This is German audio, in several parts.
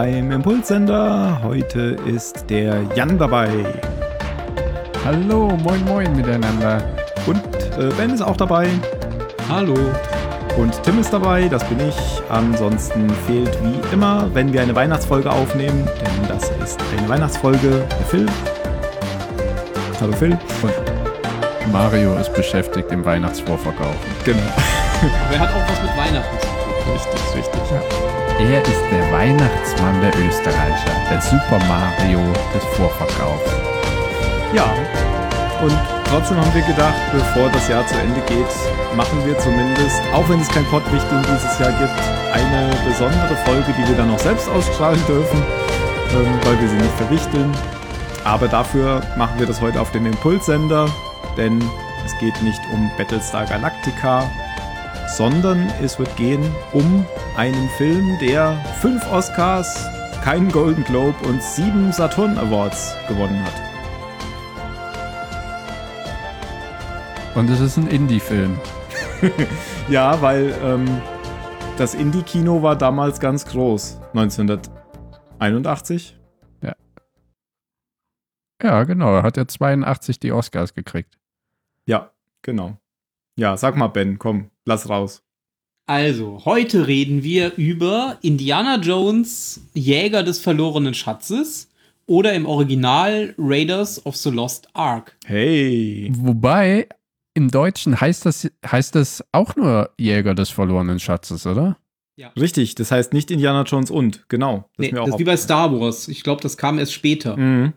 Beim Impulssender. Heute ist der Jan dabei. Hallo, moin moin miteinander. Und äh, Ben ist auch dabei. Hallo. Und Tim ist dabei, das bin ich. Ansonsten fehlt wie immer, wenn wir eine Weihnachtsfolge aufnehmen, denn das ist eine Weihnachtsfolge, der Phil. Hallo Phil. Und Mario ist beschäftigt im Weihnachtsvorverkauf. Genau. Aber er hat auch was mit Weihnachten zu tun. Richtig, richtig. Er ist der Weihnachtsmann der Österreicher, der Super Mario des Vorverkaufs. Ja. Und trotzdem haben wir gedacht, bevor das Jahr zu Ende geht, machen wir zumindest, auch wenn es kein Pottwichteln dieses Jahr gibt, eine besondere Folge, die wir dann auch selbst ausstrahlen dürfen, ähm, weil wir sie nicht verwichteln. Aber dafür machen wir das heute auf dem Impulssender, denn es geht nicht um Battlestar Galactica, sondern es wird gehen um einen Film, der fünf Oscars, keinen Golden Globe und sieben Saturn Awards gewonnen hat. Und es ist ein Indie-Film. ja, weil ähm, das Indie-Kino war damals ganz groß. 1981. Ja. Ja, genau. Er hat ja 82 die Oscars gekriegt. Ja, genau. Ja, sag mal, Ben, komm, lass raus. Also, heute reden wir über Indiana Jones, Jäger des verlorenen Schatzes oder im Original Raiders of the Lost Ark. Hey. Wobei, im Deutschen heißt das, heißt das auch nur Jäger des verlorenen Schatzes, oder? Ja. Richtig, das heißt nicht Indiana Jones und, genau. Das, nee, das ist wie bei Star Wars. Ich glaube, das kam erst später. Mhm.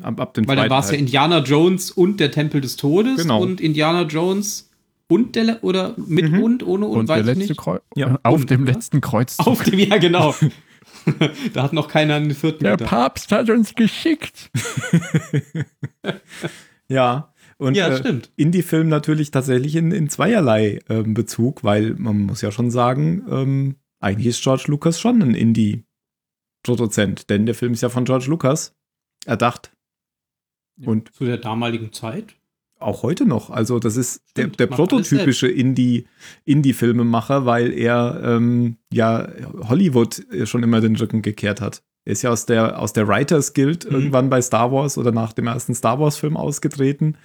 Ab, ab dem Weil dann war es ja Indiana Jones und der Tempel des Todes genau. und Indiana Jones und der oder mit mhm. und ohne und, und weiß der letzte Kreuz. Ja. Auf und, dem letzten Kreuz. Auf dem, ja, genau. da hat noch keiner einen vierten. Der Meter. Papst hat uns geschickt. ja. Und ja, äh, Indie-Film natürlich tatsächlich in, in zweierlei äh, Bezug, weil man muss ja schon sagen, ähm, eigentlich ist George Lucas schon ein Indie-Produzent, denn der Film ist ja von George Lucas erdacht. Und zu der damaligen Zeit? Auch heute noch. Also das ist Stimmt, der, der prototypische Indie, Indie-Filmemacher, weil er ähm, ja Hollywood schon immer den Rücken gekehrt hat. Er ist ja aus der, aus der Writers Guild mhm. irgendwann bei Star Wars oder nach dem ersten Star Wars-Film ausgetreten,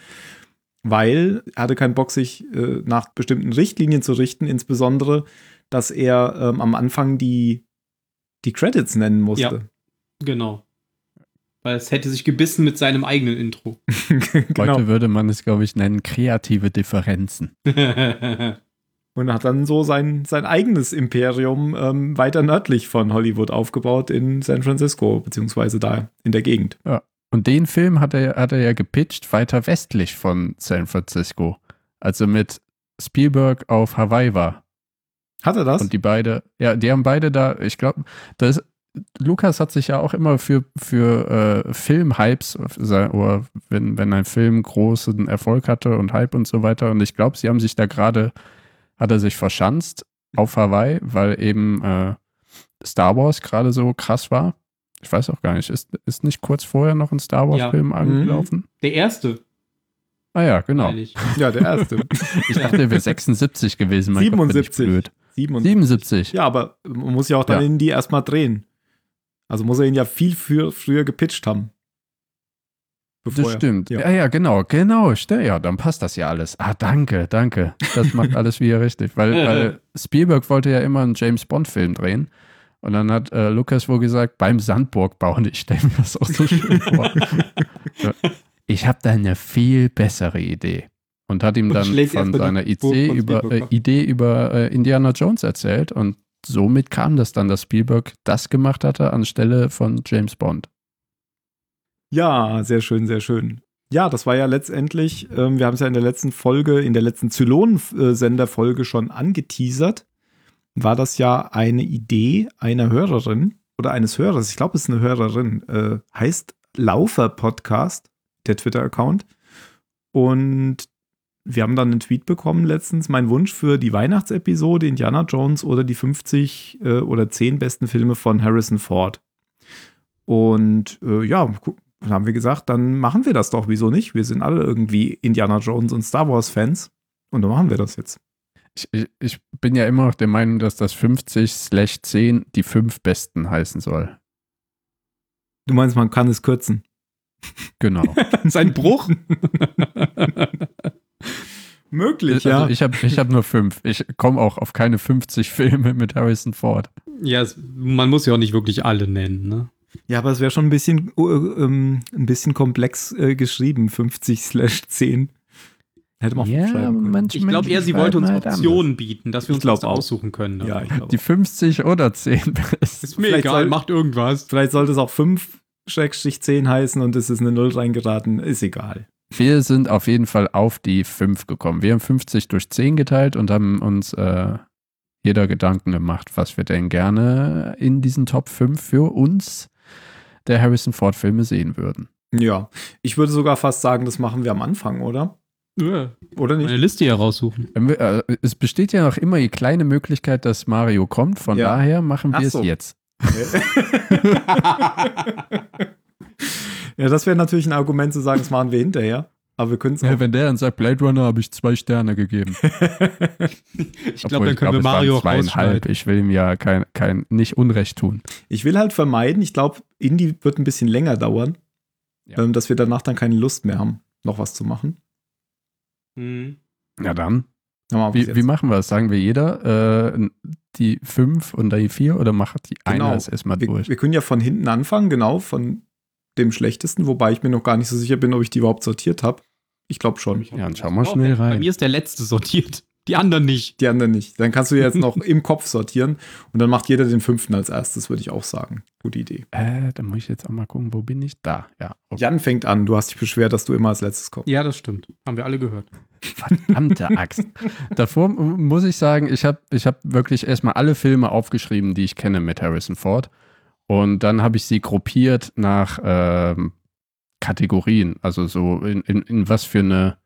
weil er hatte keinen Bock, sich äh, nach bestimmten Richtlinien zu richten, insbesondere, dass er ähm, am Anfang die, die Credits nennen musste. Ja, genau. Weil es hätte sich gebissen mit seinem eigenen Intro. genau. Heute würde man es, glaube ich, nennen, kreative Differenzen. Und hat dann so sein, sein eigenes Imperium ähm, weiter nördlich von Hollywood aufgebaut in San Francisco, beziehungsweise da in der Gegend. Ja. Und den Film hat er, hat er ja gepitcht weiter westlich von San Francisco. Also mit Spielberg auf Hawaii war. Hat er das? Und die beide, ja, die haben beide da, ich glaube, das Lukas hat sich ja auch immer für, für äh, Filmhypes, oder wenn, wenn ein Film großen Erfolg hatte und Hype und so weiter. Und ich glaube, sie haben sich da gerade, hat er sich verschanzt auf Hawaii, weil eben äh, Star Wars gerade so krass war. Ich weiß auch gar nicht, ist, ist nicht kurz vorher noch ein Star Wars-Film ja. angelaufen? Mhm. Der erste. Ah ja, genau. Ja, der erste. ich dachte, er wäre 76 gewesen. Mein 77. Gott, 77. 77. Ja, aber man muss ja auch dann ja. in die erstmal drehen. Also muss er ihn ja viel für, früher gepitcht haben. das stimmt. Ja. ja. ja, genau, genau. Ja, dann passt das ja alles. Ah, danke, danke. Das macht alles wieder richtig. Weil, weil Spielberg wollte ja immer einen James Bond-Film drehen. Und dann hat äh, Lukas wohl gesagt, beim Sandburg bauen. Ich stelle mir das auch so schön vor. ich habe da eine viel bessere Idee. Und hat ihm dann von seiner Idee über, äh, Idee über äh, Indiana Jones erzählt. Und somit kam das dann, dass Spielberg das gemacht hatte anstelle von James Bond. Ja, sehr schön, sehr schön. Ja, das war ja letztendlich, ähm, wir haben es ja in der letzten Folge, in der letzten Zylon-Sender-Folge schon angeteasert, war das ja eine Idee einer Hörerin oder eines Hörers, ich glaube, es ist eine Hörerin, äh, heißt Laufer Podcast, der Twitter-Account. Und wir haben dann einen Tweet bekommen letztens, mein Wunsch für die Weihnachtsepisode Indiana Jones oder die 50 äh, oder 10 besten Filme von Harrison Ford. Und äh, ja, dann haben wir gesagt, dann machen wir das doch, wieso nicht? Wir sind alle irgendwie Indiana Jones und Star Wars Fans und dann machen wir das jetzt. Ich, ich, ich, bin ja immer noch der Meinung, dass das 50/10 die fünf besten heißen soll. Du meinst, man kann es kürzen? Genau. das ist ein Bruch? Möglich, also ja. Ich habe ich hab nur fünf. Ich komme auch auf keine 50 Filme mit Harrison Ford. Ja, es, man muss ja auch nicht wirklich alle nennen, ne? Ja, aber es wäre schon ein bisschen, uh, ähm, ein bisschen komplex äh, geschrieben, 50 slash 10. Hätte man ja, können. Ich glaube eher, sie wollte uns halt Optionen anders. bieten, dass wir uns das aussuchen können. Ja, Die 50 oder 10. ist mir egal, soll, macht irgendwas. Vielleicht sollte es auch 5 10 heißen und es ist eine 0 reingeraten, ist egal. Wir sind auf jeden Fall auf die 5 gekommen. Wir haben 50 durch 10 geteilt und haben uns äh, jeder Gedanken gemacht, was wir denn gerne in diesen Top 5 für uns der Harrison Ford Filme sehen würden. Ja, ich würde sogar fast sagen, das machen wir am Anfang, oder? Ja. Oder nicht? Eine Liste hier raussuchen. Äh, es besteht ja noch immer die kleine Möglichkeit, dass Mario kommt. Von ja. daher machen wir so. es jetzt. ja, das wäre natürlich ein Argument zu sagen, das machen wir hinterher. Aber wir können es ja, Wenn der dann sagt, Blade Runner, habe ich zwei Sterne gegeben. ich glaube, dann können glaub, wir Mario zweieinhalb. Ich will ihm ja kein, kein, nicht Unrecht tun. Ich will halt vermeiden, ich glaube, Indie wird ein bisschen länger dauern, ja. ähm, dass wir danach dann keine Lust mehr haben, noch was zu machen. Mhm. Ja, dann. Wie, wie, machen wir das? Sagen wir jeder äh, die fünf und dann die vier oder macht die genau. einer es erstmal durch? Wir können ja von hinten anfangen, genau, von dem schlechtesten, wobei ich mir noch gar nicht so sicher bin, ob ich die überhaupt sortiert habe. Ich glaube schon. Ja, dann schau mal schnell rein. Bei mir ist der letzte sortiert. Die anderen nicht. Die anderen nicht. Dann kannst du jetzt noch im Kopf sortieren und dann macht jeder den fünften als erstes, würde ich auch sagen. Gute Idee. Äh, dann muss ich jetzt auch mal gucken, wo bin ich? Da, ja. Okay. Jan fängt an. Du hast dich beschwert, dass du immer als letztes kommst. Ja, das stimmt. Haben wir alle gehört. Verdammte Axt. Davor muss ich sagen, ich habe ich hab wirklich erstmal alle Filme aufgeschrieben, die ich kenne mit Harrison Ford. Und dann habe ich sie gruppiert nach ähm, Kategorien. Also so in, in, in was für eine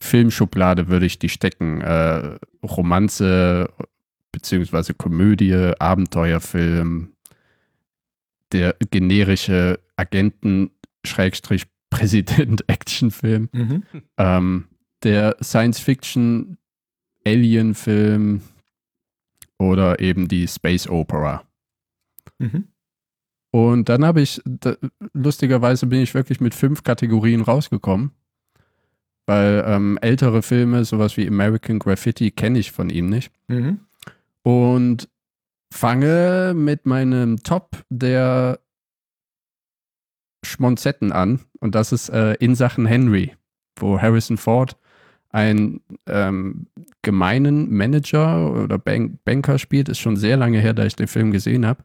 Filmschublade würde ich die stecken? Äh, Romanze beziehungsweise Komödie, Abenteuerfilm, der generische Agenten-Präsident-Actionfilm, mhm. ähm, der Science-Fiction-Alien-Film oder eben die Space Opera. Mhm. Und dann habe ich, da, lustigerweise bin ich wirklich mit fünf Kategorien rausgekommen. Weil ähm, ältere Filme, sowas wie American Graffiti, kenne ich von ihm nicht. Mhm. Und fange mit meinem Top der Schmonzetten an. Und das ist äh, in Sachen Henry, wo Harrison Ford einen ähm, gemeinen Manager oder Bank Banker spielt. Ist schon sehr lange her, da ich den Film gesehen habe.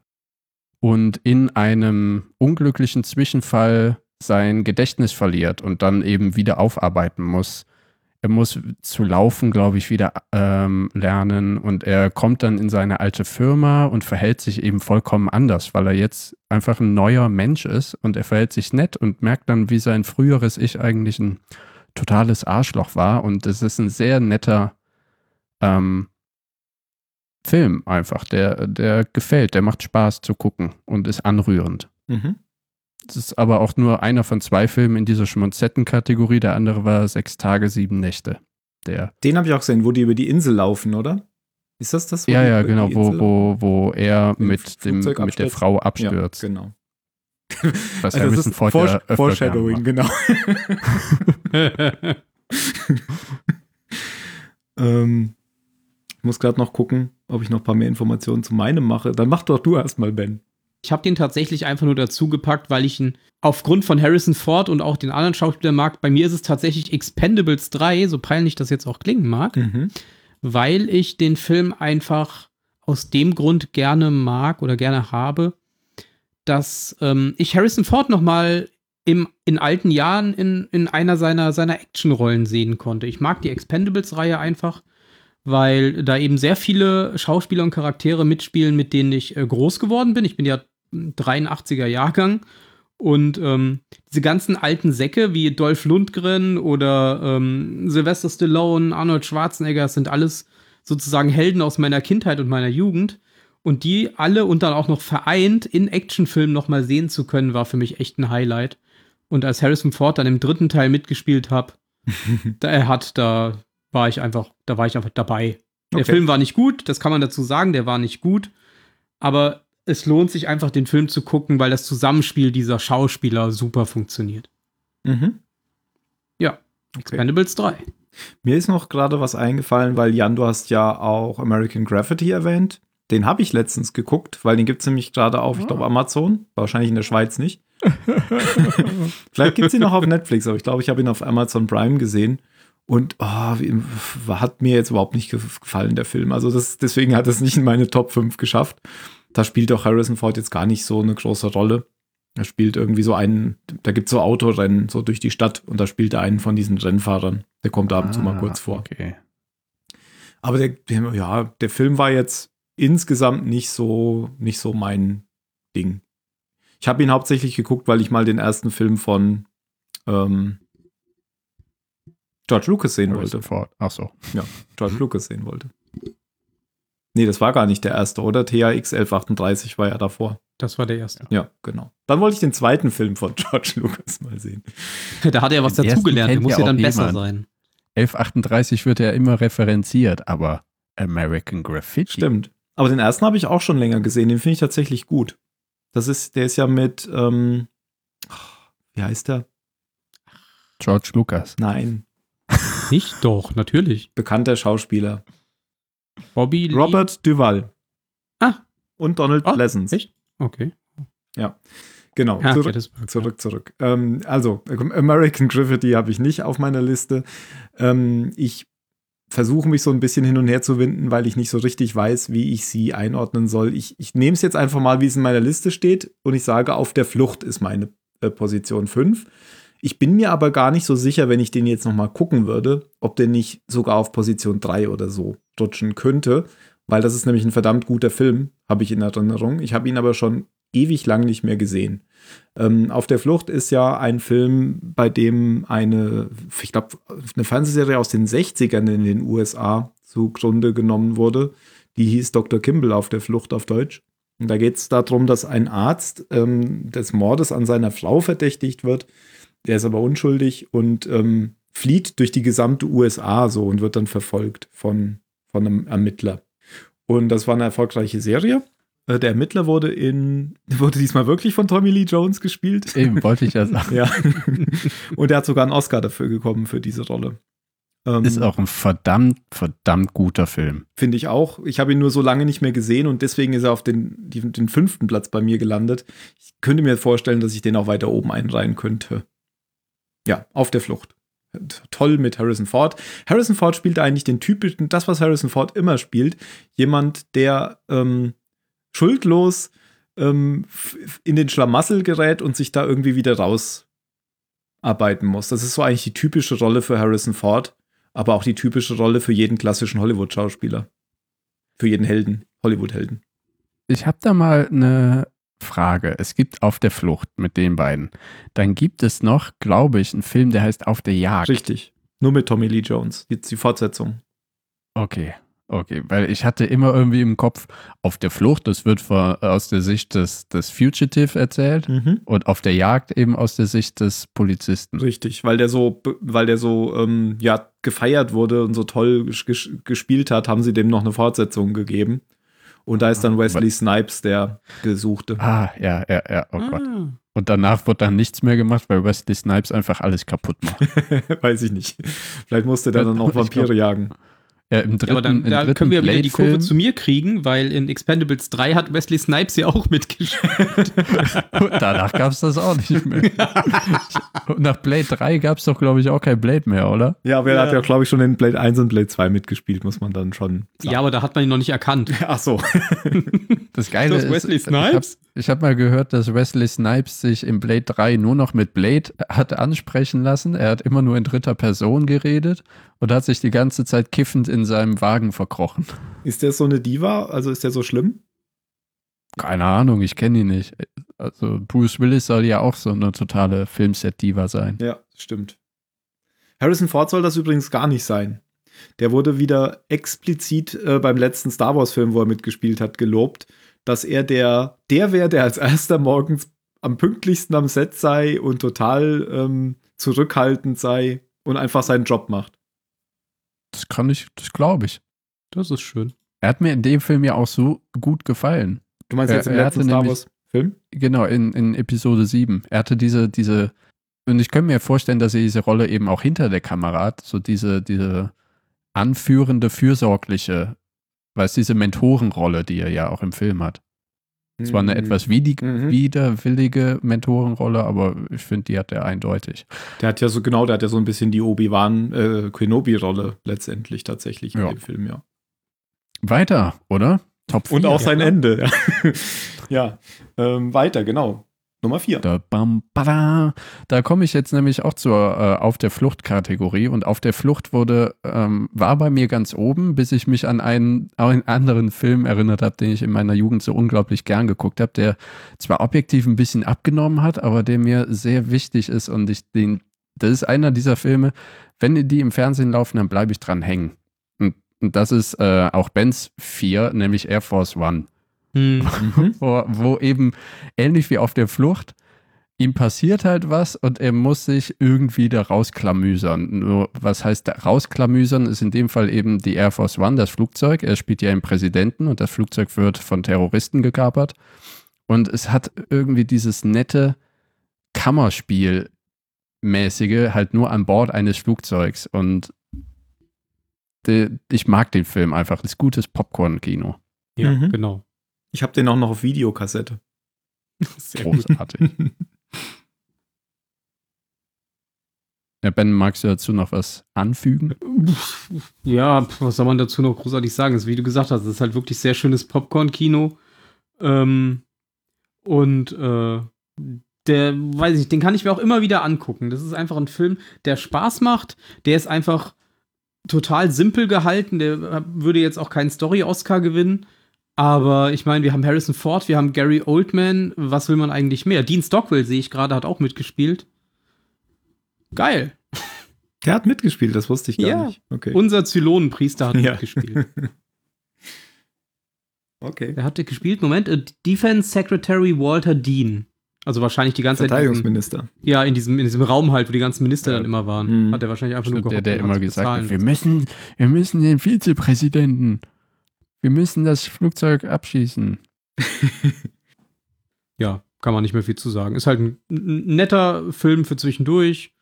Und in einem unglücklichen Zwischenfall sein Gedächtnis verliert und dann eben wieder aufarbeiten muss. Er muss zu laufen, glaube ich, wieder ähm, lernen und er kommt dann in seine alte Firma und verhält sich eben vollkommen anders, weil er jetzt einfach ein neuer Mensch ist und er verhält sich nett und merkt dann, wie sein früheres Ich eigentlich ein totales Arschloch war und es ist ein sehr netter ähm, Film einfach, der, der gefällt, der macht Spaß zu gucken und ist anrührend. Mhm. Das ist aber auch nur einer von zwei Filmen in dieser Schmonzetten-Kategorie. Der andere war Sechs Tage, Sieben Nächte. Der. Den habe ich auch gesehen, wo die über die Insel laufen, oder? Ist das das? Ja, ja, genau, wo, wo, wo er mit, dem, mit der Frau abstürzt. Ja, genau. Was also Harrison Ford Vor ja Foreshadowing, genau. ähm, ich muss gerade noch gucken, ob ich noch ein paar mehr Informationen zu meinem mache. Dann mach doch du erstmal, Ben. Ich habe den tatsächlich einfach nur dazu gepackt, weil ich ihn aufgrund von Harrison Ford und auch den anderen Schauspielern mag. Bei mir ist es tatsächlich Expendables 3, so peinlich das jetzt auch klingen mag, mhm. weil ich den Film einfach aus dem Grund gerne mag oder gerne habe, dass ähm, ich Harrison Ford noch mal im, in alten Jahren in, in einer seiner, seiner Actionrollen sehen konnte. Ich mag die Expendables-Reihe einfach, weil da eben sehr viele Schauspieler und Charaktere mitspielen, mit denen ich äh, groß geworden bin. Ich bin ja 83er Jahrgang. Und ähm, diese ganzen alten Säcke wie Dolph Lundgren oder ähm, Sylvester Stallone, Arnold Schwarzenegger, sind alles sozusagen Helden aus meiner Kindheit und meiner Jugend. Und die alle und dann auch noch vereint in Actionfilmen nochmal sehen zu können, war für mich echt ein Highlight. Und als Harrison Ford dann im dritten Teil mitgespielt hat, da er hat, da war ich einfach, da war ich einfach dabei. Der okay. Film war nicht gut, das kann man dazu sagen, der war nicht gut. Aber es lohnt sich einfach, den Film zu gucken, weil das Zusammenspiel dieser Schauspieler super funktioniert. Mhm. Ja, okay. Expendables 3. Mir ist noch gerade was eingefallen, weil Jan, du hast ja auch American Graffiti erwähnt. Den habe ich letztens geguckt, weil den gibt es nämlich gerade auf, ich glaube, ah. Amazon. Wahrscheinlich in der Schweiz nicht. Vielleicht gibt es ihn noch auf Netflix, aber ich glaube, ich habe ihn auf Amazon Prime gesehen. Und oh, hat mir jetzt überhaupt nicht gefallen, der Film. Also das, deswegen hat es nicht in meine Top 5 geschafft. Da spielt auch Harrison Ford jetzt gar nicht so eine große Rolle. Er spielt irgendwie so einen, da gibt es so Autorennen, so durch die Stadt und da spielt er einen von diesen Rennfahrern. Der kommt ab und zu mal kurz vor. Okay. Aber der, der, ja, der Film war jetzt insgesamt nicht so, nicht so mein Ding. Ich habe ihn hauptsächlich geguckt, weil ich mal den ersten Film von ähm, George Lucas sehen wollte. Ford. Ach so. Ja, George Lucas sehen wollte. Nee, das war gar nicht der erste, oder? THX 1138 war ja davor. Das war der erste. Ja, genau. Dann wollte ich den zweiten Film von George Lucas mal sehen. da hat er was dazugelernt, der muss ja dann besser jemand. sein. 1138 wird ja immer referenziert, aber American Graffiti. Stimmt. Aber den ersten habe ich auch schon länger gesehen, den finde ich tatsächlich gut. Das ist, der ist ja mit, ähm, wie heißt der? George Lucas. Nein. Nicht doch, natürlich. Bekannter Schauspieler. Bobby Robert Lee? Duval. Ah. Und Donald oh, Pleasance. Echt? Okay. Ja. Genau, ja, zurück, zurück, zurück. Ähm, also, American Graffiti habe ich nicht auf meiner Liste. Ähm, ich versuche mich so ein bisschen hin und her zu winden, weil ich nicht so richtig weiß, wie ich sie einordnen soll. Ich, ich nehme es jetzt einfach mal, wie es in meiner Liste steht und ich sage, auf der Flucht ist meine äh, Position 5. Ich bin mir aber gar nicht so sicher, wenn ich den jetzt noch mal gucken würde, ob der nicht sogar auf Position 3 oder so rutschen könnte, weil das ist nämlich ein verdammt guter Film, habe ich in Erinnerung. Ich habe ihn aber schon ewig lang nicht mehr gesehen. Ähm, Auf der Flucht ist ja ein Film, bei dem eine, ich glaube, eine Fernsehserie aus den 60ern in den USA zugrunde genommen wurde. Die hieß Dr. Kimball auf der Flucht auf Deutsch. Und da geht es darum, dass ein Arzt ähm, des Mordes an seiner Frau verdächtigt wird. Der ist aber unschuldig und ähm, flieht durch die gesamte USA so und wird dann verfolgt von, von einem Ermittler. Und das war eine erfolgreiche Serie. Äh, der Ermittler wurde in, wurde diesmal wirklich von Tommy Lee Jones gespielt. Eben, wollte ich ja sagen. ja. Und er hat sogar einen Oscar dafür bekommen für diese Rolle. Ähm, ist auch ein verdammt, verdammt guter Film. Finde ich auch. Ich habe ihn nur so lange nicht mehr gesehen und deswegen ist er auf den, den, den fünften Platz bei mir gelandet. Ich könnte mir vorstellen, dass ich den auch weiter oben einreihen könnte. Ja, auf der Flucht. Toll mit Harrison Ford. Harrison Ford spielt eigentlich den typischen, das, was Harrison Ford immer spielt. Jemand, der ähm, schuldlos ähm, in den Schlamassel gerät und sich da irgendwie wieder rausarbeiten muss. Das ist so eigentlich die typische Rolle für Harrison Ford, aber auch die typische Rolle für jeden klassischen Hollywood-Schauspieler. Für jeden Helden, Hollywood-Helden. Ich habe da mal eine Frage. Es gibt Auf der Flucht mit den beiden. Dann gibt es noch, glaube ich, einen Film, der heißt Auf der Jagd. Richtig. Nur mit Tommy Lee Jones. Jetzt die Fortsetzung. Okay. Okay, weil ich hatte immer irgendwie im Kopf, auf der Flucht, das wird von, aus der Sicht des, des Fugitive erzählt mhm. und auf der Jagd eben aus der Sicht des Polizisten. Richtig, weil der so, weil der so ähm, ja, gefeiert wurde und so toll ges gespielt hat, haben sie dem noch eine Fortsetzung gegeben. Und da ist dann ah, Wesley Snipes der Gesuchte. Ah, ja, ja, ja, oh ah. Gott. Und danach wird dann nichts mehr gemacht, weil Wesley Snipes einfach alles kaputt macht. Weiß ich nicht. Vielleicht musste der dann noch Vampire glaub, jagen. Ja, im dritten, ja, aber dann, da dritten können wir wieder die Kurve zu mir kriegen, weil in Expendables 3 hat Wesley Snipes ja auch mitgespielt. Danach gab es das auch nicht mehr. Und nach Blade 3 gab es doch, glaube ich, auch kein Blade mehr, oder? Ja, aber er ja. hat ja, glaube ich, schon in Blade 1 und Blade 2 mitgespielt, muss man dann schon sagen. Ja, aber da hat man ihn noch nicht erkannt. Ach so. Das Geile ist, Wesley Snipes? Ich habe hab mal gehört, dass Wesley Snipes sich in Blade 3 nur noch mit Blade hat ansprechen lassen. Er hat immer nur in dritter Person geredet und hat sich die ganze Zeit kiffend in seinem Wagen verkrochen. Ist der so eine Diva? Also ist der so schlimm? Keine Ahnung, ich kenne ihn nicht. Also Bruce Willis soll ja auch so eine totale Filmset-Diva sein. Ja, stimmt. Harrison Ford soll das übrigens gar nicht sein. Der wurde wieder explizit äh, beim letzten Star Wars-Film, wo er mitgespielt hat, gelobt, dass er der, der wäre, der als erster morgens am pünktlichsten am Set sei und total ähm, zurückhaltend sei und einfach seinen Job macht. Das kann ich, das glaube ich. Das ist schön. Er hat mir in dem Film ja auch so gut gefallen. Du meinst jetzt im er letzten Star Wars Film? Genau, in, in Episode 7. Er hatte diese, diese, und ich könnte mir vorstellen, dass er diese Rolle eben auch hinter der Kamera hat, so diese, diese anführende, fürsorgliche, weißt diese Mentorenrolle, die er ja auch im Film hat. Zwar eine mhm. etwas widig, mhm. widerwillige Mentorenrolle, aber ich finde, die hat er eindeutig. Der hat ja so, genau, der hat ja so ein bisschen die Obi-Wan äh, Kenobi-Rolle letztendlich tatsächlich ja. in dem Film, ja. Weiter, oder? Top 4. Und auch sein ja. Ende. ja, ähm, weiter, genau. Nummer 4. Da, da, da komme ich jetzt nämlich auch zur äh, Auf der Flucht-Kategorie. Und Auf der Flucht wurde, ähm, war bei mir ganz oben, bis ich mich an einen, einen anderen Film erinnert habe, den ich in meiner Jugend so unglaublich gern geguckt habe, der zwar objektiv ein bisschen abgenommen hat, aber der mir sehr wichtig ist. Und ich den, das ist einer dieser Filme, wenn die im Fernsehen laufen, dann bleibe ich dran hängen. Und, und das ist äh, auch Benz 4, nämlich Air Force One. Mhm. wo, wo eben ähnlich wie auf der Flucht ihm passiert halt was und er muss sich irgendwie da rausklamüsern. Nur, was heißt da rausklamüsern, ist in dem Fall eben die Air Force One, das Flugzeug. Er spielt ja einen Präsidenten und das Flugzeug wird von Terroristen gekapert. Und es hat irgendwie dieses nette Kammerspiel-mäßige halt nur an Bord eines Flugzeugs. Und de, ich mag den Film einfach. Das ist gutes Popcorn-Kino. Ja, mhm. genau. Ich habe den auch noch auf Videokassette. Sehr Großartig. ja, Ben, magst du dazu noch was anfügen? Ja, was soll man dazu noch großartig sagen? Das, wie du gesagt hast, das ist halt wirklich sehr schönes Popcorn-Kino. Ähm, und äh, der, weiß ich, den kann ich mir auch immer wieder angucken. Das ist einfach ein Film, der Spaß macht. Der ist einfach total simpel gehalten. Der würde jetzt auch keinen Story-Oscar gewinnen. Aber ich meine, wir haben Harrison Ford, wir haben Gary Oldman. Was will man eigentlich mehr? Dean Stockwell sehe ich gerade, hat auch mitgespielt. Geil. Der hat mitgespielt, das wusste ich gar ja, nicht. Okay. Unser Zylonenpriester hat ja. mitgespielt. okay. Wer hat gespielt? Moment, äh, Defense Secretary Walter Dean. Also wahrscheinlich die ganze Verteidigungsminister. Zeit. Verteidigungsminister. Ja, in diesem, in diesem Raum halt, wo die ganzen Minister ja. dann immer waren. Mhm. Hat er wahrscheinlich einfach Stimmt, nur gehofft, Der, der immer gesagt hat, wir müssen, wir müssen den Vizepräsidenten wir müssen das Flugzeug abschießen. ja, kann man nicht mehr viel zu sagen. Ist halt ein, netter Film für zwischendurch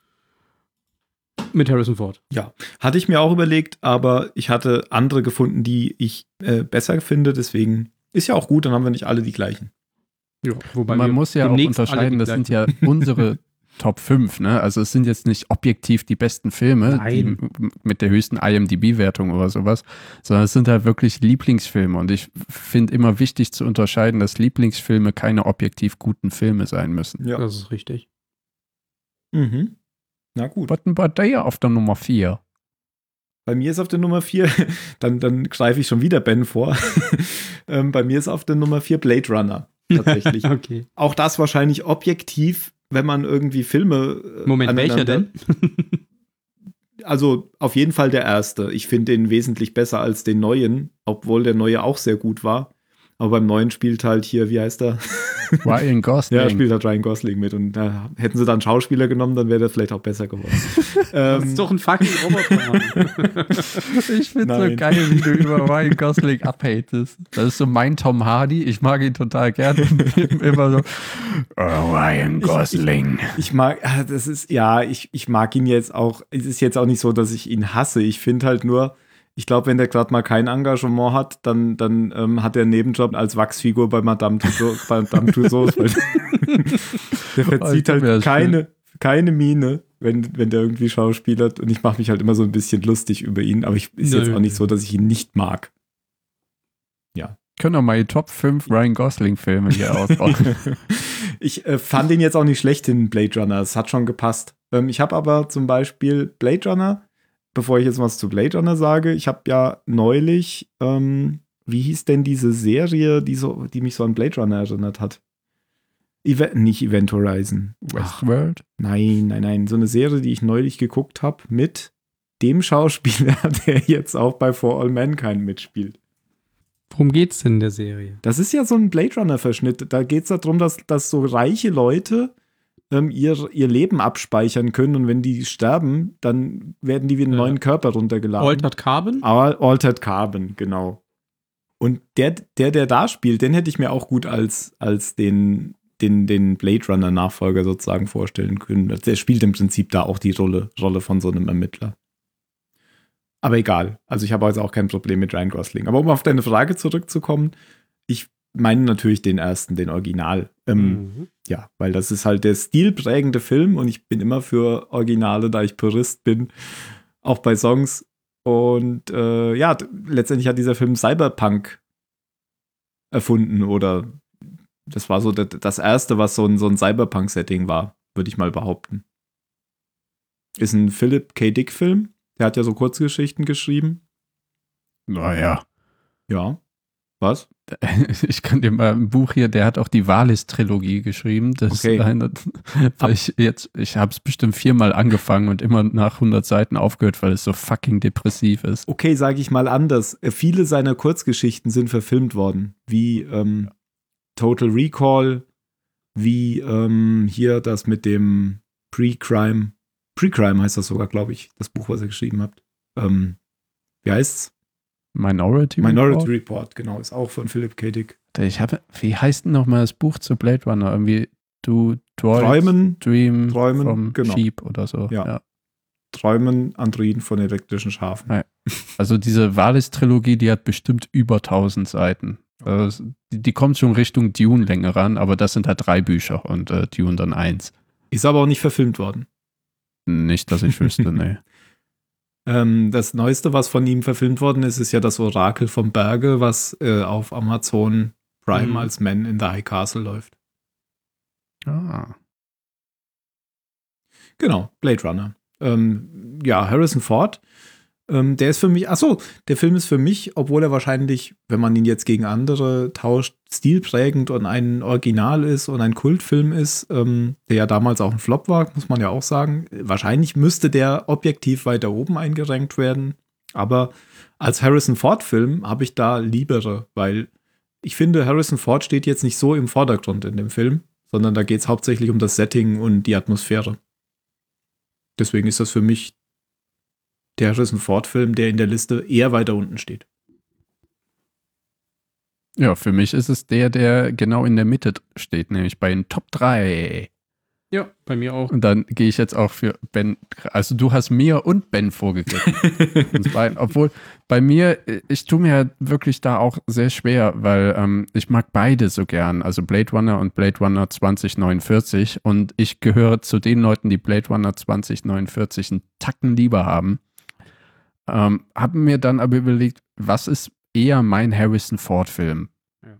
mit Harrison Ford. Ja, hatte ich mir auch überlegt, aber ich hatte andere gefunden, die ich äh, besser finde. Deswegen ist ja auch gut, dann haben wir nicht alle die gleichen. Ja, wobei man muss ja auch unterscheiden, das sind ja unsere Top 5, ne? Also es sind jetzt nicht objektiv die besten Filme die, mit der höchsten IMDb-Wertung oder sowas, sondern es sind halt wirklich Lieblingsfilme. Und ich finde immer wichtig zu unterscheiden, dass Lieblingsfilme keine objektiv guten Filme sein müssen. Ja, das ist richtig. Mhm. Na gut. Was denn bei dir auf der Nummer 4? Bei mir ist auf der Nummer 4, dann, dann greife ich schon wieder Ben vor. ähm, bei mir ist auf der Nummer 4 Blade Runner. Tatsächlich. okay. Auch das wahrscheinlich objektiv wenn man irgendwie Filme. Äh, Moment, welcher denn? also auf jeden Fall der erste. Ich finde den wesentlich besser als den neuen, obwohl der neue auch sehr gut war. Aber beim neuen spielt halt hier, wie heißt er? Ryan Gosling. Ja, spielt halt Ryan Gosling mit. Und äh, hätten sie dann Schauspieler genommen, dann wäre der vielleicht auch besser geworden. ähm, das ist doch ein fucking Roboter. ich finde so geil, wie du über Ryan Gosling abhatest. Das ist so mein Tom Hardy. Ich mag ihn total gerne. Immer so, oh, Ryan Gosling. Ich, ich, ich, mag, ah, das ist, ja, ich, ich mag ihn jetzt auch. Es ist jetzt auch nicht so, dass ich ihn hasse. Ich finde halt nur, ich glaube, wenn der gerade mal kein Engagement hat, dann, dann ähm, hat er einen Nebenjob als Wachsfigur bei Madame Tussauds. bei Madame Tussauds der verzieht halt keine, keine Miene, wenn, wenn der irgendwie schauspielert. Und ich mache mich halt immer so ein bisschen lustig über ihn. Aber ich ist Nö. jetzt auch nicht so, dass ich ihn nicht mag. Ja. Können wir mal die Top 5 Ryan Gosling-Filme hier ausbauen. ich äh, fand ihn jetzt auch nicht schlecht in Blade Runner. Es hat schon gepasst. Ähm, ich habe aber zum Beispiel Blade Runner bevor ich jetzt was zu Blade Runner sage, ich habe ja neulich, ähm, wie hieß denn diese Serie, die, so, die mich so an Blade Runner erinnert hat? Event, nicht Event Horizon. Westworld? Nein, nein, nein. So eine Serie, die ich neulich geguckt habe mit dem Schauspieler, der jetzt auch bei For All Mankind mitspielt. Worum geht's denn in der Serie? Das ist ja so ein Blade Runner-Verschnitt. Da geht es darum, dass, dass so reiche Leute ähm, ihr, ihr Leben abspeichern können und wenn die sterben, dann werden die wie einen äh, neuen Körper runtergeladen. Altered Carbon? Altered Carbon, genau. Und der, der, der da spielt, den hätte ich mir auch gut als, als den, den, den Blade Runner Nachfolger sozusagen vorstellen können. Der spielt im Prinzip da auch die Rolle, Rolle von so einem Ermittler. Aber egal. Also ich habe also auch kein Problem mit Ryan Gosling. Aber um auf deine Frage zurückzukommen, ich meine natürlich den ersten, den Original. Ähm, mhm. Ja, weil das ist halt der stilprägende Film und ich bin immer für Originale, da ich Purist bin, auch bei Songs. Und äh, ja, letztendlich hat dieser Film Cyberpunk erfunden oder das war so das erste, was so ein, so ein Cyberpunk-Setting war, würde ich mal behaupten. Ist ein Philip K. Dick-Film. Der hat ja so Kurzgeschichten geschrieben. Naja. Ja. Was? Ich kann dir mal ein Buch hier, der hat auch die Valis-Trilogie geschrieben. Das okay. eine, ich jetzt, ich habe es bestimmt viermal angefangen und immer nach 100 Seiten aufgehört, weil es so fucking depressiv ist. Okay, sage ich mal anders. Viele seiner Kurzgeschichten sind verfilmt worden, wie ähm, Total Recall, wie ähm, hier das mit dem Pre-Crime. Pre-Crime heißt das sogar, glaube ich, das Buch, was ihr geschrieben habt. Ähm, wie heißt's? Minority, Minority Report? Report, genau, ist auch von Philip K. Dick. Ich habe, wie heißt denn nochmal das Buch zu Blade Runner? Irgendwie Du Träumen, Dream Träumen, vom genau. Sheep oder so. Ja. ja. Träumen, Androiden von elektrischen Schafen. Also diese Valis-Trilogie, die hat bestimmt über 1000 Seiten. Also die, die, kommt schon Richtung Dune-Länge ran, aber das sind halt drei Bücher und äh, Dune dann eins. Ist aber auch nicht verfilmt worden. Nicht, dass ich wüsste, nee. Ähm, das Neueste, was von ihm verfilmt worden ist, ist ja das Orakel vom Berge, was äh, auf Amazon Prime mhm. als Man in the High Castle läuft. Ah. Genau, Blade Runner. Ähm, ja, Harrison Ford ähm, der ist für mich, achso, der Film ist für mich, obwohl er wahrscheinlich, wenn man ihn jetzt gegen andere tauscht, stilprägend und ein Original ist und ein Kultfilm ist, ähm, der ja damals auch ein Flop war, muss man ja auch sagen. Wahrscheinlich müsste der objektiv weiter oben eingerankt werden. Aber als Harrison Ford-Film habe ich da liebere, weil ich finde, Harrison Ford steht jetzt nicht so im Vordergrund in dem Film, sondern da geht es hauptsächlich um das Setting und die Atmosphäre. Deswegen ist das für mich der Harrison Ford-Film, der in der Liste eher weiter unten steht. Ja, für mich ist es der, der genau in der Mitte steht, nämlich bei den Top 3. Ja, bei mir auch. Und dann gehe ich jetzt auch für Ben. Also du hast mir und Ben vorgegriffen. Obwohl bei mir, ich tue mir wirklich da auch sehr schwer, weil ähm, ich mag beide so gern. Also Blade Runner und Blade Runner 2049. Und ich gehöre zu den Leuten, die Blade Runner 2049 einen Tacken lieber haben. Ähm, habe mir dann aber überlegt, was ist eher mein Harrison Ford-Film? Ja.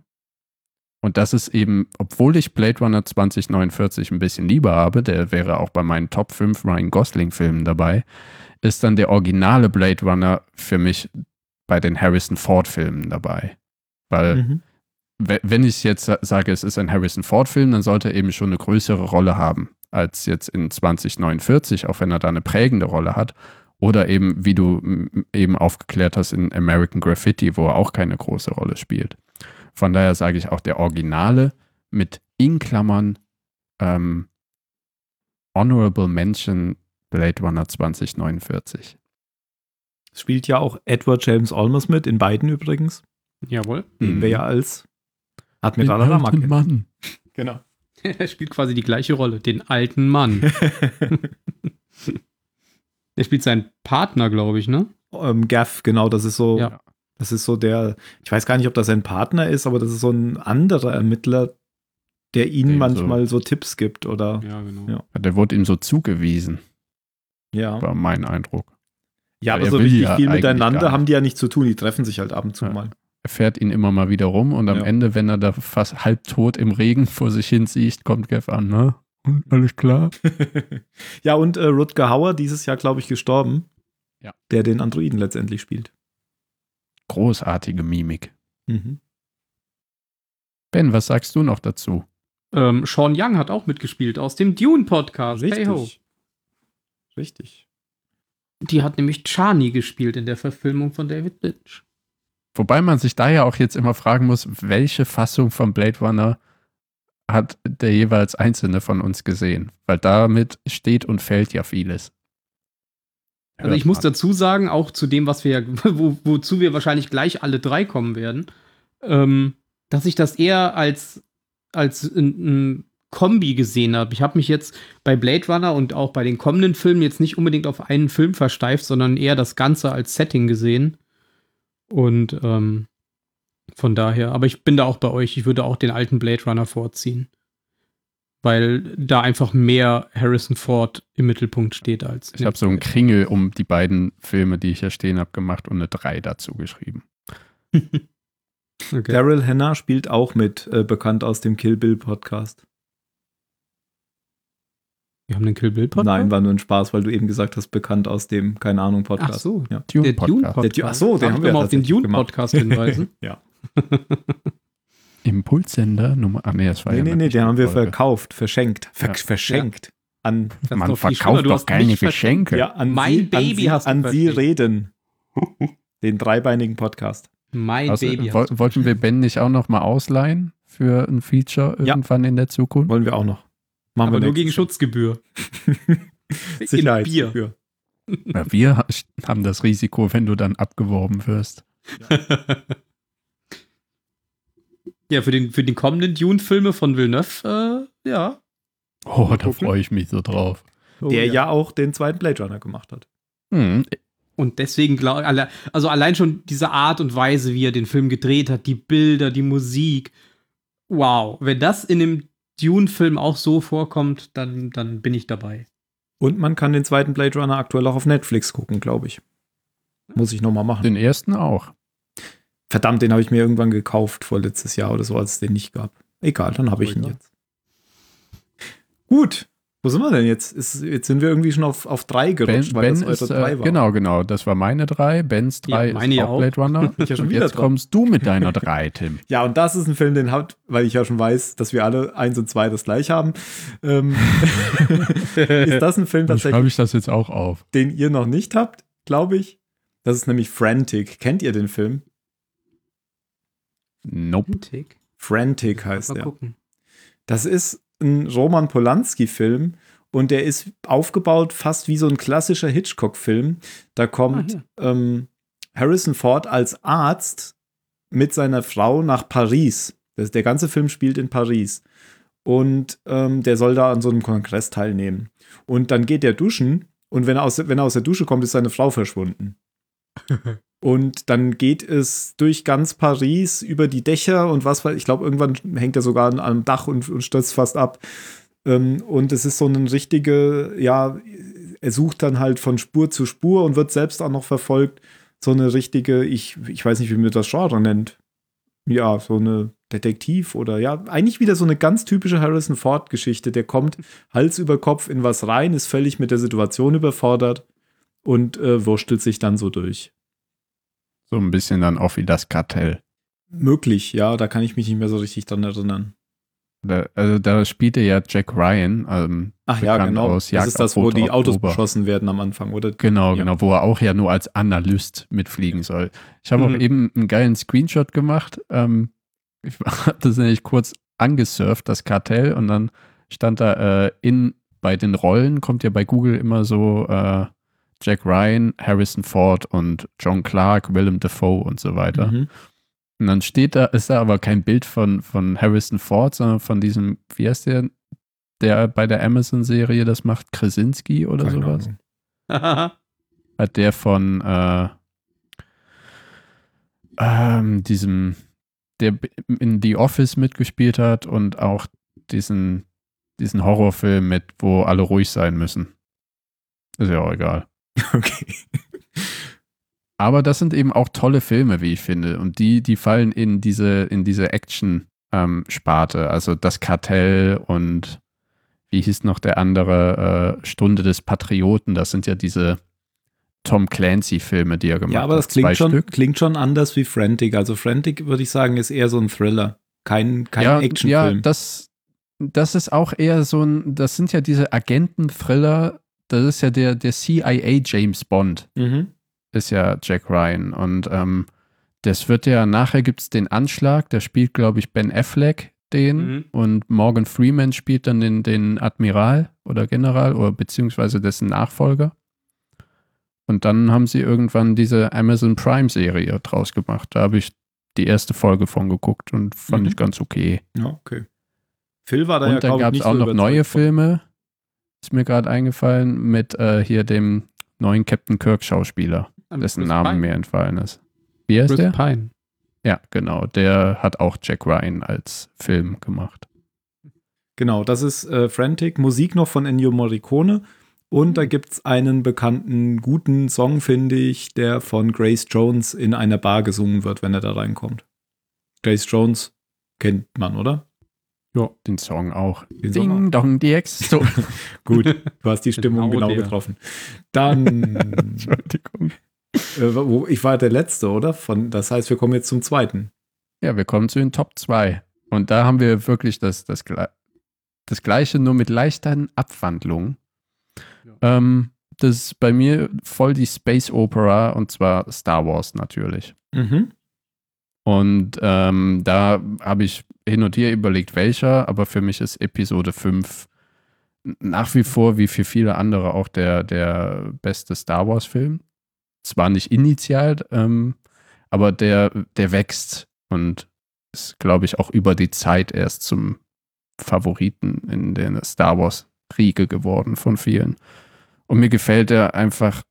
Und das ist eben, obwohl ich Blade Runner 2049 ein bisschen lieber habe, der wäre auch bei meinen Top 5 Ryan Gosling-Filmen dabei, ist dann der originale Blade Runner für mich bei den Harrison Ford-Filmen dabei. Weil, mhm. wenn ich jetzt sage, es ist ein Harrison Ford-Film, dann sollte er eben schon eine größere Rolle haben als jetzt in 2049, auch wenn er da eine prägende Rolle hat. Oder eben, wie du eben aufgeklärt hast, in American Graffiti, wo er auch keine große Rolle spielt. Von daher sage ich auch der Originale mit in Klammern ähm, Honorable Mention Blade Runner 2049. Spielt ja auch Edward James Olmos mit, in beiden übrigens. Jawohl. Den mhm. wir ja als Admiral Ramak Mann. Genau. er spielt quasi die gleiche Rolle, den alten Mann. Der spielt seinen Partner, glaube ich, ne? Ähm, Gaff, genau, das ist so. Ja. Das ist so der, ich weiß gar nicht, ob das sein Partner ist, aber das ist so ein anderer Ermittler, der ihnen manchmal so, so, Tipps gibt, oder? Ja, genau. Ja. Der wurde ihm so zugewiesen. Ja. War mein Eindruck. Ja, aber so richtig ja viel miteinander haben die ja nicht zu tun, die treffen sich halt ab und zu ja. mal. Er fährt ihn immer mal wieder rum und am Ende, wenn er da fast halbtot im Regen vor sich hin sieht, kommt Gaff an, ne? Und alles klar. ja, und äh, Rutger Hauer, dieses Jahr, glaube ich, gestorben. Ja. Der den Androiden letztendlich spielt. Großartige Mimik. Mhm. Ben, was sagst du noch dazu? Ähm, Sean Young hat auch mitgespielt aus dem Dune-Podcast. Richtig. Hey ho. Richtig. Die hat nämlich Chani gespielt in der Verfilmung von David Lynch. Wobei man sich da ja auch jetzt immer fragen muss, welche Fassung von Blade Runner hat der jeweils Einzelne von uns gesehen? Weil damit steht und fällt ja vieles. Also ich muss dazu sagen, auch zu dem, was wir, wo, wozu wir wahrscheinlich gleich alle drei kommen werden, ähm, dass ich das eher als, als ein, ein Kombi gesehen habe. Ich habe mich jetzt bei Blade Runner und auch bei den kommenden Filmen jetzt nicht unbedingt auf einen Film versteift, sondern eher das Ganze als Setting gesehen. Und ähm, von daher, aber ich bin da auch bei euch. Ich würde auch den alten Blade Runner vorziehen. Weil da einfach mehr Harrison Ford im Mittelpunkt steht als. Ich habe so einen Kringel um die beiden Filme, die ich hier stehen habe, gemacht und eine 3 dazu geschrieben. okay. Daryl Hannah spielt auch mit, äh, bekannt aus dem Kill Bill Podcast. Wir haben den Kill Bill Podcast? Nein, war nur ein Spaß, weil du eben gesagt hast, bekannt aus dem, keine Ahnung, Podcast. Ach so, ja. Dune der Dune Podcast. Ach so, den haben wir mal auf den Dune Podcast hinweisen. ja. Impulssender Nummer. Ah, nee, das war nee, ja nee, nee, den haben wir verkauft, verschenkt. Ver ja. Verschenkt. An, Man verkauft doch keine Geschenke. Ja, an mein Sie, Baby an Sie, an Sie reden. den dreibeinigen Podcast. Mein also, Baby. Wo, wollten wir Ben nicht auch noch mal ausleihen für ein Feature irgendwann ja. in der Zukunft? Wollen wir auch noch. Machen Aber nur gegen Schutzgebühr. Sicherheitsgebühr. Ja, wir haben das Risiko, wenn du dann abgeworben wirst. Ja. Ja, für, den, für die kommenden Dune-Filme von Villeneuve, äh, ja. Oh, da freue ich mich so drauf. Oh, Der ja. ja. auch den zweiten Blade Runner gemacht hat. Mhm. Und deswegen glaube ich, also allein schon diese Art und Weise, wie er den Film gedreht hat, die Bilder, die Musik. Wow, wenn das in dem Dune-Film auch so vorkommt, dann, dann bin ich dabei. Und man kann den zweiten Blade Runner aktuell auch auf Netflix gucken, glaube ich. Muss ich nochmal machen. Den ersten auch. Verdammt, den habe ich mir irgendwann gekauft vor letztes Jahr oder so, als es den nicht gab. Egal, dann habe ich ihn jetzt. Gut. Wo sind wir denn jetzt? Ist, jetzt sind wir irgendwie schon auf, auf drei gerutscht, ben, weil ben das ist, drei äh, war. Genau, genau. Das war meine drei. Bens drei ja, ist auch Blade Runner. ich ja schon wieder jetzt dran. kommst du mit deiner drei, Tim. ja, und das ist ein Film, den hat, weil ich ja schon weiß, dass wir alle eins und zwei das gleich haben. Ähm, ist das ein Film tatsächlich? Schreibe ich das jetzt auch auf. Den ihr noch nicht habt, glaube ich. Das ist nämlich Frantic. Kennt ihr den Film? Nope. Frantic, Frantic heißt er. Das ist ein Roman Polanski-Film und der ist aufgebaut fast wie so ein klassischer Hitchcock-Film. Da kommt ah, ähm, Harrison Ford als Arzt mit seiner Frau nach Paris. Das, der ganze Film spielt in Paris. Und ähm, der soll da an so einem Kongress teilnehmen. Und dann geht er duschen und wenn er aus, wenn er aus der Dusche kommt, ist seine Frau verschwunden. Und dann geht es durch ganz Paris über die Dächer und was, ich glaube, irgendwann hängt er sogar an einem Dach und, und stürzt fast ab. Ähm, und es ist so eine richtige, ja, er sucht dann halt von Spur zu Spur und wird selbst auch noch verfolgt. So eine richtige, ich, ich weiß nicht, wie man das Genre nennt. Ja, so eine Detektiv oder ja, eigentlich wieder so eine ganz typische Harrison Ford-Geschichte. Der kommt Hals über Kopf in was rein, ist völlig mit der Situation überfordert und äh, wurstelt sich dann so durch. So ein bisschen dann auch wie das Kartell. Möglich, ja, da kann ich mich nicht mehr so richtig dran erinnern. Da, also da spielte ja Jack Ryan. Ähm, Ach ja, genau. das ist das, wo die Autos Oktober. beschossen werden am Anfang, oder? Genau, ja. genau, wo er auch ja nur als Analyst mitfliegen soll. Ich habe mhm. auch eben einen geilen Screenshot gemacht. Ähm, ich habe das nämlich kurz angesurft, das Kartell, und dann stand da äh, in bei den Rollen, kommt ja bei Google immer so äh, Jack Ryan, Harrison Ford und John Clark, Willem Dafoe und so weiter. Mhm. Und dann steht da, ist da aber kein Bild von, von Harrison Ford, sondern von diesem, wie heißt der, der bei der Amazon-Serie das macht, Krasinski oder Keine sowas. Hat der von äh, ähm, diesem, der in The Office mitgespielt hat und auch diesen, diesen Horrorfilm mit, wo alle ruhig sein müssen. Ist ja auch egal. Okay. Aber das sind eben auch tolle Filme, wie ich finde. Und die, die fallen in diese, in diese Action-Sparte. Ähm, also das Kartell und wie hieß noch der andere, äh, Stunde des Patrioten. Das sind ja diese Tom Clancy-Filme, die er gemacht hat. Ja, aber das klingt schon, klingt schon anders wie Frantic. Also Frantic, würde ich sagen, ist eher so ein Thriller. Kein, kein ja, Actionfilm. Ja, das, das ist auch eher so ein, das sind ja diese Agenten-Thriller, das ist ja der, der CIA James Bond. Mhm. Ist ja Jack Ryan. Und ähm, das wird ja, nachher gibt es den Anschlag, da spielt, glaube ich, Ben Affleck den mhm. und Morgan Freeman spielt dann den, den Admiral oder General oder beziehungsweise dessen Nachfolger. Und dann haben sie irgendwann diese Amazon Prime-Serie draus gemacht. Da habe ich die erste Folge von geguckt und fand mhm. ich ganz okay. Ja, okay. Phil war da und ja, dann gab es auch noch neue Filme, ist mir gerade eingefallen, mit äh, hier dem neuen Captain Kirk-Schauspieler, dessen Chris Name Pine. mir entfallen ist. Wie heißt Chris der? Pine. Ja, genau. Der hat auch Jack Ryan als Film gemacht. Genau, das ist äh, Frantic. Musik noch von Ennio Morricone. Und da gibt es einen bekannten, guten Song, finde ich, der von Grace Jones in einer Bar gesungen wird, wenn er da reinkommt. Grace Jones kennt man, oder? Ja, den Song auch. Den Ding Song Dong DX. So. Gut, du hast die Stimmung genau, genau getroffen. Dann. Entschuldigung. Äh, ich war der Letzte, oder? Von, das heißt, wir kommen jetzt zum zweiten. Ja, wir kommen zu den Top 2. Und da haben wir wirklich das, das, das Gleiche, nur mit leichten Abwandlungen. Ja. Ähm, das ist bei mir voll die Space Opera und zwar Star Wars natürlich. Mhm. Und ähm, da habe ich hin und her überlegt, welcher, aber für mich ist Episode 5 nach wie vor, wie für viele andere, auch der, der beste Star Wars-Film zwar nicht initial, ähm, aber der, der wächst und ist, glaube ich, auch über die Zeit erst zum Favoriten in der Star Wars-Riege geworden von vielen. Und mir gefällt er einfach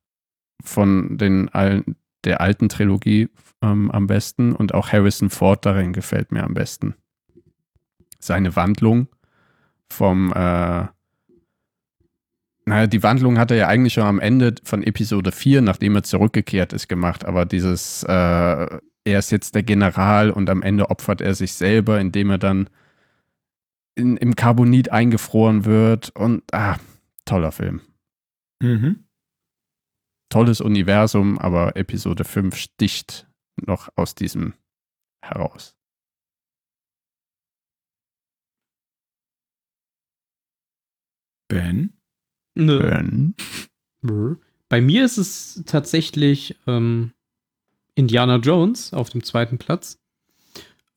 von den allen, der alten Trilogie ähm, am besten und auch Harrison Ford darin gefällt mir am besten. Seine Wandlung vom äh, naja, die Wandlung hat er ja eigentlich schon am Ende von Episode 4, nachdem er zurückgekehrt ist, gemacht. Aber dieses, äh, er ist jetzt der General und am Ende opfert er sich selber, indem er dann in, im Carbonit eingefroren wird. Und, ah, toller Film. Mhm. Tolles Universum, aber Episode 5 sticht noch aus diesem heraus. Ben? Nö. Bei mir ist es tatsächlich ähm, Indiana Jones auf dem zweiten Platz.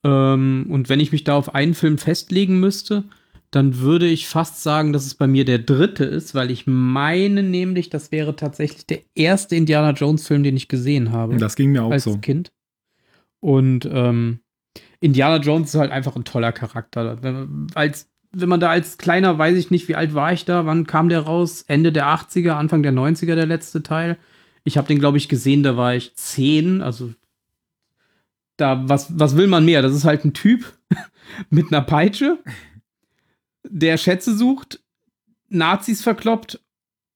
Ähm, und wenn ich mich da auf einen Film festlegen müsste, dann würde ich fast sagen, dass es bei mir der dritte ist, weil ich meine nämlich, das wäre tatsächlich der erste Indiana Jones-Film, den ich gesehen habe. Das ging mir auch als so. Kind. Und ähm, Indiana Jones ist halt einfach ein toller Charakter. Als wenn man da als kleiner, weiß ich nicht, wie alt war ich da, wann kam der raus? Ende der 80er, Anfang der 90er, der letzte Teil. Ich habe den, glaube ich, gesehen, da war ich 10, also da, was, was will man mehr? Das ist halt ein Typ mit einer Peitsche, der Schätze sucht, Nazis verkloppt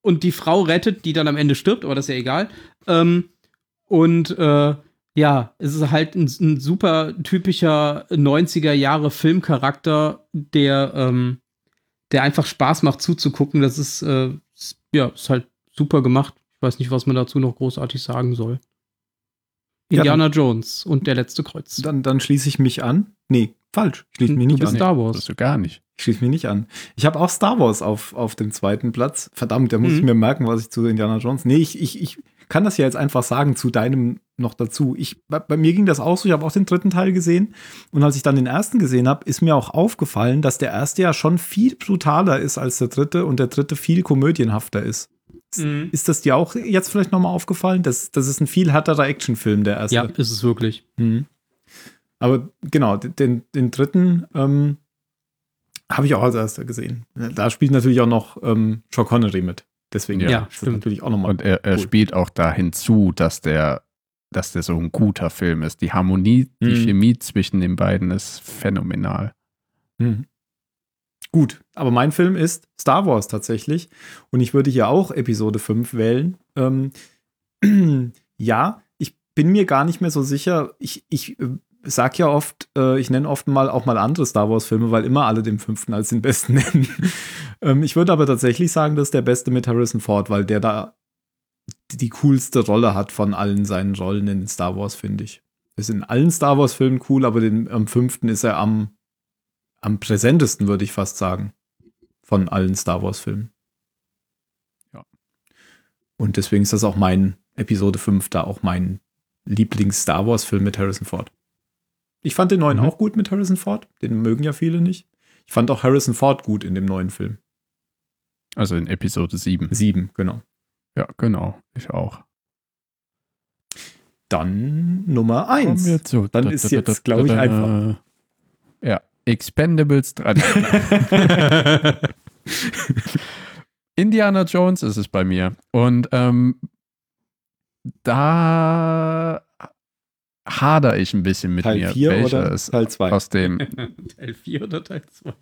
und die Frau rettet, die dann am Ende stirbt, aber das ist ja egal. Ähm, und äh, ja, es ist halt ein, ein super typischer 90er Jahre Filmcharakter, der, ähm, der einfach Spaß macht zuzugucken. Das ist, äh, ja, ist halt super gemacht. Ich weiß nicht, was man dazu noch großartig sagen soll. Indiana ja, Jones und der letzte Kreuz. Dann, dann schließe ich mich an. Nee, falsch. Ich schließe mich nicht du bist an. Star Wars. Das du gar nicht. Ich schließe mich nicht an. Ich habe auch Star Wars auf, auf dem zweiten Platz. Verdammt, da muss mhm. ich mir merken, was ich zu Indiana Jones. Nee, ich, ich, ich kann das ja jetzt einfach sagen zu deinem noch dazu. Ich, bei, bei mir ging das auch so, ich habe auch den dritten Teil gesehen und als ich dann den ersten gesehen habe, ist mir auch aufgefallen, dass der erste ja schon viel brutaler ist als der dritte und der dritte viel komödienhafter ist. Mhm. Ist das dir auch jetzt vielleicht nochmal aufgefallen? Das, das ist ein viel härterer Actionfilm, der erste. Ja, ist es wirklich. Mhm. Aber genau, den, den dritten ähm, habe ich auch als erster gesehen. Da spielt natürlich auch noch ähm, Sean Connery mit. Deswegen ja, ja stimmt. natürlich auch nochmal. Und er, er cool. spielt auch da hinzu, dass der, dass der so ein guter Film ist. Die Harmonie, die mhm. Chemie zwischen den beiden ist phänomenal. Mhm. Gut, aber mein Film ist Star Wars tatsächlich. Und ich würde hier auch Episode 5 wählen. Ähm, ja, ich bin mir gar nicht mehr so sicher. Ich, ich äh, sag ja oft, äh, ich nenne oft mal auch mal andere Star Wars-Filme, weil immer alle den fünften als den besten nennen. ähm, ich würde aber tatsächlich sagen, das ist der beste mit Harrison Ford, weil der da die coolste Rolle hat von allen seinen Rollen in Star Wars, finde ich. Ist in allen Star Wars-Filmen cool, aber den, am fünften ist er am, am präsentesten, würde ich fast sagen. Von allen Star Wars-Filmen. Ja. Und deswegen ist das auch mein Episode 5 da auch mein Lieblings-Star Wars-Film mit Harrison Ford. Ich fand den neuen mhm. auch gut mit Harrison Ford. Den mögen ja viele nicht. Ich fand auch Harrison Ford gut in dem neuen Film. Also in Episode 7. 7, genau. Ja, genau. Ich auch. Dann Nummer 1. Dann ist jetzt, glaube ich, einfach. Ja, Expendables 3. Indiana Jones ist es bei mir. Und ähm, da hader ich ein bisschen mit Teil mir. 4 oder Teil 2? Aus dem Teil 4 oder Teil 2?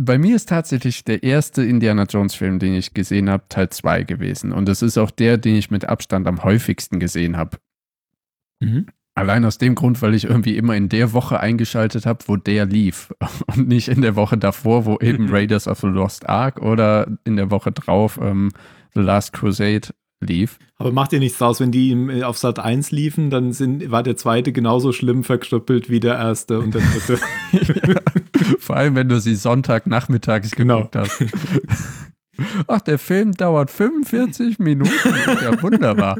Bei mir ist tatsächlich der erste Indiana Jones-Film, den ich gesehen habe, Teil 2 gewesen. Und das ist auch der, den ich mit Abstand am häufigsten gesehen habe. Mhm. Allein aus dem Grund, weil ich irgendwie immer in der Woche eingeschaltet habe, wo der lief. Und nicht in der Woche davor, wo eben Raiders of the Lost Ark oder in der Woche drauf ähm, The Last Crusade lief. Aber macht dir nichts draus, wenn die äh, auf Sat 1 liefen, dann sind, war der zweite genauso schlimm verkrüppelt wie der erste und der dritte. ja, vor allem, wenn du sie Sonntagnachmittags genau. geguckt hast. Ach, der Film dauert 45 Minuten. Ja, wunderbar.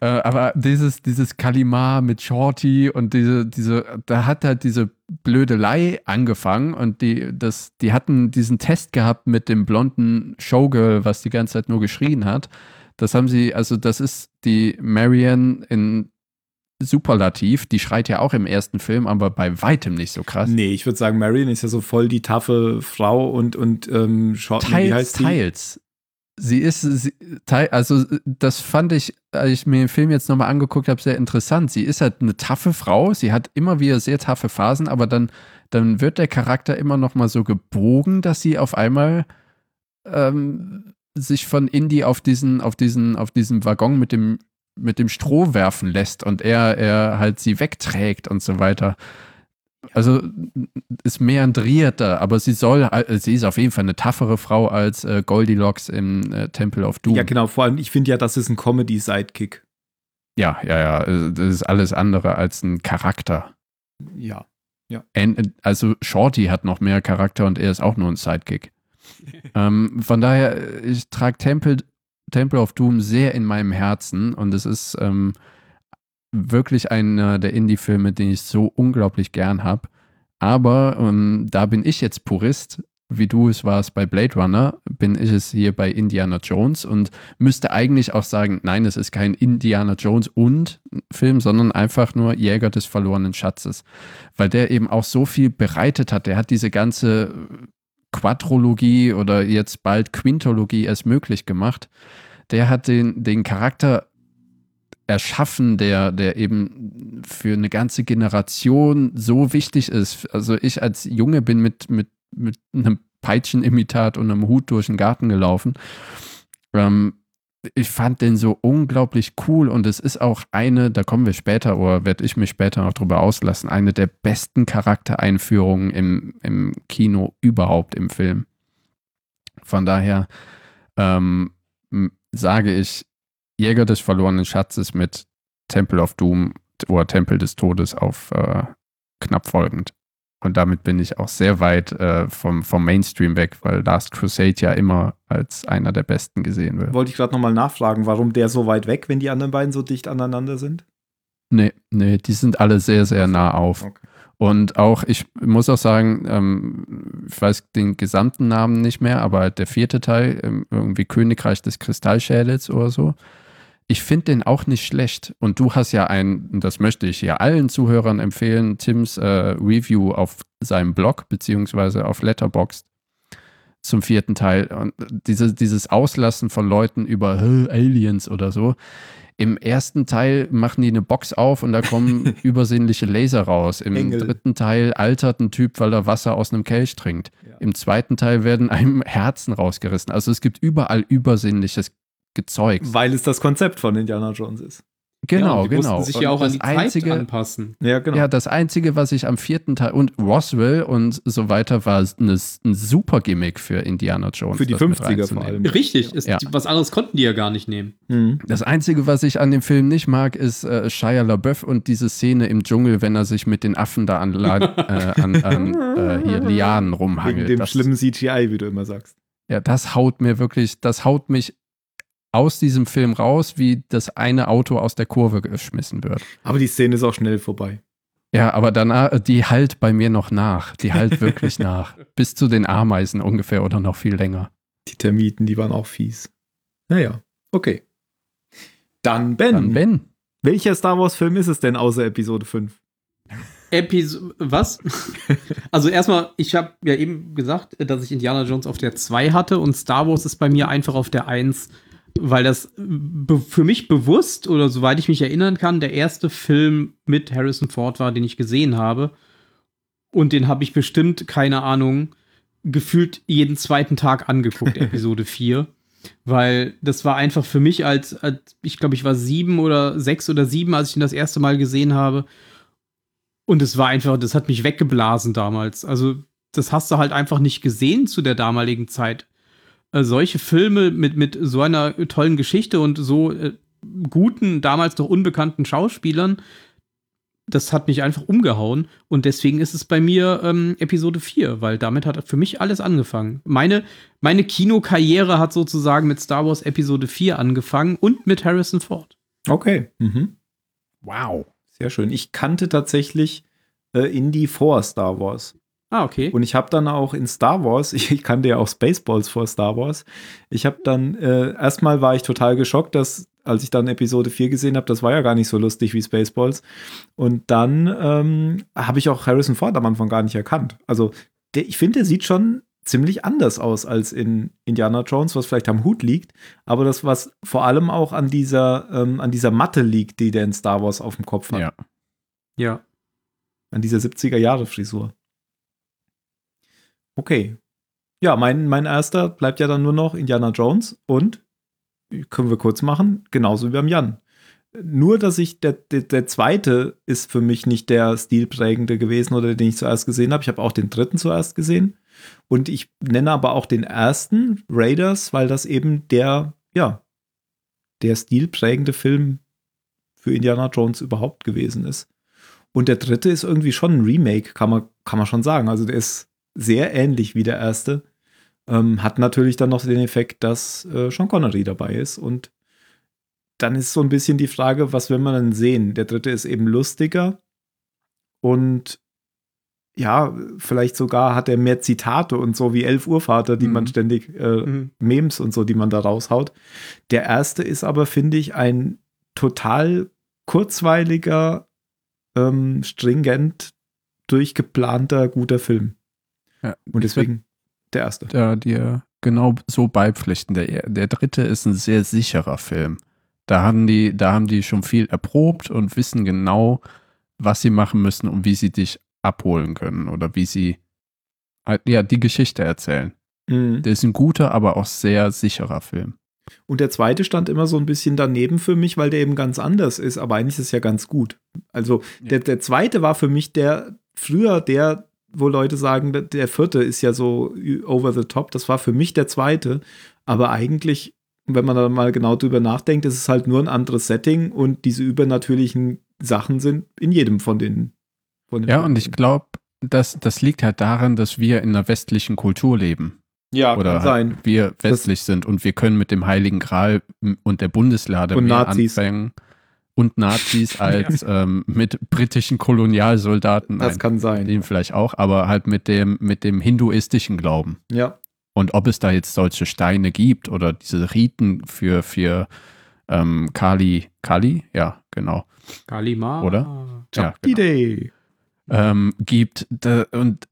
äh, aber dieses, dieses Kalimar mit Shorty und diese, diese, da hat halt diese Blödelei angefangen und die, das, die hatten diesen Test gehabt mit dem blonden Showgirl, was die ganze Zeit nur geschrien hat. Das haben sie, also das ist die Marianne in Superlativ, die schreit ja auch im ersten Film, aber bei weitem nicht so krass. Nee, ich würde sagen, Marion ist ja so voll die taffe Frau und, und ähm, Short, teils, wie heißt die? Teils. Sie ist, sie, also das fand ich, als ich mir den Film jetzt nochmal angeguckt habe, sehr interessant. Sie ist halt eine taffe Frau, sie hat immer wieder sehr taffe Phasen, aber dann, dann wird der Charakter immer nochmal so gebogen, dass sie auf einmal ähm, sich von Indy auf diesen, auf diesen, auf diesem Waggon mit dem, mit dem Stroh werfen lässt und er, er halt sie wegträgt und so weiter also ist meandrierter, aber sie soll, äh, sie ist auf jeden Fall eine taffere Frau als äh, Goldilocks im äh, Temple of Doom. Ja, genau, vor allem, ich finde ja, das ist ein Comedy-Sidekick. Ja, ja, ja, das ist alles andere als ein Charakter. Ja, ja. Also Shorty hat noch mehr Charakter und er ist auch nur ein Sidekick. ähm, von daher, ich trage Temple, Temple of Doom sehr in meinem Herzen und es ist ähm, wirklich einer der Indie-Filme, den ich so unglaublich gern habe. Aber ähm, da bin ich jetzt Purist, wie du es warst bei Blade Runner, bin ich es hier bei Indiana Jones und müsste eigentlich auch sagen, nein, es ist kein Indiana Jones und Film, sondern einfach nur Jäger des verlorenen Schatzes, weil der eben auch so viel bereitet hat. Der hat diese ganze Quadrologie oder jetzt bald Quintologie erst möglich gemacht. Der hat den, den Charakter erschaffen, der, der eben für eine ganze Generation so wichtig ist. Also ich als Junge bin mit, mit, mit einem Peitchenimitat und einem Hut durch den Garten gelaufen. Ähm, ich fand den so unglaublich cool und es ist auch eine, da kommen wir später oder werde ich mich später noch drüber auslassen, eine der besten Charaktereinführungen im, im Kino überhaupt im Film. Von daher ähm, sage ich, Jäger des verlorenen Schatzes mit Temple of Doom oder Tempel des Todes auf äh, knapp folgend. Und damit bin ich auch sehr weit äh, vom, vom Mainstream weg, weil Last Crusade ja immer als einer der besten gesehen wird. Wollte ich gerade nochmal nachfragen, warum der so weit weg, wenn die anderen beiden so dicht aneinander sind? Nee, nee, die sind alle sehr, sehr nah auf. Okay. Und auch, ich muss auch sagen, ähm, ich weiß den gesamten Namen nicht mehr, aber der vierte Teil, ähm, irgendwie Königreich des Kristallschädels oder so, ich finde den auch nicht schlecht. Und du hast ja ein, das möchte ich hier allen Zuhörern empfehlen, Tims äh, Review auf seinem Blog beziehungsweise auf Letterboxd zum vierten Teil. Und diese, dieses Auslassen von Leuten über Aliens oder so. Im ersten Teil machen die eine Box auf und da kommen übersinnliche Laser raus. Im Engel. dritten Teil altert ein Typ, weil er Wasser aus einem Kelch trinkt. Ja. Im zweiten Teil werden einem Herzen rausgerissen. Also es gibt überall Übersinnliches gezeugt. Weil es das Konzept von Indiana Jones ist. Genau, ja, die genau. sich ja auch an die einzige, Zeit anpassen. Ja, genau. Ja, das Einzige, was ich am vierten Teil und Roswell und so weiter war eine, ein super Gimmick für Indiana Jones. Für die 50er vor allem. Richtig, ist, ja. was anderes konnten die ja gar nicht nehmen. Mhm. Das Einzige, was ich an dem Film nicht mag, ist äh, Shia LaBeouf und diese Szene im Dschungel, wenn er sich mit den Affen da an, äh, an, an äh, hier Lianen rumhangelt. Wegen dem das, schlimmen CGI, wie du immer sagst. Ja, das haut mir wirklich, das haut mich aus diesem Film raus, wie das eine Auto aus der Kurve geschmissen wird. Aber die Szene ist auch schnell vorbei. Ja, aber danach, die halt bei mir noch nach. Die halt wirklich nach. Bis zu den Ameisen ungefähr oder noch viel länger. Die Termiten, die waren auch fies. Naja, okay. Dann Ben. Dann Ben. Welcher Star Wars-Film ist es denn außer Episode 5? Episode, was? also erstmal, ich habe ja eben gesagt, dass ich Indiana Jones auf der 2 hatte und Star Wars ist bei mir einfach auf der 1, weil das für mich bewusst oder soweit ich mich erinnern kann, der erste Film mit Harrison Ford war, den ich gesehen habe. Und den habe ich bestimmt, keine Ahnung, gefühlt jeden zweiten Tag angeguckt, Episode 4. Weil das war einfach für mich als, als ich glaube, ich war sieben oder sechs oder sieben, als ich ihn das erste Mal gesehen habe. Und es war einfach, das hat mich weggeblasen damals. Also, das hast du halt einfach nicht gesehen zu der damaligen Zeit. Äh, solche Filme mit, mit so einer tollen Geschichte und so äh, guten, damals noch unbekannten Schauspielern, das hat mich einfach umgehauen. Und deswegen ist es bei mir ähm, Episode 4, weil damit hat für mich alles angefangen. Meine, meine Kinokarriere hat sozusagen mit Star Wars Episode 4 angefangen und mit Harrison Ford. Okay. Mhm. Wow. Sehr schön. Ich kannte tatsächlich äh, Indie vor Star Wars. Ah, okay. Und ich habe dann auch in Star Wars, ich, ich kannte ja auch Spaceballs vor Star Wars. Ich habe dann, äh, erstmal war ich total geschockt, dass, als ich dann Episode 4 gesehen habe, das war ja gar nicht so lustig wie Spaceballs. Und dann ähm, habe ich auch Harrison Ford am Anfang gar nicht erkannt. Also, der, ich finde, der sieht schon ziemlich anders aus als in Indiana Jones, was vielleicht am Hut liegt, aber das, was vor allem auch an dieser, ähm, an dieser Matte liegt, die der in Star Wars auf dem Kopf hat. Ja. Ja. An dieser 70er-Jahre-Frisur. Okay. Ja, mein, mein erster bleibt ja dann nur noch Indiana Jones und können wir kurz machen, genauso wie beim Jan. Nur, dass ich, der, der, der zweite ist für mich nicht der stilprägende gewesen oder den ich zuerst gesehen habe. Ich habe auch den dritten zuerst gesehen. Und ich nenne aber auch den ersten Raiders, weil das eben der, ja, der stilprägende Film für Indiana Jones überhaupt gewesen ist. Und der dritte ist irgendwie schon ein Remake, kann man, kann man schon sagen. Also der ist sehr ähnlich wie der erste. Ähm, hat natürlich dann noch den Effekt, dass äh, Sean Connery dabei ist. Und dann ist so ein bisschen die Frage, was will man denn sehen? Der dritte ist eben lustiger und ja, vielleicht sogar hat er mehr Zitate und so wie Elf Uhr Vater, die mhm. man ständig, äh, mhm. Memes und so, die man da raushaut. Der erste ist aber, finde ich, ein total kurzweiliger, ähm, stringent durchgeplanter, guter Film. Ja, und deswegen der erste. Da dir genau so beipflichten. Der, der dritte ist ein sehr sicherer Film. Da haben die, da haben die schon viel erprobt und wissen genau, was sie machen müssen und wie sie dich abholen können oder wie sie halt, ja, die Geschichte erzählen. Mhm. Der ist ein guter, aber auch sehr sicherer Film. Und der zweite stand immer so ein bisschen daneben für mich, weil der eben ganz anders ist, aber eigentlich ist es ja ganz gut. Also ja. der, der zweite war für mich der, früher der, wo Leute sagen, der vierte ist ja so over the top. Das war für mich der zweite, aber eigentlich, wenn man da mal genau drüber nachdenkt, ist es halt nur ein anderes Setting und diese übernatürlichen Sachen sind in jedem von den ja, und ich glaube, das, das liegt halt daran, dass wir in einer westlichen Kultur leben. Ja, Oder kann sein. wir westlich das sind und wir können mit dem Heiligen Gral und der Bundeslade und mehr Nazis. anfangen. Und Nazis als ja. ähm, mit britischen Kolonialsoldaten. Das Nein, kann sein. Den vielleicht auch, aber halt mit dem, mit dem hinduistischen Glauben. Ja. Und ob es da jetzt solche Steine gibt oder diese Riten für, für ähm, Kali, Kali? Ja, genau. Kali Ma. Oder? Ja, genau ähm, gibt. Da, und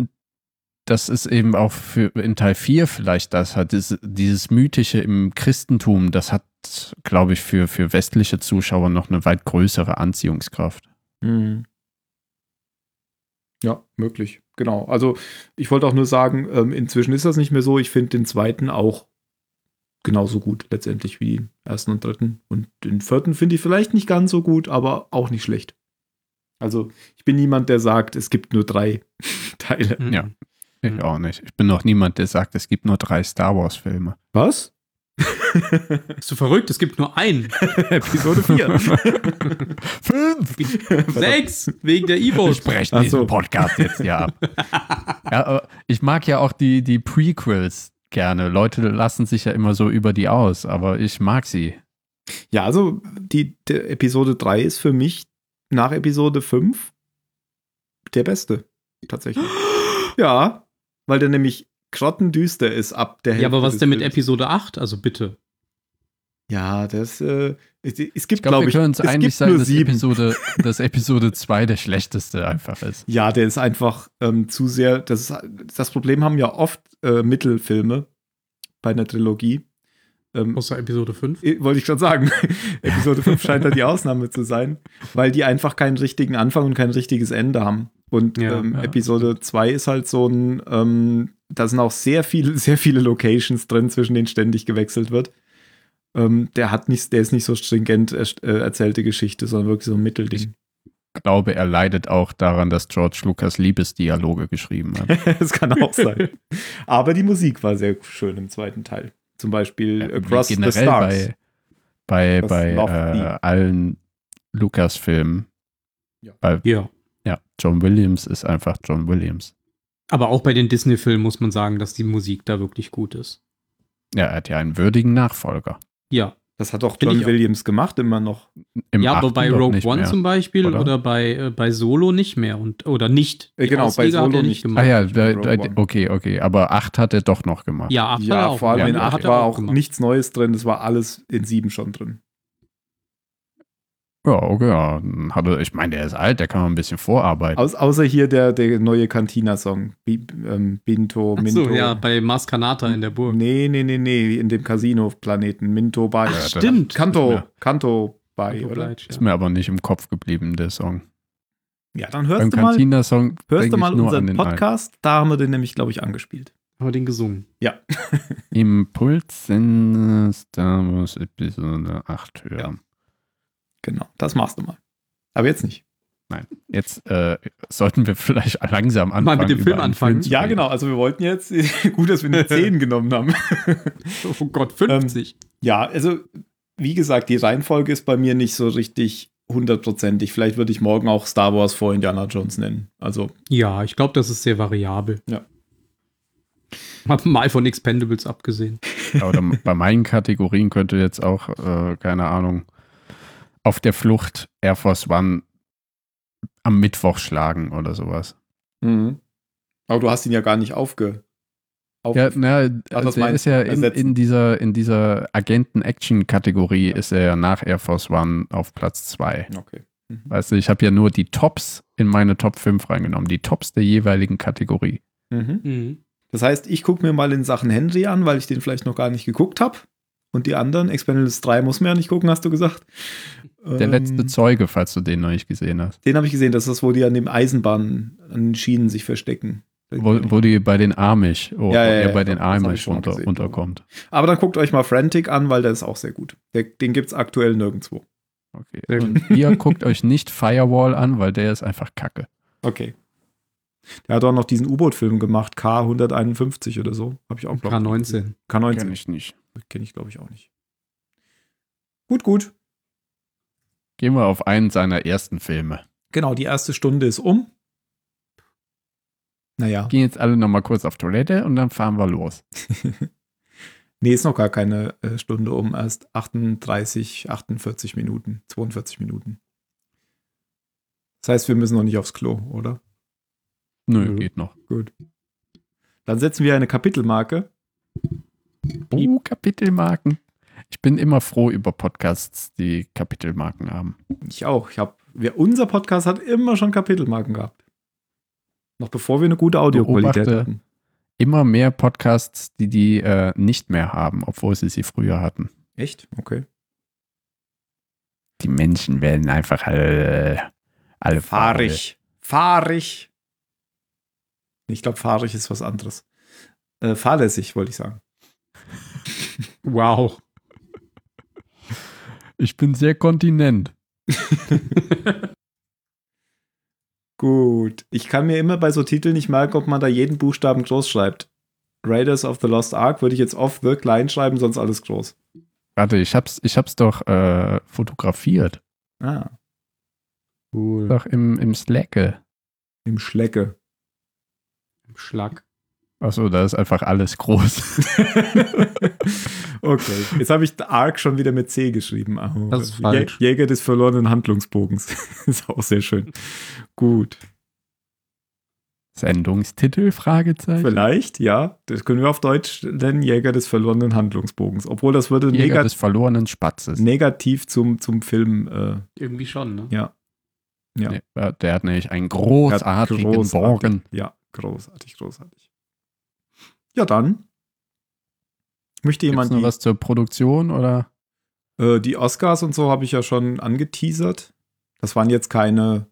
das ist eben auch für in Teil 4 vielleicht das hat dieses, dieses mythische im Christentum, das hat, glaube ich, für, für westliche Zuschauer noch eine weit größere Anziehungskraft. Mhm. Ja, möglich. Genau. Also ich wollte auch nur sagen, ähm, inzwischen ist das nicht mehr so. Ich finde den zweiten auch genauso gut letztendlich wie den ersten und dritten. Und den vierten finde ich vielleicht nicht ganz so gut, aber auch nicht schlecht. Also ich bin niemand, der sagt, es gibt nur drei Teile. Ja, ich mhm. auch nicht. Ich bin noch niemand, der sagt, es gibt nur drei Star Wars-Filme. Was? Bist du verrückt? Es gibt nur einen. Episode 4. Fünf. Sechs. Wegen der Evo. Sprechen so. diesen Podcast jetzt ja ab. ja, ich mag ja auch die, die Prequels gerne. Leute lassen sich ja immer so über die aus, aber ich mag sie. Ja, also die, die Episode 3 ist für mich nach Episode 5 der beste. Tatsächlich. ja, weil der nämlich grottendüster ist ab der Hälfte. Ja, aber was denn mit Episode 8? Also bitte. Ja, das, äh, es, es gibt, glaube glaub ich, wir können uns einig sein, dass Episode, dass Episode 2 der schlechteste einfach ist. Ja, der ist einfach ähm, zu sehr, das, ist, das Problem haben ja oft äh, Mittelfilme bei einer Trilogie. Ähm, Außer Episode 5? Wollte ich schon sagen. Episode 5 scheint da die Ausnahme zu sein, weil die einfach keinen richtigen Anfang und kein richtiges Ende haben. Und ja, ähm, ja. Episode 2 ist halt so ein, ähm, da sind auch sehr viele, sehr viele Locations drin, zwischen denen ständig gewechselt wird. Ähm, der hat nicht, der ist nicht so stringent äh, erzählte Geschichte, sondern wirklich so ein Mittelding. Ich glaube, er leidet auch daran, dass George Lucas Liebesdialoge geschrieben hat. das kann auch sein. Aber die Musik war sehr schön im zweiten Teil. Zum Beispiel ja, Across the Stars. Bei, bei, bei äh, allen Lucas-Filmen. Ja. Bei, ja. ja, John Williams ist einfach John Williams. Aber auch bei den Disney-Filmen muss man sagen, dass die Musik da wirklich gut ist. Ja, er hat ja einen würdigen Nachfolger. Ja. Das hat auch John Williams gemacht, immer noch. Im ja, aber bei Rogue One mehr, zum Beispiel oder, oder bei, äh, bei Solo nicht mehr. Und, oder nicht. Die genau, bei Solo nicht gemacht. Ah ja, da, da, okay, okay. Aber 8 hat er doch noch gemacht. Ja, 8 ja, vor allem in 8 war auch gemacht. nichts Neues drin. Das war alles in 7 schon drin. Ja, okay, ja. Hatte, ich meine, der ist alt, der kann man ein bisschen vorarbeiten. Aus, außer hier der, der neue Cantina-Song. Ähm, Binto, Ach Minto. So, ja, bei Maskanata in der Burg. Nee, nee, nee, nee, in dem Casino-Planeten. Minto bei. Ja, stimmt. Kanto. Kanto bei, oder? Bleich, ja. Ist mir aber nicht im Kopf geblieben, der Song. Ja, dann hörst Beim du mal, Song hörst du mal unseren Podcast. Da haben wir den nämlich, glaube ich, angespielt. Haben wir den gesungen? Ja. Impuls in Star Wars Episode 8 hören. Ja. Genau, das machst du mal. Aber jetzt nicht. Nein, jetzt äh, sollten wir vielleicht langsam anfangen. Mal mit dem Film anfangen. Film ja, genau. Also wir wollten jetzt, gut, dass wir eine 10 genommen haben. oh Gott, 50. Ähm, ja, also wie gesagt, die Reihenfolge ist bei mir nicht so richtig hundertprozentig. Vielleicht würde ich morgen auch Star Wars vor Indiana Jones nennen. Also ja, ich glaube, das ist sehr variabel. Ja. Mal von Expendables abgesehen. Ja, oder bei meinen Kategorien könnte jetzt auch, äh, keine Ahnung, auf der Flucht Air Force One am Mittwoch schlagen oder sowas. Mhm. Aber du hast ihn ja gar nicht aufge. Auf ja, na, also er ist ja in, in, dieser, in dieser Agenten-Action-Kategorie ja. ist er ja nach Air Force One auf Platz 2. Okay. Mhm. Weißt du, ich habe ja nur die Tops in meine Top 5 reingenommen, die Tops der jeweiligen Kategorie. Mhm. Mhm. Das heißt, ich gucke mir mal in Sachen Henry an, weil ich den vielleicht noch gar nicht geguckt habe. Und die anderen, Expendables 3 muss man ja nicht gucken, hast du gesagt. Der ähm, letzte Zeuge, falls du den noch nicht gesehen hast. Den habe ich gesehen, das ist das, wo die an dem Eisenbahn, an den Schienen sich verstecken. Wo, wo die bei den Amish, oh, ja, ja, ja, bei den Amish unter, gesehen, unterkommt. Aber dann guckt euch mal Frantic an, weil der ist auch sehr gut. Der, den gibt es aktuell nirgendwo. Okay. Und ihr guckt euch nicht Firewall an, weil der ist einfach kacke. Okay. Der hat auch noch diesen U-Boot-Film gemacht, K151 oder so. Habe ich auch, K19. K19. Kenn ich nicht. Kenne ich, glaube ich, auch nicht. Gut, gut. Gehen wir auf einen seiner ersten Filme. Genau, die erste Stunde ist um. Naja. Gehen jetzt alle nochmal kurz auf Toilette und dann fahren wir los. nee, ist noch gar keine äh, Stunde um, erst 38, 48 Minuten, 42 Minuten. Das heißt, wir müssen noch nicht aufs Klo, oder? Nö, geht noch. Gut. Dann setzen wir eine Kapitelmarke. Oh, Kapitelmarken. Ich bin immer froh über Podcasts, die Kapitelmarken haben. Ich auch. Ich habe, unser Podcast hat immer schon Kapitelmarken gehabt. Noch bevor wir eine gute Audioqualität hatten. Immer mehr Podcasts, die die äh, nicht mehr haben, obwohl sie sie früher hatten. Echt? Okay. Die Menschen werden einfach alle, alle fahrig. Fahrig. Ich glaube, fahrig ist was anderes. Äh, fahrlässig, wollte ich sagen. wow. Ich bin sehr kontinent. Gut. Ich kann mir immer bei so Titeln nicht merken, ob man da jeden Buchstaben groß schreibt. Raiders of the Lost Ark würde ich jetzt oft the klein schreiben, sonst alles groß. Warte, ich hab's, ich hab's doch äh, fotografiert. Ah. Cool. Doch im, im Slacke. Im Schlecke. Im Schlag. Achso, da ist einfach alles groß. okay, jetzt habe ich Ark schon wieder mit C geschrieben. Oh, das ist falsch. Jäger des verlorenen Handlungsbogens. ist auch sehr schön. Gut. Sendungstitel? Fragezeichen. Vielleicht, ja. Das können wir auf Deutsch nennen, Jäger des verlorenen Handlungsbogens. Obwohl das würde Jäger des verlorenen Spatzes. negativ zum, zum Film. Äh, Irgendwie schon, ne? Ja. ja. Nee, der hat nämlich einen großartigen großartig, Borgen. Ja, großartig, großartig. Ja, dann. Möchte jemand. Gibt's noch was zur Produktion oder? Äh, die Oscars und so habe ich ja schon angeteasert. Das waren jetzt keine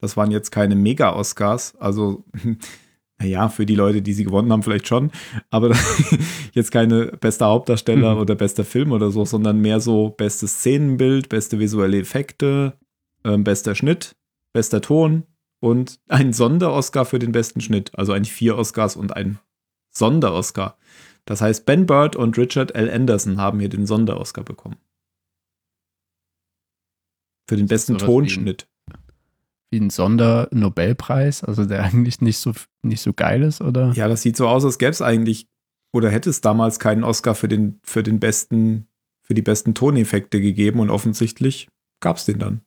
das waren jetzt keine Mega-Oscars. Also, naja, für die Leute, die sie gewonnen haben, vielleicht schon. Aber jetzt keine bester Hauptdarsteller mhm. oder bester Film oder so, sondern mehr so bestes Szenenbild, beste visuelle Effekte, äh, bester Schnitt, bester Ton und ein Sonder-Oscar für den besten Schnitt. Also eigentlich vier Oscars und ein Sonder-Oscar. Das heißt, Ben Bird und Richard L. Anderson haben hier den Sonder-Oscar bekommen. Für den besten Tonschnitt wie ein Sondernobelpreis, also der eigentlich nicht so, nicht so geil ist, oder? Ja, das sieht so aus, als gäbe es eigentlich oder hätte es damals keinen Oscar für den, für den besten, für die besten Toneffekte gegeben und offensichtlich gab es den dann.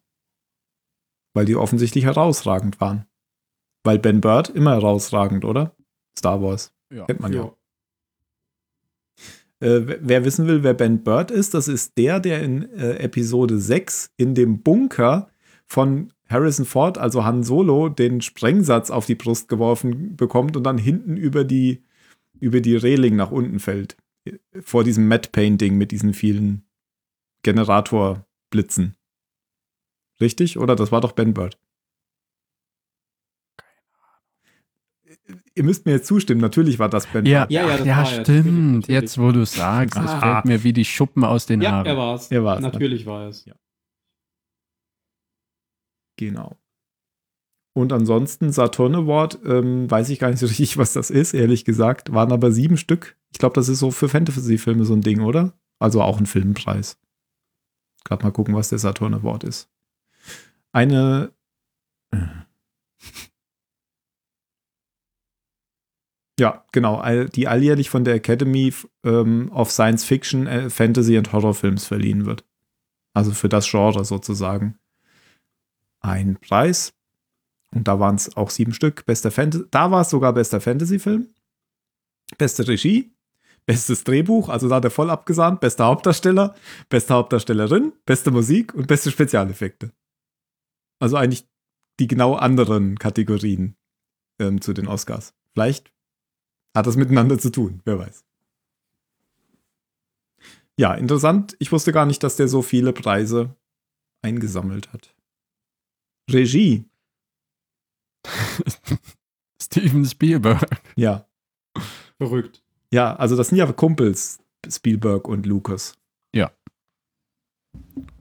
Weil die offensichtlich herausragend waren. Weil Ben Bird immer herausragend, oder? Star Wars. Ja. Kennt man ja. ja. Äh, wer wissen will, wer Ben Bird ist, das ist der, der in äh, Episode 6 in dem Bunker von Harrison Ford, also Han Solo, den Sprengsatz auf die Brust geworfen bekommt und dann hinten über die, über die Reling nach unten fällt. Vor diesem Matte Painting mit diesen vielen Generatorblitzen. Richtig? Oder? Das war doch Ben Bird. Ihr müsst mir jetzt zustimmen, natürlich war das Ben ja. Ja, ja, ja stimmt. Jetzt, wo du sagst, es fällt mir wie die Schuppen aus den Haaren. Ja, er war es. Er war's. Natürlich war es. Ja. Genau. Und ansonsten Saturn Award, ähm, weiß ich gar nicht so richtig, was das ist, ehrlich gesagt. Waren aber sieben Stück. Ich glaube, das ist so für Fantasy-Filme so ein Ding, oder? Also auch ein Filmpreis. Gerade mal gucken, was der Saturn Award ist. Eine. Ja, genau. Die alljährlich von der Academy ähm, of Science Fiction, äh, Fantasy und Horrorfilms verliehen wird. Also für das Genre sozusagen einen Preis. Und da waren es auch sieben Stück. Bester Fantasy, da war es sogar bester Fantasy-Film. Beste Regie, bestes Drehbuch, also da hat er voll abgesahnt, bester Hauptdarsteller, beste Hauptdarstellerin, beste Musik und beste Spezialeffekte. Also eigentlich die genau anderen Kategorien ähm, zu den Oscars. Vielleicht hat das miteinander zu tun, wer weiß. Ja, interessant. Ich wusste gar nicht, dass der so viele Preise eingesammelt hat. Regie. Steven Spielberg. Ja. Verrückt. Ja, also das sind ja Kumpels, Spielberg und Lucas. Ja.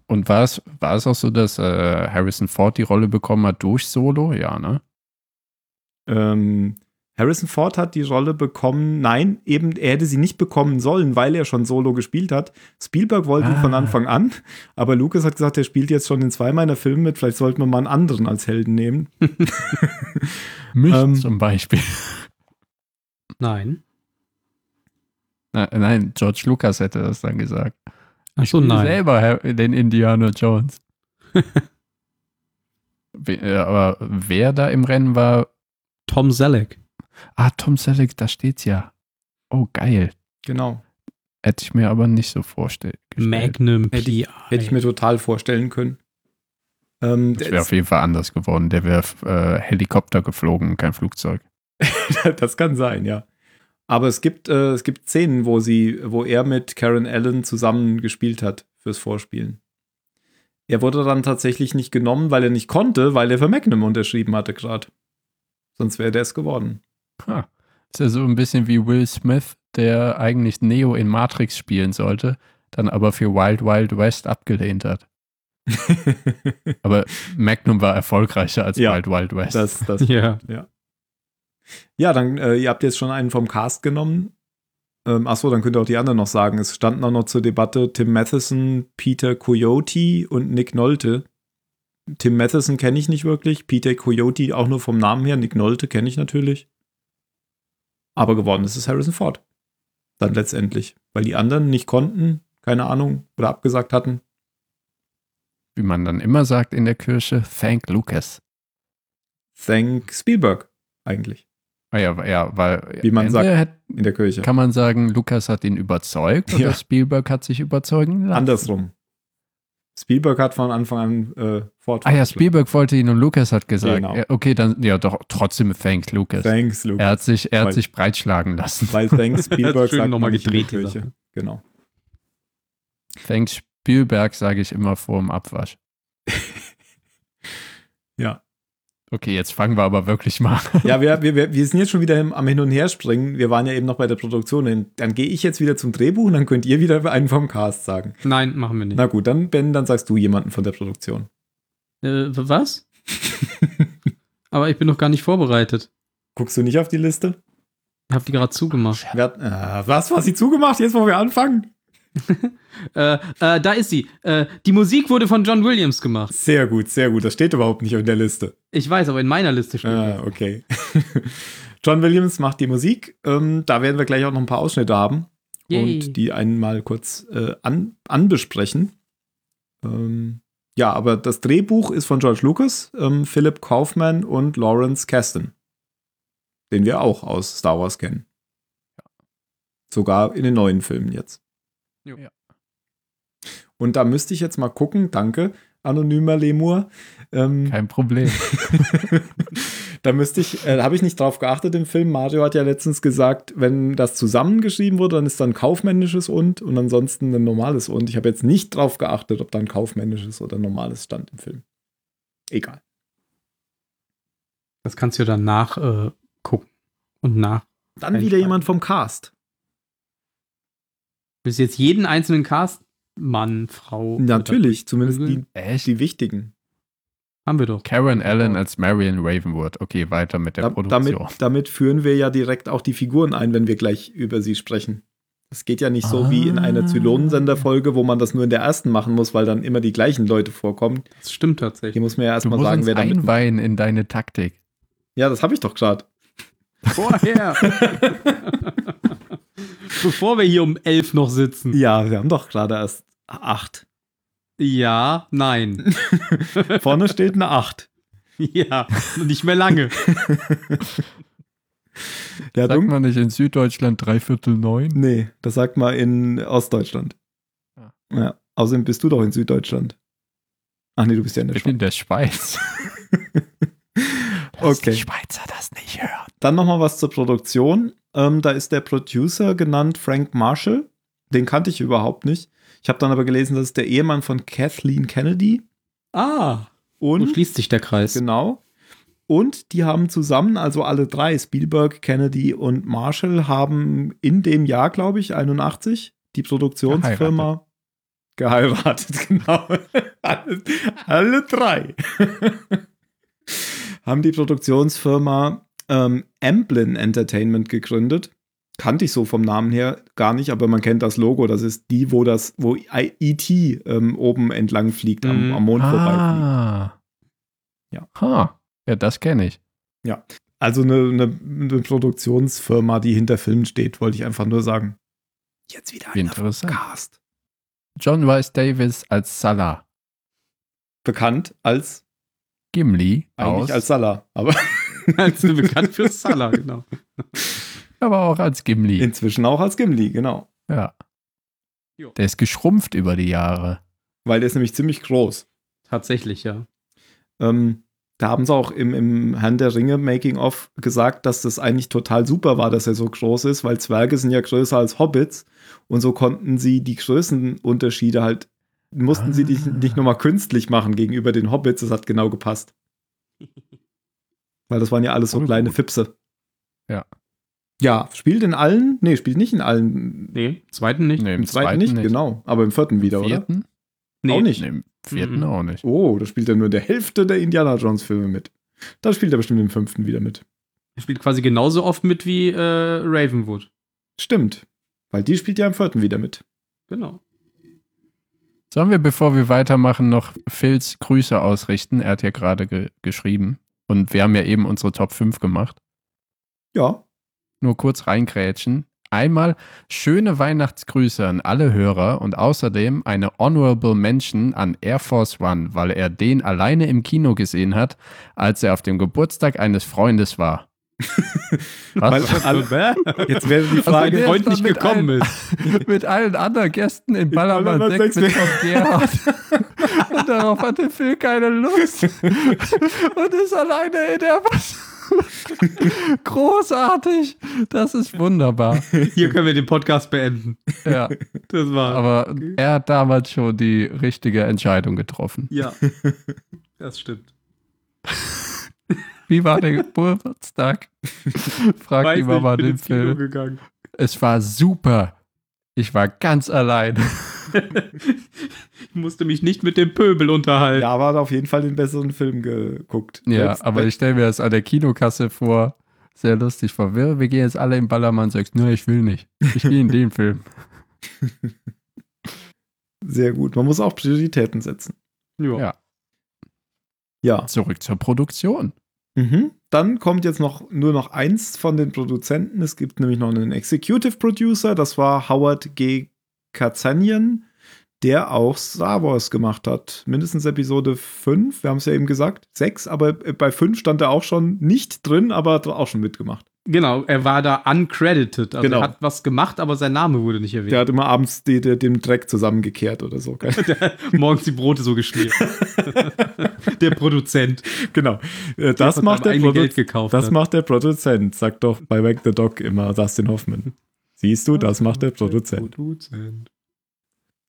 Und war es, war es auch so, dass äh, Harrison Ford die Rolle bekommen hat durch Solo? Ja, ne? Ähm, Harrison Ford hat die Rolle bekommen, nein, eben er hätte sie nicht bekommen sollen, weil er schon Solo gespielt hat. Spielberg wollte ah. ihn von ah. Anfang an, aber Lucas hat gesagt, er spielt jetzt schon in zwei meiner Filme mit, vielleicht sollten wir mal einen anderen als Helden nehmen. Mich ähm, zum Beispiel. Nein. Na, nein, George Lucas hätte das dann gesagt. Ach so, nein. selber den Indiana Jones. aber wer da im Rennen war? Tom Selleck. Ah, Tom Selleck, da steht's ja. Oh, geil. Genau. Hätte ich mir aber nicht so vorstellen. Magnum hätte ich, hätte ich mir total vorstellen können. Ähm, das wäre auf jeden Fall anders geworden. Der wäre äh, Helikopter geflogen, kein Flugzeug. das kann sein, ja. Aber es gibt, äh, es gibt Szenen, wo sie, wo er mit Karen Allen zusammen gespielt hat fürs Vorspielen. Er wurde dann tatsächlich nicht genommen, weil er nicht konnte, weil er für Magnum unterschrieben hatte gerade. Sonst wäre der es geworden. Ha. Ist ja so ein bisschen wie Will Smith, der eigentlich Neo in Matrix spielen sollte, dann aber für Wild Wild West abgelehnt hat. aber Magnum war erfolgreicher als ja, Wild Wild West. Das, das, ja. ja. Ja, dann, äh, ihr habt jetzt schon einen vom Cast genommen. Ähm, achso, dann könnt ihr auch die anderen noch sagen. Es standen auch noch zur Debatte Tim Matheson, Peter Coyote und Nick Nolte. Tim Matheson kenne ich nicht wirklich. Peter Coyote auch nur vom Namen her. Nick Nolte kenne ich natürlich. Aber geworden ist es Harrison Ford. Dann letztendlich. Weil die anderen nicht konnten, keine Ahnung, oder abgesagt hatten. Wie man dann immer sagt in der Kirche, thank Lucas. Thank Spielberg, eigentlich. Ah ja, ja, weil wie man sagt hat, in der Kirche. Kann man sagen, Lucas hat ihn überzeugt oder ja. Spielberg hat sich überzeugen lassen? Andersrum. Spielberg hat von Anfang an äh, Ford. Ah ja, Spielberg wollte ihn und Lucas hat gesagt. Genau. Ja, okay, dann ja doch trotzdem thanks Lucas. Thanks Lucas. Er hat sich, er hat weil, sich breitschlagen lassen. Weil thanks Spielberg sagt nochmal gedreht Kirche. Genau. Thanks Spielberg sage ich immer vor dem Abwasch. ja. Okay, jetzt fangen wir aber wirklich mal. ja, wir, wir, wir sind jetzt schon wieder am Hin- und Herspringen. Wir waren ja eben noch bei der Produktion. Dann gehe ich jetzt wieder zum Drehbuch und dann könnt ihr wieder einen vom Cast sagen. Nein, machen wir nicht. Na gut, dann Ben, dann sagst du jemanden von der Produktion. Äh, was? aber ich bin noch gar nicht vorbereitet. Guckst du nicht auf die Liste? Ich habe die gerade zugemacht. Wer, äh, was, was sie zugemacht? Jetzt, wo wir anfangen? äh, äh, da ist sie. Äh, die Musik wurde von John Williams gemacht. Sehr gut, sehr gut. Das steht überhaupt nicht in der Liste. Ich weiß, aber in meiner Liste steht. Ah, okay. John Williams macht die Musik. Ähm, da werden wir gleich auch noch ein paar Ausschnitte haben Yay. und die einmal kurz äh, an, anbesprechen. Ähm, ja, aber das Drehbuch ist von George Lucas, ähm, Philip Kaufman und Lawrence Kasten, den wir auch aus Star Wars kennen. Sogar in den neuen Filmen jetzt. Ja. Und da müsste ich jetzt mal gucken, danke, anonymer Lemur. Ähm, Kein Problem. da müsste ich, äh, habe ich nicht drauf geachtet im Film. Mario hat ja letztens gesagt, wenn das zusammengeschrieben wurde, dann ist da ein kaufmännisches und und ansonsten ein normales und. Ich habe jetzt nicht drauf geachtet, ob da ein kaufmännisches oder ein normales stand im Film. Egal. Das kannst du dann nachgucken äh, und nach. Dann wieder jemand vom Cast. Willst du jetzt jeden einzelnen Cast, Mann, Frau? Natürlich, zumindest die, die wichtigen. Haben wir doch. Karen Allen als Marion Ravenwood. Okay, weiter mit der da, Produktion. Damit, damit, führen wir ja direkt auch die Figuren ein, wenn wir gleich über sie sprechen. Es geht ja nicht so ah. wie in einer Zylonensender-Folge, wo man das nur in der ersten machen muss, weil dann immer die gleichen Leute vorkommen. Das stimmt tatsächlich. Hier muss man ja erstmal sagen, wer damit. einweihen in deine Taktik. Ja, das habe ich doch gerade. Vorher. Bevor wir hier um elf noch sitzen. Ja, wir haben doch gerade erst acht. Ja, nein. Vorne steht eine acht. Ja, nicht mehr lange. Der sagt man nicht in Süddeutschland dreiviertel neun? Nee, das sagt man in Ostdeutschland. Ja. ja. Außerdem bist du doch in Süddeutschland. Ach nee, du bist ja in der ich Schweiz. in der Schweiz. okay. Die Schweizer das nicht hören. Dann nochmal was zur Produktion. Ähm, da ist der Producer genannt Frank Marshall. Den kannte ich überhaupt nicht. Ich habe dann aber gelesen, das ist der Ehemann von Kathleen Kennedy. Ah. Und so schließt sich der Kreis. Genau. Und die haben zusammen, also alle drei, Spielberg, Kennedy und Marshall, haben in dem Jahr, glaube ich, 81, die Produktionsfirma geheiratet. geheiratet genau. alle, alle drei. haben die Produktionsfirma ähm, Amblin Entertainment gegründet. Kannte ich so vom Namen her gar nicht, aber man kennt das Logo. Das ist die, wo das, wo E.T. Ähm, oben entlang fliegt, am, mm. am Mond ah. vorbeifliegt. Ja. Ha. Ja, das kenne ich. Ja. Also eine, eine, eine, Produktionsfirma, die hinter Filmen steht, wollte ich einfach nur sagen. Jetzt wieder ein Cast. John Rice Davis als Salah. Bekannt als Gimli. Eigentlich aus als Salah, aber als bekannt für Salah, genau. Aber auch als Gimli. Inzwischen auch als Gimli, genau. Ja. Jo. Der ist geschrumpft über die Jahre. Weil der ist nämlich ziemlich groß. Tatsächlich, ja. Ähm, da haben sie auch im, im Herrn der Ringe Making-of gesagt, dass das eigentlich total super war, dass er so groß ist, weil Zwerge sind ja größer als Hobbits und so konnten sie die Größenunterschiede halt, mussten ah. sie die nicht nochmal künstlich machen gegenüber den Hobbits, das hat genau gepasst. Weil das waren ja alles so oh, kleine gut. Fipse. Ja. Ja, spielt in allen? Nee, spielt nicht in allen. Nee, zweiten nicht. Nee, im, Im zweiten, zweiten nicht, nicht, genau. Aber im vierten wieder, vierten? oder? Nee, auch nicht. Nee, im vierten mhm. auch nicht. Oh, da spielt er nur der Hälfte der Indiana Jones Filme mit. Da spielt er bestimmt im fünften wieder mit. Er spielt quasi genauso oft mit wie äh, Ravenwood. Stimmt. Weil die spielt ja im vierten wieder mit. Genau. Sollen wir, bevor wir weitermachen, noch Phils Grüße ausrichten? Er hat ja gerade ge geschrieben. Und wir haben ja eben unsere Top 5 gemacht. Ja. nur kurz reingrätschen. Einmal schöne Weihnachtsgrüße an alle Hörer und außerdem eine Honorable Mention an Air Force One, weil er den alleine im Kino gesehen hat, als er auf dem Geburtstag eines Freundes war. Was? Also, jetzt wäre die Frage, also, Freund nicht gekommen allen, ist. mit allen anderen Gästen in Ballermann 6 mit Tom Gerhardt. und darauf hat der Phil keine Lust. und ist alleine in der Was. Großartig. Das ist wunderbar. Hier können wir den Podcast beenden. Ja. Das war. Aber er hat damals schon die richtige Entscheidung getroffen. Ja. Das stimmt. Wie war der Geburtstag? Fragt Weiß die Mama den Film. Gegangen. Es war super. Ich war ganz allein. ich musste mich nicht mit dem Pöbel unterhalten. Ja, aber hat auf jeden Fall den besseren Film geguckt. Ja, Jetzt, aber ich stelle mir das an der Kinokasse vor. Sehr lustig. Verwirr. Wir gehen jetzt alle im Ballermann 6. Nur ich will nicht. Ich gehe in den Film. Sehr gut. Man muss auch Prioritäten setzen. Ja. ja. Ja. Zurück zur Produktion. Mhm. Dann kommt jetzt noch nur noch eins von den Produzenten. Es gibt nämlich noch einen Executive Producer, das war Howard G. Kazanian, der auch Star Wars gemacht hat. Mindestens Episode 5, wir haben es ja eben gesagt, 6, aber bei 5 stand er auch schon nicht drin, aber hat auch schon mitgemacht. Genau, er war da uncredited. Also genau. er hat was gemacht, aber sein Name wurde nicht erwähnt. Der hat immer abends die, die, den Dreck zusammengekehrt oder so. morgens die Brote so geschmiert. der Produzent. Genau. Äh, das, der macht, der gekauft das macht der Produzent. Sagt doch bei Wag the Dog immer Dustin Hoffman. Siehst du, das macht der Produzent. Produzent.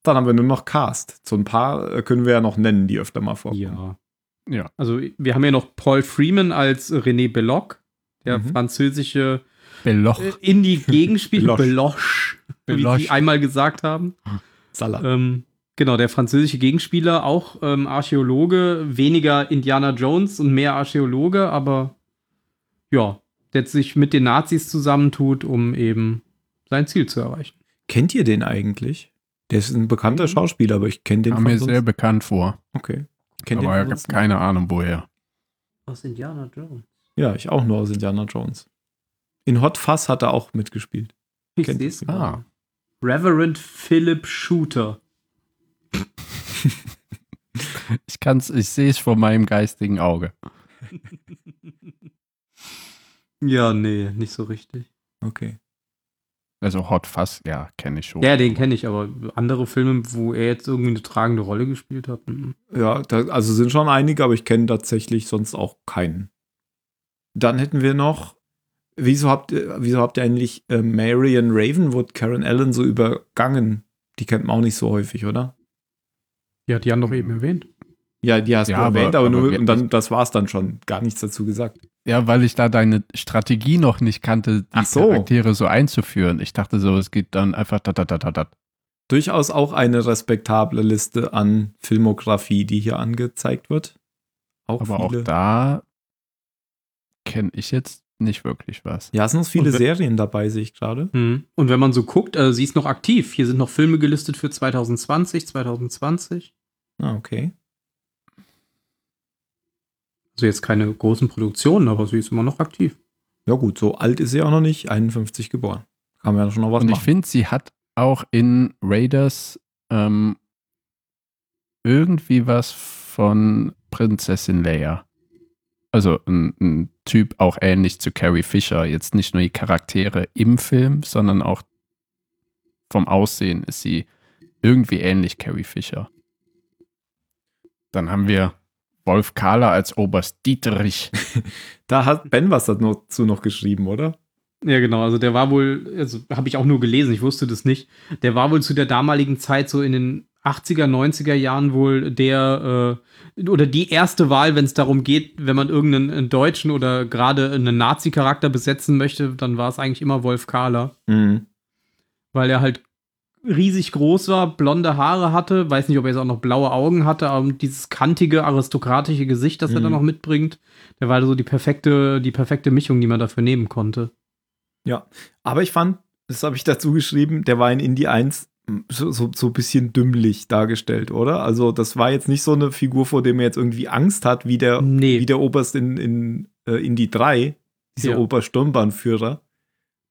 Dann haben wir nur noch Cast. So ein paar äh, können wir ja noch nennen, die öfter mal vorkommen. Ja. Ja. Also wir haben ja noch Paul Freeman als René Belloc der mhm. französische Beloch. Äh, Indie-Gegenspieler. Beloch. Beloch. Wie die einmal gesagt haben. Salah. Ähm, genau, der französische Gegenspieler, auch ähm, Archäologe, weniger Indiana Jones und mehr Archäologe, aber ja, der sich mit den Nazis zusammentut, um eben sein Ziel zu erreichen. Kennt ihr den eigentlich? Der ist ein bekannter mhm. Schauspieler, aber ich kenne den Kam mir sehr bekannt vor. Okay. Kennt aber ich habe keine Ahnung, woher. Aus Indiana Jones. Ja, ich auch nur aus Indiana Jones. In Hot Fuzz hat er auch mitgespielt. Ich sehe es. Ah. Reverend Philip Shooter. ich kann's, ich sehe es vor meinem geistigen Auge. ja, nee, nicht so richtig. Okay. Also Hot Fuzz, ja, kenne ich schon. Ja, den kenne ich, aber andere Filme, wo er jetzt irgendwie eine tragende Rolle gespielt hat. M Ja, da, also sind schon einige, aber ich kenne tatsächlich sonst auch keinen. Dann hätten wir noch, wieso habt ihr, wieso habt ihr eigentlich äh, Marion Ravenwood, Karen Allen so übergangen? Die kennt man auch nicht so häufig, oder? Ja, die haben doch eben erwähnt. Ja, die hast ja, du erwähnt, aber, aber nur, und dann, das war's dann schon. Gar nichts dazu gesagt. Ja, weil ich da deine Strategie noch nicht kannte, die so. Charaktere so einzuführen. Ich dachte so, es geht dann einfach da, da, da, da, da. Durchaus auch eine respektable Liste an Filmografie, die hier angezeigt wird. Auch aber viele. auch da kenne ich jetzt nicht wirklich was. Ja, es sind noch viele Serien dabei, sehe ich gerade. Mhm. Und wenn man so guckt, äh, sie ist noch aktiv. Hier sind noch Filme gelistet für 2020, 2020. Ah, okay. Also jetzt keine großen Produktionen, aber sie ist immer noch aktiv. Ja gut, so alt ist sie auch noch nicht, 51 geboren. Kann man ja schon noch was Und machen. ich finde, sie hat auch in Raiders ähm, irgendwie was von Prinzessin Leia also ein, ein, Typ auch ähnlich zu Carrie Fisher. Jetzt nicht nur die Charaktere im Film, sondern auch vom Aussehen ist sie irgendwie ähnlich Carrie Fisher. Dann haben wir Wolf Kahler als Oberst Dietrich. da hat Ben was dazu noch geschrieben, oder? Ja, genau. Also der war wohl, also habe ich auch nur gelesen, ich wusste das nicht. Der war wohl zu der damaligen Zeit so in den 80er, 90er Jahren wohl der äh, oder die erste Wahl, wenn es darum geht, wenn man irgendeinen Deutschen oder gerade einen Nazi-Charakter besetzen möchte, dann war es eigentlich immer Wolf Kahler. Mhm. Weil er halt riesig groß war, blonde Haare hatte, weiß nicht, ob er jetzt auch noch blaue Augen hatte, aber dieses kantige, aristokratische Gesicht, das mhm. er dann noch mitbringt, der war so die perfekte, die perfekte Mischung, die man dafür nehmen konnte. Ja, aber ich fand, das habe ich dazu geschrieben, der war in Indie 1 so, so, so ein bisschen dümmlich dargestellt, oder? Also, das war jetzt nicht so eine Figur, vor der man jetzt irgendwie Angst hat, wie der, nee. wie der Oberst in, in äh, Indie 3, dieser ja. Obersturmbahnführer.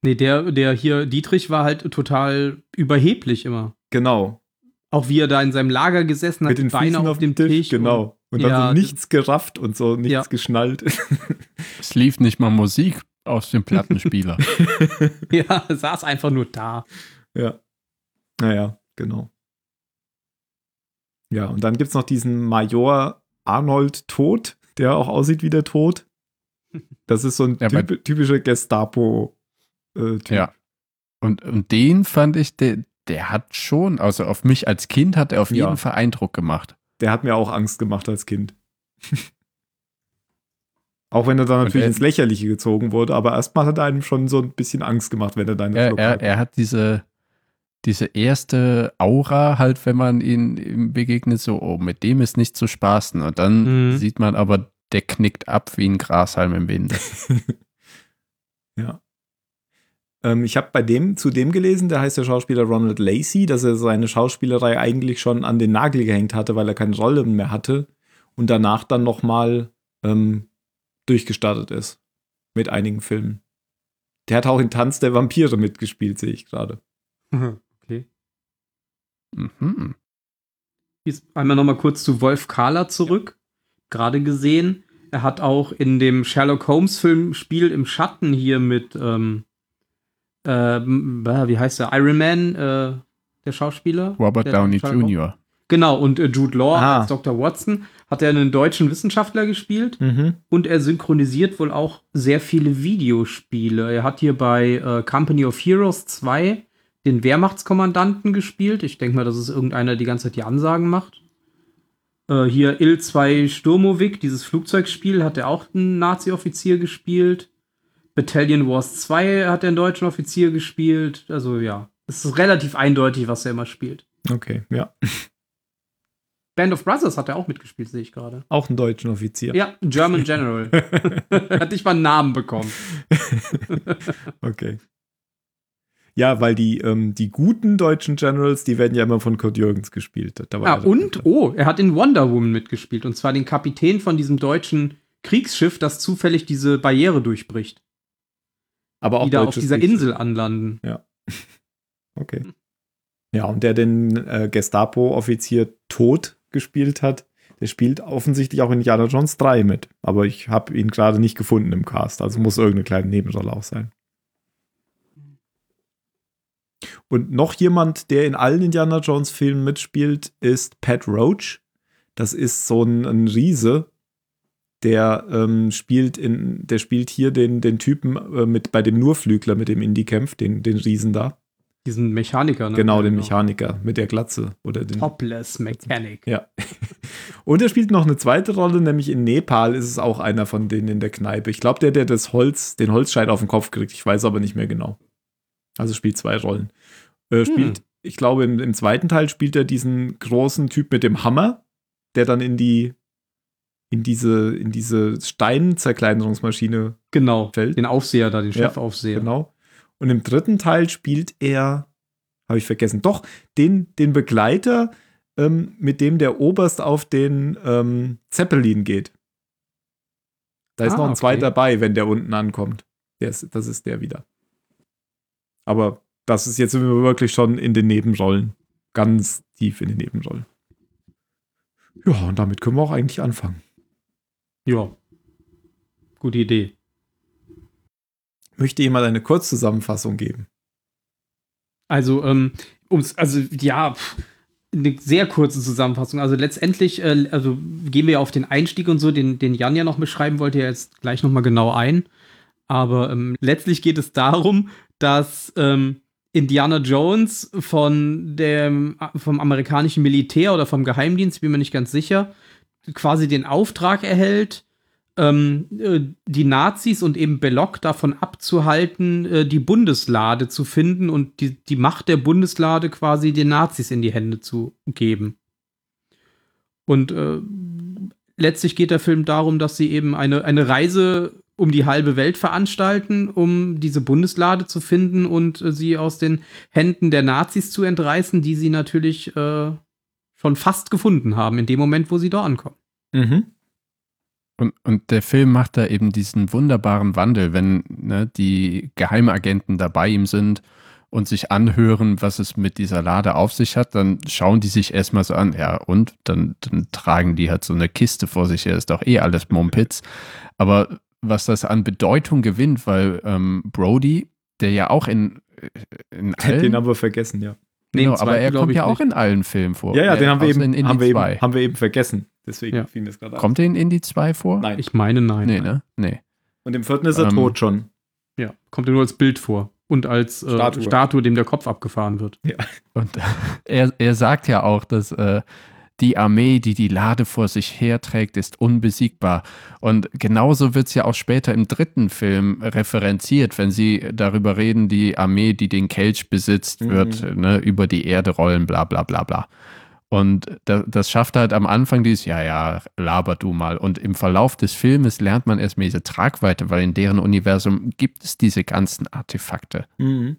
Nee, der, der hier, Dietrich, war halt total überheblich immer. Genau. Auch wie er da in seinem Lager gesessen hat, mit den Beine auf, auf dem Tisch. Tisch genau. Und, und dann so nichts gerafft und so nichts ja. geschnallt. Es lief nicht mal Musik aus dem Plattenspieler. ja, saß einfach nur da. Ja. Naja, genau. Ja, und dann gibt es noch diesen Major Arnold Tod, der auch aussieht wie der Tod. Das ist so ein ja, typ, typischer Gestapo-Typ. Äh, ja. Und, und den fand ich, der, der hat schon, also auf mich als Kind hat er auf jeden ja. Fall Eindruck gemacht. Der hat mir auch Angst gemacht als Kind. auch wenn er dann natürlich er, ins Lächerliche gezogen wurde, aber erstmal hat er einem schon so ein bisschen Angst gemacht, wenn er deine er, er, er hat diese, diese erste Aura halt, wenn man ihn begegnet, so, oh, mit dem ist nicht zu spaßen. Und dann mhm. sieht man aber, der knickt ab wie ein Grashalm im Winde. ja. Ähm, ich habe bei dem zu dem gelesen, der heißt der Schauspieler Ronald Lacey, dass er seine Schauspielerei eigentlich schon an den Nagel gehängt hatte, weil er keine Rolle mehr hatte und danach dann nochmal ähm, durchgestartet ist mit einigen Filmen. Der hat auch in Tanz der Vampire mitgespielt, sehe ich gerade. Okay. Mhm. Jetzt einmal nochmal kurz zu Wolf Kahler zurück. Gerade gesehen. Er hat auch in dem Sherlock Holmes-Film Spiel im Schatten hier mit ähm, äh, wie heißt der? Iron Man, äh, der Schauspieler. Robert der Downey Jr. Genau, und äh, Jude Law ah. als Dr. Watson hat er einen deutschen Wissenschaftler gespielt mhm. und er synchronisiert wohl auch sehr viele Videospiele. Er hat hier bei äh, Company of Heroes 2 den Wehrmachtskommandanten gespielt. Ich denke mal, das ist irgendeiner, der die ganze Zeit die Ansagen macht. Äh, hier Il-2 Sturmovik, dieses Flugzeugspiel, hat er auch einen Nazi-Offizier gespielt. Battalion Wars 2 hat er einen deutschen Offizier gespielt. Also ja, es ist relativ eindeutig, was er immer spielt. Okay, ja. Band of Brothers hat er auch mitgespielt, sehe ich gerade. Auch einen deutschen Offizier. Ja, German General. hat nicht mal einen Namen bekommen. okay. Ja, weil die, ähm, die guten deutschen Generals, die werden ja immer von Kurt Jürgens gespielt. Da ah, und, oh, er hat in Wonder Woman mitgespielt. Und zwar den Kapitän von diesem deutschen Kriegsschiff, das zufällig diese Barriere durchbricht aber auch die da auf dieser Insel anlanden. Ja. Okay. Ja, und der den äh, Gestapo-Offizier tot gespielt hat, der spielt offensichtlich auch in Indiana Jones 3 mit. Aber ich habe ihn gerade nicht gefunden im Cast. Also muss irgendeine kleine Nebenrolle auch sein. Und noch jemand, der in allen Indiana Jones Filmen mitspielt, ist Pat Roach. Das ist so ein, ein Riese, der ähm, spielt in, der spielt hier den, den Typen äh, mit bei dem Nurflügler, mit dem Indie kämpft, den, den Riesen da. Diesen Mechaniker, ne? Genau, den genau. Mechaniker mit der Glatze. Oder den, Topless Mechanic. Ja. Und er spielt noch eine zweite Rolle, nämlich in Nepal ist es auch einer von denen in der Kneipe. Ich glaube, der, der das Holz, den Holzscheit auf den Kopf kriegt. Ich weiß aber nicht mehr genau. Also spielt zwei Rollen. Äh, spielt, hm. ich glaube, im, im zweiten Teil spielt er diesen großen Typ mit dem Hammer, der dann in die in diese, in diese Steinzerkleinerungsmaschine genau, fällt. Den Aufseher da, den Chefaufseher. Ja, genau. Und im dritten Teil spielt er, habe ich vergessen, doch, den, den Begleiter, ähm, mit dem der Oberst auf den ähm, Zeppelin geht. Da ist ah, noch ein okay. zweiter dabei, wenn der unten ankommt. Der ist, das ist der wieder. Aber das ist jetzt wirklich schon in den Nebenrollen. Ganz tief in den Nebenrollen. Ja, und damit können wir auch eigentlich anfangen. Ja. Gute Idee. Möchte jemand eine Kurzzusammenfassung geben? Also, ähm, ums, also ja, eine sehr kurze Zusammenfassung. Also letztendlich, äh, also gehen wir auf den Einstieg und so, den, den Jan ja noch beschreiben wollte, ja jetzt gleich nochmal genau ein. Aber ähm, letztlich geht es darum, dass ähm, Indiana Jones von dem, vom amerikanischen Militär oder vom Geheimdienst, bin mir nicht ganz sicher, quasi den Auftrag erhält, ähm, äh, die Nazis und eben Belloc davon abzuhalten, äh, die Bundeslade zu finden und die, die Macht der Bundeslade quasi den Nazis in die Hände zu geben. Und äh, letztlich geht der Film darum, dass sie eben eine, eine Reise um die halbe Welt veranstalten, um diese Bundeslade zu finden und äh, sie aus den Händen der Nazis zu entreißen, die sie natürlich äh, schon fast gefunden haben, in dem Moment, wo sie da ankommen. Mhm. Und, und der Film macht da eben diesen wunderbaren Wandel, wenn ne, die Geheimagenten dabei ihm sind und sich anhören, was es mit dieser Lade auf sich hat, dann schauen die sich erstmal so an, ja, und dann, dann tragen die halt so eine Kiste vor sich her, ist doch eh alles Mumpitz. Aber was das an Bedeutung gewinnt, weil ähm, Brody, der ja auch in, in allen. Den haben wir vergessen, ja. Genau, aber er kommt ja auch in allen Filmen vor. Ja, ja, den haben wir, eben, in, haben, wir eben, haben wir eben vergessen. Deswegen ja. fiel mir das gerade Kommt er in Indie 2 vor? Nein. Ich meine nein. Nee, ne? Nee. Und im vierten ist er ähm, tot schon. Ja, kommt er nur als Bild vor. Und als äh, Statue. Statue. dem der Kopf abgefahren wird. Ja. Und er, er sagt ja auch, dass äh, die Armee, die die Lade vor sich herträgt, ist unbesiegbar. Und genauso wird es ja auch später im dritten Film referenziert, wenn sie darüber reden, die Armee, die den Kelch besitzt, mhm. wird ne, über die Erde rollen, bla bla bla bla. Und das, das schafft halt am Anfang dieses, ja, ja, laber du mal. Und im Verlauf des Filmes lernt man erstmal diese Tragweite, weil in deren Universum gibt es diese ganzen Artefakte. Mhm.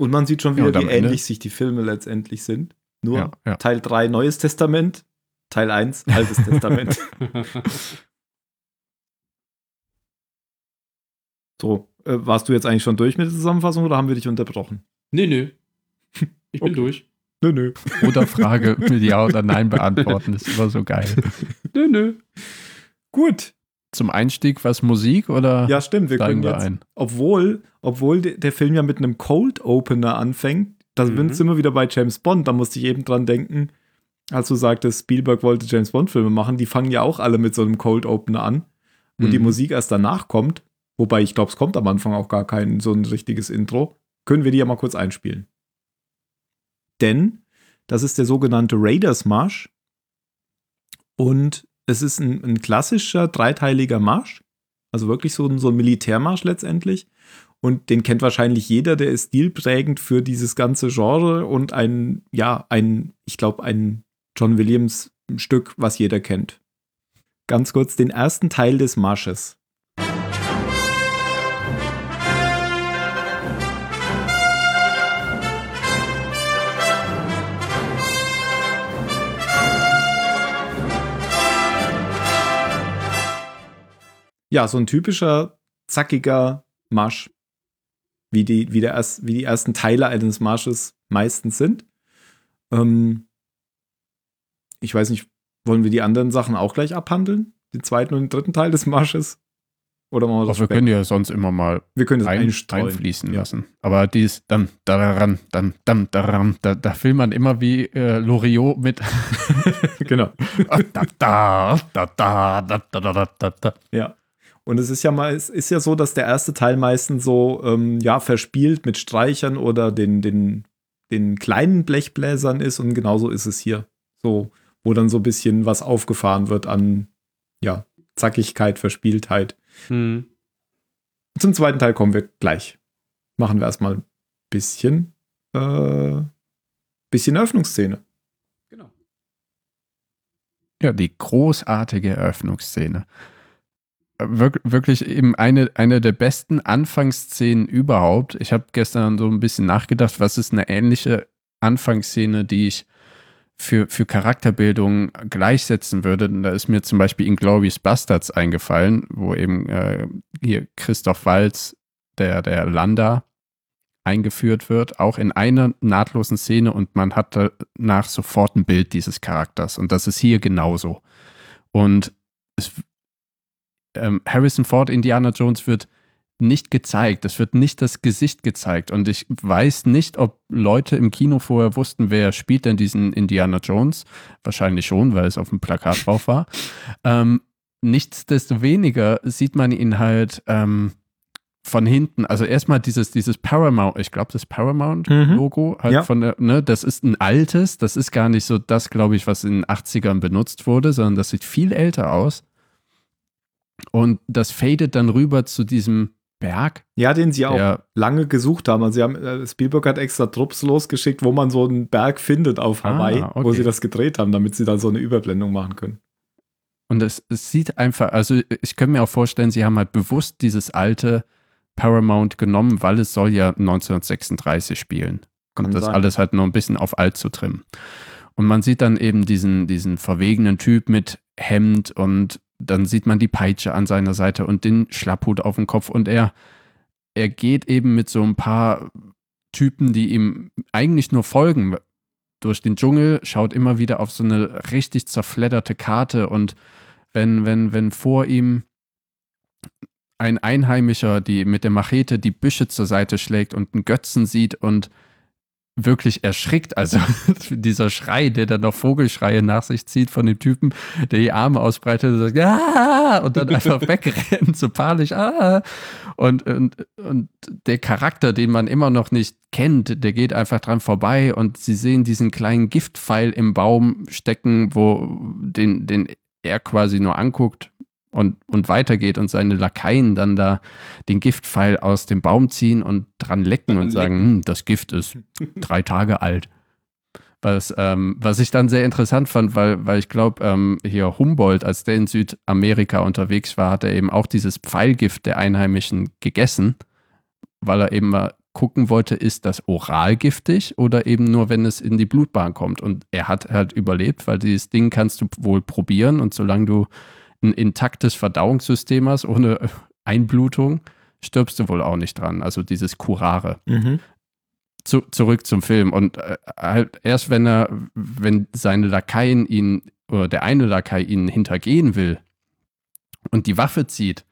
Und man sieht schon wieder, ja, wie ähnlich sich die Filme letztendlich sind. Nur ja, ja. Teil 3 Neues Testament, Teil 1 Altes Testament. so, äh, warst du jetzt eigentlich schon durch mit der Zusammenfassung oder haben wir dich unterbrochen? Nee, nö. Ich bin okay. durch. Nö, nö. Oder Frage mit Ja oder Nein beantworten, ist immer so geil. Nö, nö. Gut zum Einstieg was Musik oder? Ja, stimmt. Wir können jetzt, ein? obwohl, obwohl der Film ja mit einem Cold Opener anfängt, da mhm. sind wir wieder bei James Bond. Da musste ich eben dran denken, als du sagtest, Spielberg wollte James Bond Filme machen. Die fangen ja auch alle mit so einem Cold Opener an, wo mhm. die Musik erst danach kommt. Wobei ich glaube, es kommt am Anfang auch gar kein so ein richtiges Intro. Können wir die ja mal kurz einspielen. Denn das ist der sogenannte Raiders Marsch. Und es ist ein, ein klassischer dreiteiliger Marsch. Also wirklich so ein, so ein Militärmarsch letztendlich. Und den kennt wahrscheinlich jeder, der ist stilprägend für dieses ganze Genre und ein, ja, ein, ich glaube, ein John Williams Stück, was jeder kennt. Ganz kurz den ersten Teil des Marsches. Ja, so ein typischer, zackiger Marsch, wie die, wie, der erst, wie die ersten Teile eines Marsches meistens sind. Ähm, ich weiß nicht, wollen wir die anderen Sachen auch gleich abhandeln? Den zweiten und den dritten Teil des Marsches? Oder machen wir das? wir können ja sonst immer mal wir können rein, reinfließen ja. lassen. Aber dies dann daran, dann dann daran, da, da will man immer wie äh, Loriot mit. genau. da, da, da, da, da, da, da, da. Ja. Und es ist ja mal, es ist ja so, dass der erste Teil meistens so, ähm, ja, verspielt mit Streichern oder den, den, den kleinen Blechbläsern ist und genauso ist es hier. So, wo dann so ein bisschen was aufgefahren wird an, ja, Zackigkeit, Verspieltheit. Hm. Zum zweiten Teil kommen wir gleich. Machen wir erstmal ein bisschen, äh, bisschen Eröffnungsszene. Genau. Ja, die großartige Eröffnungsszene wirklich eben eine, eine der besten Anfangsszenen überhaupt. Ich habe gestern so ein bisschen nachgedacht, was ist eine ähnliche Anfangsszene, die ich für, für Charakterbildung gleichsetzen würde. Da ist mir zum Beispiel Inglourious Bastards eingefallen, wo eben äh, hier Christoph Walz, der, der Landa, eingeführt wird, auch in einer nahtlosen Szene und man hat danach sofort ein Bild dieses Charakters. Und das ist hier genauso. Und es ähm, Harrison Ford Indiana Jones wird nicht gezeigt. Es wird nicht das Gesicht gezeigt. Und ich weiß nicht, ob Leute im Kino vorher wussten, wer spielt denn diesen Indiana Jones. Wahrscheinlich schon, weil es auf dem Plakat drauf war. Ähm, nichtsdestoweniger sieht man ihn halt ähm, von hinten. Also erstmal dieses, dieses Paramount, ich glaube, das Paramount-Logo, mhm. halt ja. von der, ne, das ist ein altes, das ist gar nicht so das, glaube ich, was in den 80ern benutzt wurde, sondern das sieht viel älter aus. Und das fadet dann rüber zu diesem Berg. Ja, den sie auch lange gesucht haben. Also sie haben, äh, Spielberg hat extra Trupps losgeschickt, wo man so einen Berg findet auf ah, Hawaii, ah, okay. wo sie das gedreht haben, damit sie dann so eine Überblendung machen können. Und es, es sieht einfach, also ich könnte mir auch vorstellen, sie haben halt bewusst dieses alte Paramount genommen, weil es soll ja 1936 spielen. Kann und das sein. alles halt nur ein bisschen auf alt zu trimmen. Und man sieht dann eben diesen, diesen verwegenen Typ mit Hemd und dann sieht man die Peitsche an seiner Seite und den Schlapphut auf dem Kopf. Und er, er geht eben mit so ein paar Typen, die ihm eigentlich nur folgen, durch den Dschungel, schaut immer wieder auf so eine richtig zerfledderte Karte. Und wenn, wenn, wenn vor ihm ein Einheimischer, die mit der Machete die Büsche zur Seite schlägt und einen Götzen sieht und wirklich erschrickt. Also dieser Schrei, der dann noch Vogelschreie nach sich zieht von dem Typen, der die Arme ausbreitet und sagt, ja, und dann einfach wegrennt, so panisch, ah. Und, und, und der Charakter, den man immer noch nicht kennt, der geht einfach dran vorbei und sie sehen diesen kleinen Giftpfeil im Baum stecken, wo den, den er quasi nur anguckt und, und weitergeht und seine Lakaien dann da den Giftpfeil aus dem Baum ziehen und dran lecken und sagen, hm, das Gift ist drei Tage alt. Was, ähm, was ich dann sehr interessant fand, weil, weil ich glaube, ähm, hier Humboldt, als der in Südamerika unterwegs war, hat er eben auch dieses Pfeilgift der Einheimischen gegessen, weil er eben mal gucken wollte, ist das oral giftig oder eben nur, wenn es in die Blutbahn kommt. Und er hat halt überlebt, weil dieses Ding kannst du wohl probieren und solange du ein intaktes Verdauungssystem hast, ohne Einblutung, stirbst du wohl auch nicht dran. Also dieses Curare. Mhm. Zu, zurück zum Film. Und äh, halt erst wenn er, wenn seine Lakaien ihn, oder der eine Lakai ihn hintergehen will und die Waffe zieht,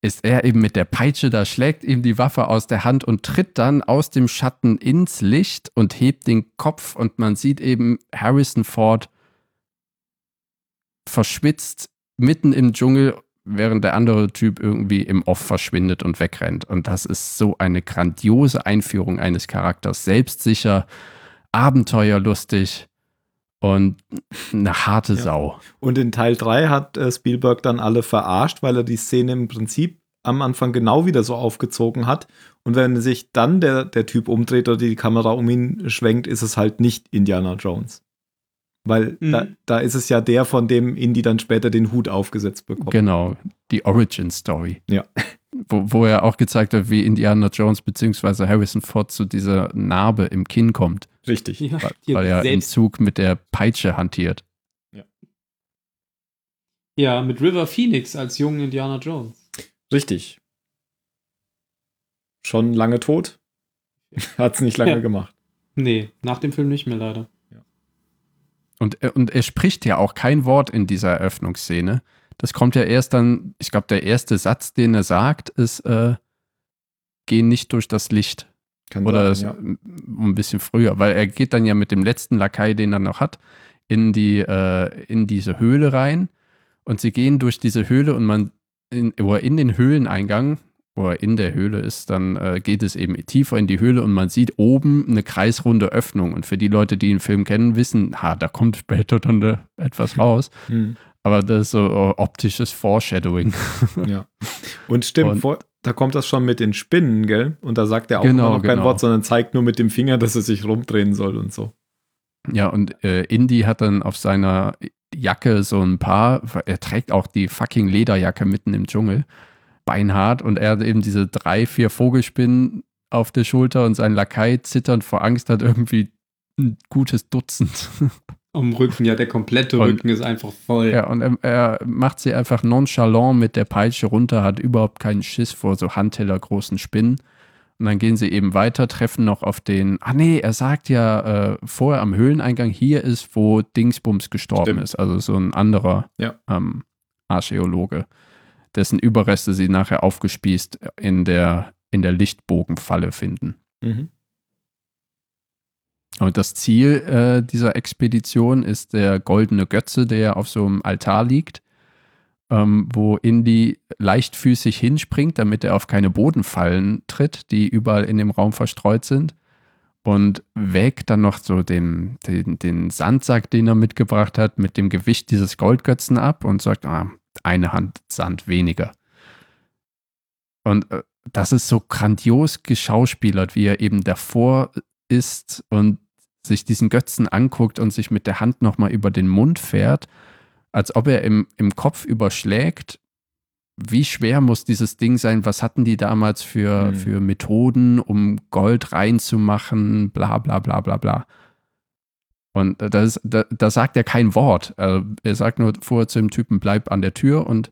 ist er eben mit der Peitsche da, schlägt ihm die Waffe aus der Hand und tritt dann aus dem Schatten ins Licht und hebt den Kopf und man sieht eben Harrison Ford verschwitzt mitten im Dschungel, während der andere Typ irgendwie im Off verschwindet und wegrennt. Und das ist so eine grandiose Einführung eines Charakters. Selbstsicher, abenteuerlustig und eine harte ja. Sau. Und in Teil 3 hat äh, Spielberg dann alle verarscht, weil er die Szene im Prinzip am Anfang genau wieder so aufgezogen hat. Und wenn sich dann der, der Typ umdreht oder die Kamera um ihn schwenkt, ist es halt nicht Indiana Jones. Weil mhm. da, da ist es ja der, von dem Indy dann später den Hut aufgesetzt bekommt. Genau, die Origin Story. Ja. Wo, wo er auch gezeigt hat, wie Indiana Jones bzw. Harrison Ford zu dieser Narbe im Kinn kommt. Richtig. Ja, weil, weil er im Zug mit der Peitsche hantiert. Ja. Ja, mit River Phoenix als jungen Indiana Jones. Richtig. Schon lange tot. Hat es nicht lange ja. gemacht. Nee, nach dem Film nicht mehr leider. Und, äh, und er spricht ja auch kein Wort in dieser Eröffnungsszene. Das kommt ja erst dann, ich glaube, der erste Satz, den er sagt, ist, äh, geh nicht durch das Licht. Kann Oder sein, ja. ein bisschen früher, weil er geht dann ja mit dem letzten Lakai, den er noch hat, in, die, äh, in diese Höhle rein. Und sie gehen durch diese Höhle und man, in, oder in den Höhleneingang, wo er in der Höhle ist, dann äh, geht es eben tiefer in die Höhle und man sieht oben eine kreisrunde Öffnung. Und für die Leute, die den Film kennen, wissen, ha, da kommt später dann da etwas raus. Mhm. Aber das ist so uh, optisches Foreshadowing. Ja. Und stimmt, und, vor, da kommt das schon mit den Spinnen, gell? Und da sagt er auch genau, noch kein genau. Wort, sondern zeigt nur mit dem Finger, dass er sich rumdrehen soll und so. Ja, und äh, Indy hat dann auf seiner Jacke so ein paar, er trägt auch die fucking Lederjacke mitten im Dschungel beinhart und er hat eben diese drei, vier Vogelspinnen auf der Schulter und sein Lakai zitternd vor Angst hat irgendwie ein gutes Dutzend. Am Rücken, ja, der komplette und, Rücken ist einfach voll. Ja, und er, er, macht sie einfach nonchalant mit der Peitsche runter, hat überhaupt keinen Schiss vor so handtellergroßen Spinnen. Und dann gehen sie eben weiter, treffen noch auf den. Ah, nee, er sagt ja äh, vorher am Höhleneingang, hier ist, wo Dingsbums gestorben Stimmt. ist. Also so ein anderer ja. ähm, Archäologe dessen Überreste sie nachher aufgespießt in der, in der Lichtbogenfalle finden. Mhm. Und das Ziel äh, dieser Expedition ist der goldene Götze, der auf so einem Altar liegt, ähm, wo Indy leichtfüßig hinspringt, damit er auf keine Bodenfallen tritt, die überall in dem Raum verstreut sind. Und wägt dann noch so den, den, den Sandsack, den er mitgebracht hat, mit dem Gewicht dieses Goldgötzen ab und sagt, ah, eine Hand Sand weniger. Und äh, das ist so grandios geschauspielert, wie er eben davor ist und sich diesen Götzen anguckt und sich mit der Hand nochmal über den Mund fährt, als ob er im, im Kopf überschlägt, wie schwer muss dieses Ding sein? Was hatten die damals für, mhm. für Methoden, um Gold reinzumachen? Bla bla bla bla bla. Und das, da, da sagt er kein Wort. Also er sagt nur vorher zu dem Typen, bleib an der Tür und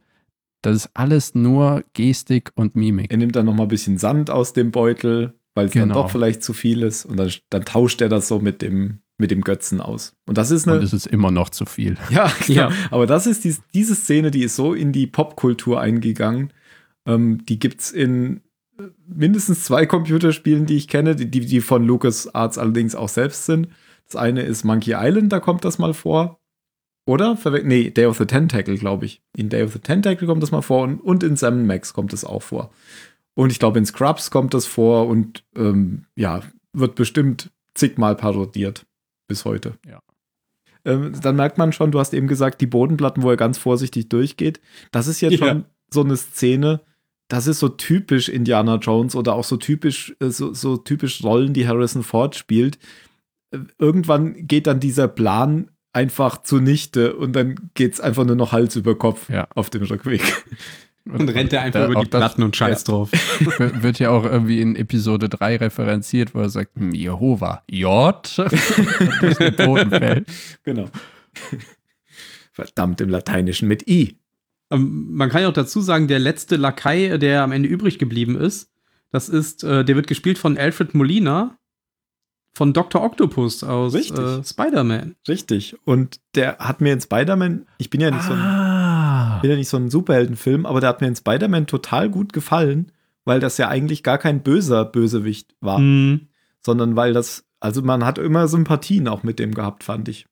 das ist alles nur Gestik und Mimik. Er nimmt dann nochmal ein bisschen Sand aus dem Beutel, weil es genau. dann doch vielleicht zu viel ist. Und dann, dann, tauscht er das so mit dem, mit dem Götzen aus. Und das ist eine. Und es ist immer noch zu viel. Ja, klar. Ja. Aber das ist die, diese Szene, die ist so in die Popkultur eingegangen. Ähm, die gibt es in äh, mindestens zwei Computerspielen, die ich kenne, die, die von LucasArts allerdings auch selbst sind. Das eine ist Monkey Island, da kommt das mal vor. Oder? Nee, Day of the Tentacle, glaube ich. In Day of the Tentacle kommt das mal vor und, und in Sam Max kommt das auch vor. Und ich glaube, in Scrubs kommt das vor und ähm, ja, wird bestimmt zigmal parodiert bis heute. Ja. Ähm, dann merkt man schon, du hast eben gesagt, die Bodenplatten, wo er ganz vorsichtig durchgeht. Das ist jetzt ja. schon so eine Szene, das ist so typisch Indiana Jones oder auch so typisch, äh, so, so typisch Rollen, die Harrison Ford spielt irgendwann geht dann dieser Plan einfach zunichte und dann geht es einfach nur noch Hals über Kopf ja. auf dem Rückweg. Und rennt er einfach da, über die Platten und scheißt ja. drauf. Wird ja auch irgendwie in Episode 3 referenziert, wo er sagt, hm, Jehova, J, durch den Boden fällt. Genau. Verdammt im Lateinischen mit I. Ähm, man kann ja auch dazu sagen, der letzte Lakai, der am Ende übrig geblieben ist, das ist, äh, der wird gespielt von Alfred Molina, von Dr. Octopus aus äh, Spider-Man. Richtig. Und der hat mir in Spider-Man, ich bin ja nicht ah. so ein, ah. bin ja nicht so ein Superheldenfilm, aber der hat mir in Spider-Man total gut gefallen, weil das ja eigentlich gar kein böser Bösewicht war. Mhm. Sondern weil das, also man hat immer Sympathien auch mit dem gehabt, fand ich.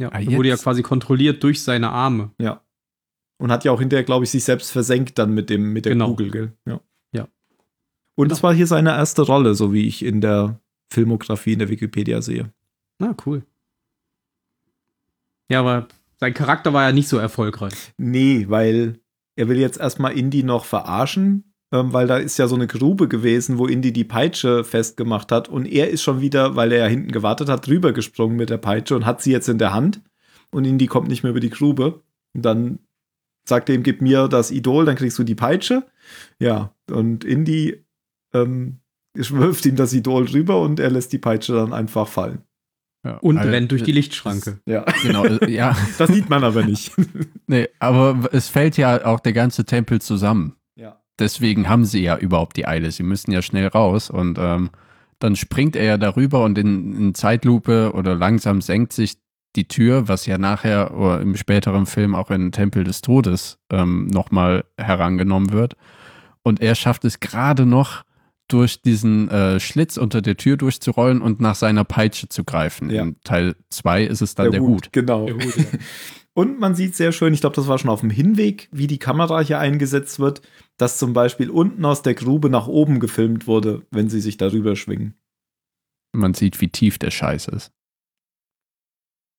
Ja, ah, wurde ja quasi kontrolliert durch seine Arme. Ja. Und hat ja auch hinterher, glaube ich, sich selbst versenkt dann mit dem, mit der genau. Kugel, gell? Ja. Ja. Und es genau. war hier seine erste Rolle, so wie ich in der Filmografie in der Wikipedia sehe. Na, cool. Ja, aber sein Charakter war ja nicht so erfolgreich. Nee, weil er will jetzt erstmal Indy noch verarschen, ähm, weil da ist ja so eine Grube gewesen, wo Indy die Peitsche festgemacht hat und er ist schon wieder, weil er ja hinten gewartet hat, drüber gesprungen mit der Peitsche und hat sie jetzt in der Hand und Indy kommt nicht mehr über die Grube. Und dann sagt er ihm, gib mir das Idol, dann kriegst du die Peitsche. Ja, und Indy ähm, wirft ihm das Idol rüber und er lässt die Peitsche dann einfach fallen. Ja, und also, rennt durch die Lichtschranke. Ja. Genau, äh, ja. Das sieht man aber nicht. nee, aber es fällt ja auch der ganze Tempel zusammen. Ja. Deswegen haben sie ja überhaupt die Eile. Sie müssen ja schnell raus und ähm, dann springt er ja darüber und in, in, Zeitlupe oder langsam senkt sich die Tür, was ja nachher oder im späteren Film auch in Tempel des Todes ähm, nochmal herangenommen wird. Und er schafft es gerade noch, durch diesen äh, Schlitz unter der Tür durchzurollen und nach seiner Peitsche zu greifen. Ja. In Teil 2 ist es dann der, der Hut, Hut. Genau. Der Hut, ja. und man sieht sehr schön, ich glaube, das war schon auf dem Hinweg, wie die Kamera hier eingesetzt wird, dass zum Beispiel unten aus der Grube nach oben gefilmt wurde, wenn sie sich darüber schwingen. Man sieht, wie tief der Scheiß ist.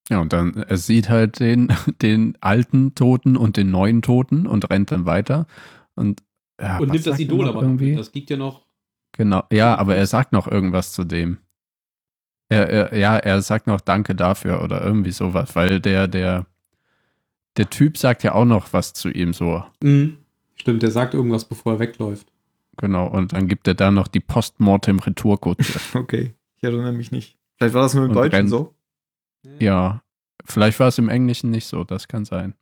Ja, und dann, er sieht halt den, den alten Toten und den neuen Toten und rennt dann weiter. Und, ja, und nimmt das Idol aber irgendwie? Das liegt ja noch Genau, ja, aber er sagt noch irgendwas zu dem. Er, er, ja, er sagt noch Danke dafür oder irgendwie sowas, weil der, der, der Typ sagt ja auch noch was zu ihm so. Mhm. Stimmt, der sagt irgendwas, bevor er wegläuft. Genau, und dann gibt er da noch die Postmortem-Retourkutsche. okay, ich erinnere mich nicht. Vielleicht war das nur im und Deutschen rennt, so? Ja, vielleicht war es im Englischen nicht so, das kann sein.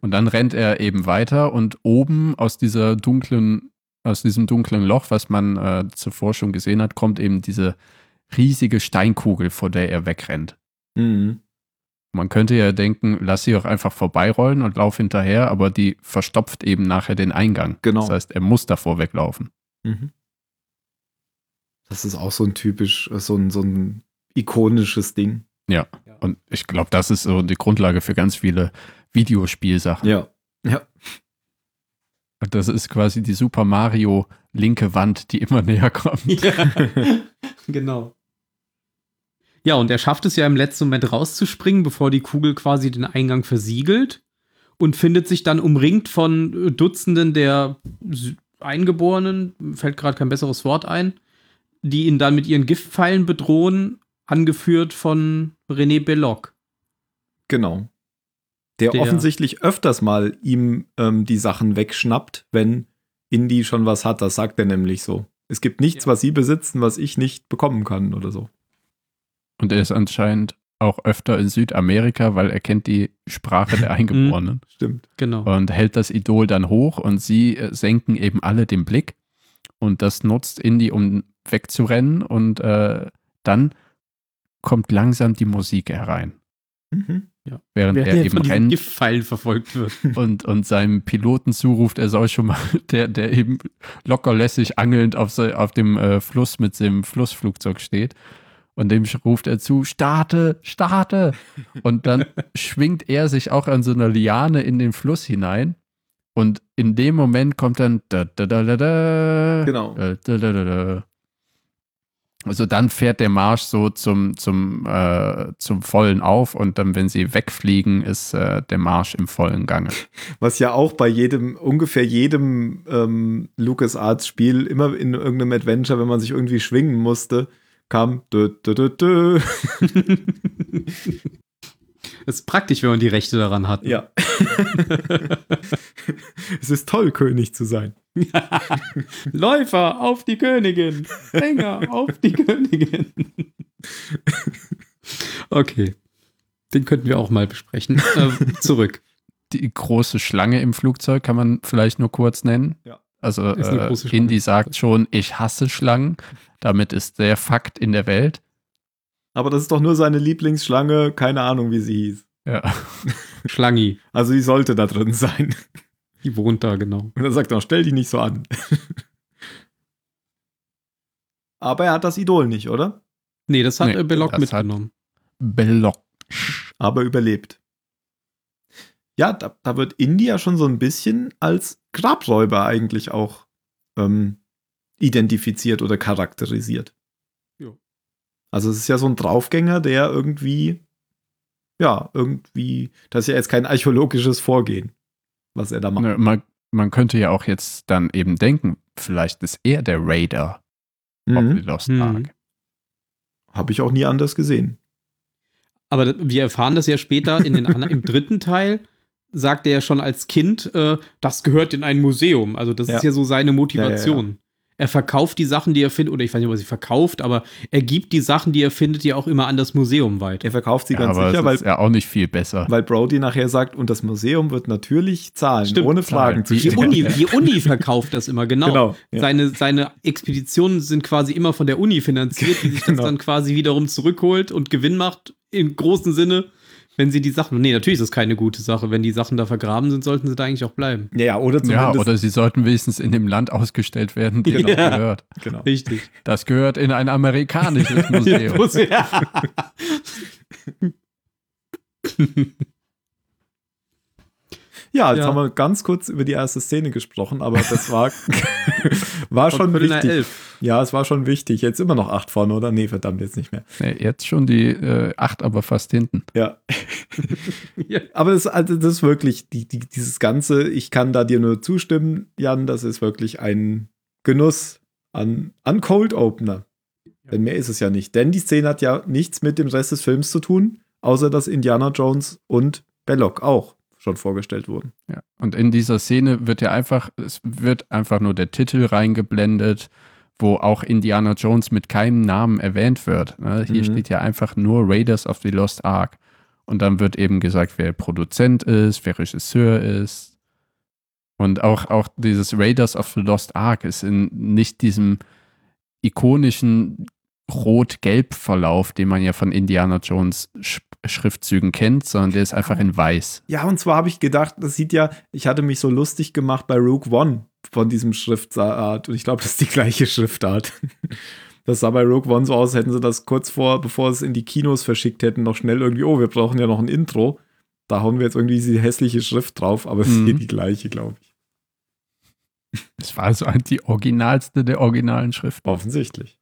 Und dann rennt er eben weiter und oben aus dieser dunklen aus diesem dunklen Loch, was man äh, zuvor schon gesehen hat, kommt eben diese riesige Steinkugel, vor der er wegrennt. Mhm. Man könnte ja denken, lass sie auch einfach vorbeirollen und lauf hinterher, aber die verstopft eben nachher den Eingang. Genau. Das heißt, er muss davor weglaufen. Mhm. Das ist auch so ein typisch, so ein, so ein ikonisches Ding. Ja. ja. Und ich glaube, das ist so die Grundlage für ganz viele Videospielsachen. Ja. Ja. Das ist quasi die Super Mario linke Wand, die immer näher kommt. Ja, genau. Ja, und er schafft es ja im letzten Moment rauszuspringen, bevor die Kugel quasi den Eingang versiegelt und findet sich dann umringt von Dutzenden der Eingeborenen, fällt gerade kein besseres Wort ein, die ihn dann mit ihren Giftpfeilen bedrohen, angeführt von René Belloc. Genau der, der offensichtlich öfters mal ihm ähm, die Sachen wegschnappt, wenn Indy schon was hat. Das sagt er nämlich so. Es gibt nichts, ja. was sie besitzen, was ich nicht bekommen kann oder so. Und er ist anscheinend auch öfter in Südamerika, weil er kennt die Sprache der Eingeborenen. Stimmt, genau. Und hält das Idol dann hoch und sie äh, senken eben alle den Blick. Und das nutzt Indy, um wegzurennen. Und äh, dann kommt langsam die Musik herein. Mhm. Ja. Während, Während er eben rennt Giftpfeilen verfolgt wird. Und, und seinem Piloten zuruft, er soll schon mal, der, der eben lockerlässig angelnd auf, auf dem äh, Fluss mit dem Flussflugzeug steht. Und dem ruft er zu, starte, starte. Und dann schwingt er sich auch an so einer Liane in den Fluss hinein. Und in dem Moment kommt dann da, da, da, da, da, genau. Da, da, da, da, also dann fährt der Marsch so zum, zum, äh, zum vollen auf und dann, wenn sie wegfliegen, ist äh, der Marsch im vollen Gange. Was ja auch bei jedem, ungefähr jedem ähm, LucasArts-Spiel, immer in irgendeinem Adventure, wenn man sich irgendwie schwingen musste, kam. Dö, dö, dö, ist praktisch, wenn man die Rechte daran hat. Ja. es ist toll, König zu sein. Läufer auf die Königin. Sänger auf die Königin. okay. Den könnten wir auch mal besprechen. Äh, zurück. Die große Schlange im Flugzeug kann man vielleicht nur kurz nennen. Ja. Also äh, Indy sagt schon, ich hasse Schlangen. Damit ist der Fakt in der Welt. Aber das ist doch nur seine Lieblingsschlange, keine Ahnung, wie sie hieß. Ja. Schlangi. Also sie sollte da drin sein. Die wohnt da, genau. Und er sagt noch, stell die nicht so an. Aber er hat das Idol nicht, oder? Nee, das hat nee, Belloc mitgenommen. Belloc. Aber überlebt. Ja, da, da, wird India schon so ein bisschen als Grabräuber eigentlich auch ähm, identifiziert oder charakterisiert. Also es ist ja so ein Draufgänger, der irgendwie, ja, irgendwie, das ist ja jetzt kein archäologisches Vorgehen was er da macht. Man, man könnte ja auch jetzt dann eben denken, vielleicht ist er der Raider mhm. auf die Lost Ark. Mhm. Habe ich auch nie anders gesehen. Aber wir erfahren das ja später in den im dritten Teil, sagt er ja schon als Kind, äh, das gehört in ein Museum. Also das ja. ist ja so seine Motivation. Ja, ja, er verkauft die Sachen, die er findet, oder ich weiß nicht, was er verkauft, aber er gibt die Sachen, die er findet, ja auch immer an das Museum weiter. Er verkauft sie ja, ganz aber sicher, weil ist ja auch nicht viel besser. Weil Brody nachher sagt, und das Museum wird natürlich zahlen, Stimmt, ohne Fragen zahlen. zu stellen. Die Uni, die Uni verkauft das immer, genau. genau ja. seine, seine Expeditionen sind quasi immer von der Uni finanziert, die sich das genau. dann quasi wiederum zurückholt und Gewinn macht im großen Sinne wenn sie die Sachen. Nee, natürlich ist das keine gute Sache. Wenn die Sachen da vergraben sind, sollten sie da eigentlich auch bleiben. Ja, ja oder zumindest. Ja, oder sie sollten wenigstens in dem Land ausgestellt werden, die ja, gehört. Genau. Richtig. Das gehört in ein amerikanisches Museum. ja. Ja, jetzt ja. haben wir ganz kurz über die erste Szene gesprochen, aber das war, war schon wichtig. Ja, es war schon wichtig. Jetzt immer noch acht vorne, oder? Nee, verdammt, jetzt nicht mehr. Nee, jetzt schon die äh, acht, aber fast hinten. Ja. ja. Aber das, also das ist wirklich, die, die, dieses Ganze, ich kann da dir nur zustimmen, Jan, das ist wirklich ein Genuss an, an Cold Opener. Denn mehr ist es ja nicht. Denn die Szene hat ja nichts mit dem Rest des Films zu tun, außer dass Indiana Jones und Belloc auch schon vorgestellt wurden. Ja. Und in dieser Szene wird ja einfach, es wird einfach nur der Titel reingeblendet, wo auch Indiana Jones mit keinem Namen erwähnt wird. Ne? Hier mhm. steht ja einfach nur Raiders of the Lost Ark. Und dann wird eben gesagt, wer Produzent ist, wer Regisseur ist. Und auch, auch dieses Raiders of the Lost Ark ist in nicht diesem ikonischen Rot-Gelb-Verlauf, den man ja von Indiana Jones Schriftzügen kennt, sondern der ist einfach in weiß. Ja, und zwar habe ich gedacht, das sieht ja, ich hatte mich so lustig gemacht bei Rogue One von diesem Schriftart und ich glaube, das ist die gleiche Schriftart. Das sah bei Rogue One so aus, hätten sie das kurz vor, bevor sie es in die Kinos verschickt hätten, noch schnell irgendwie, oh, wir brauchen ja noch ein Intro. Da hauen wir jetzt irgendwie diese hässliche Schrift drauf, aber es ist hier mhm. die gleiche, glaube ich. Es war also die originalste der originalen Schriften. Offensichtlich.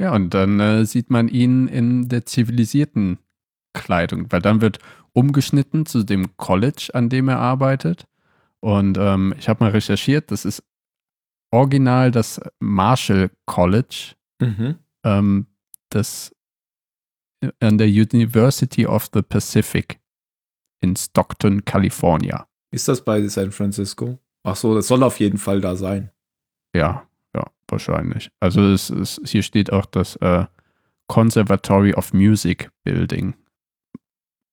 Ja, und dann äh, sieht man ihn in der zivilisierten Kleidung, weil dann wird umgeschnitten zu dem College, an dem er arbeitet. Und ähm, ich habe mal recherchiert, das ist original das Marshall College, mhm. ähm, das an der University of the Pacific in Stockton, California. Ist das bei San Francisco? Ach so, das soll auf jeden Fall da sein. Ja, wahrscheinlich. Also es, es, hier steht auch das äh, Conservatory of Music Building.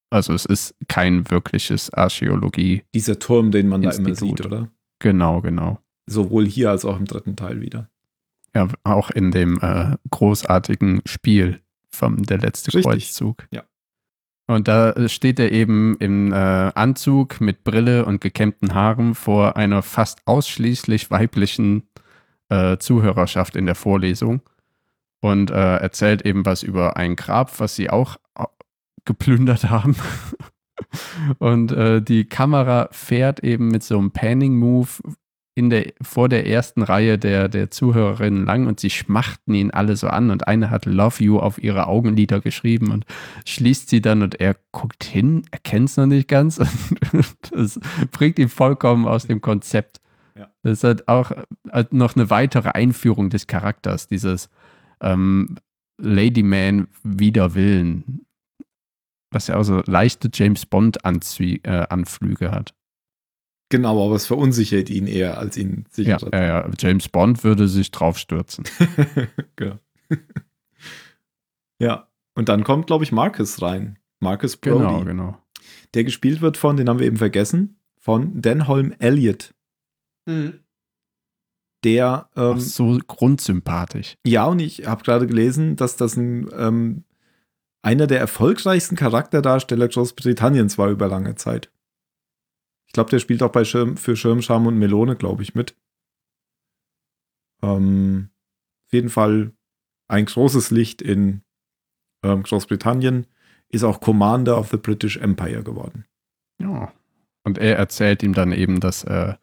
Also es ist kein wirkliches Archäologie. Dieser Turm, den man Institut. da immer sieht, oder? Genau, genau. Sowohl hier als auch im dritten Teil wieder. Ja, auch in dem äh, großartigen Spiel vom Der letzte Richtig. Kreuzzug. Ja. Und da steht er eben im äh, Anzug mit Brille und gekämmten Haaren vor einer fast ausschließlich weiblichen äh, Zuhörerschaft in der Vorlesung und äh, erzählt eben was über ein Grab, was sie auch äh, geplündert haben. und äh, die Kamera fährt eben mit so einem Panning-Move in der, vor der ersten Reihe der, der Zuhörerinnen lang und sie schmachten ihn alle so an und eine hat Love You auf ihre Augenlider geschrieben und schließt sie dann und er guckt hin, erkennt es noch nicht ganz und das bringt ihn vollkommen aus dem Konzept. Ja. Das ist halt auch halt noch eine weitere Einführung des Charakters, dieses ähm, Ladyman wider Willen, was ja auch so leichte James Bond-Anflüge äh, hat. Genau, aber es verunsichert ihn eher, als ihn sichert. Ja, ja, ja, James Bond würde sich draufstürzen. genau. ja, und dann kommt, glaube ich, Marcus rein. Marcus Brody. Genau, genau. Der gespielt wird von, den haben wir eben vergessen, von Denholm Elliott. Mhm. Der. Ähm, Ach, so grundsympathisch. Ja, und ich habe gerade gelesen, dass das ein, ähm, einer der erfolgreichsten Charakterdarsteller Großbritanniens war über lange Zeit. Ich glaube, der spielt auch bei Schirm, für Schirmscham und Melone, glaube ich, mit. Ähm, auf jeden Fall ein großes Licht in ähm, Großbritannien. Ist auch Commander of the British Empire geworden. Ja. Und er erzählt ihm dann eben, dass äh,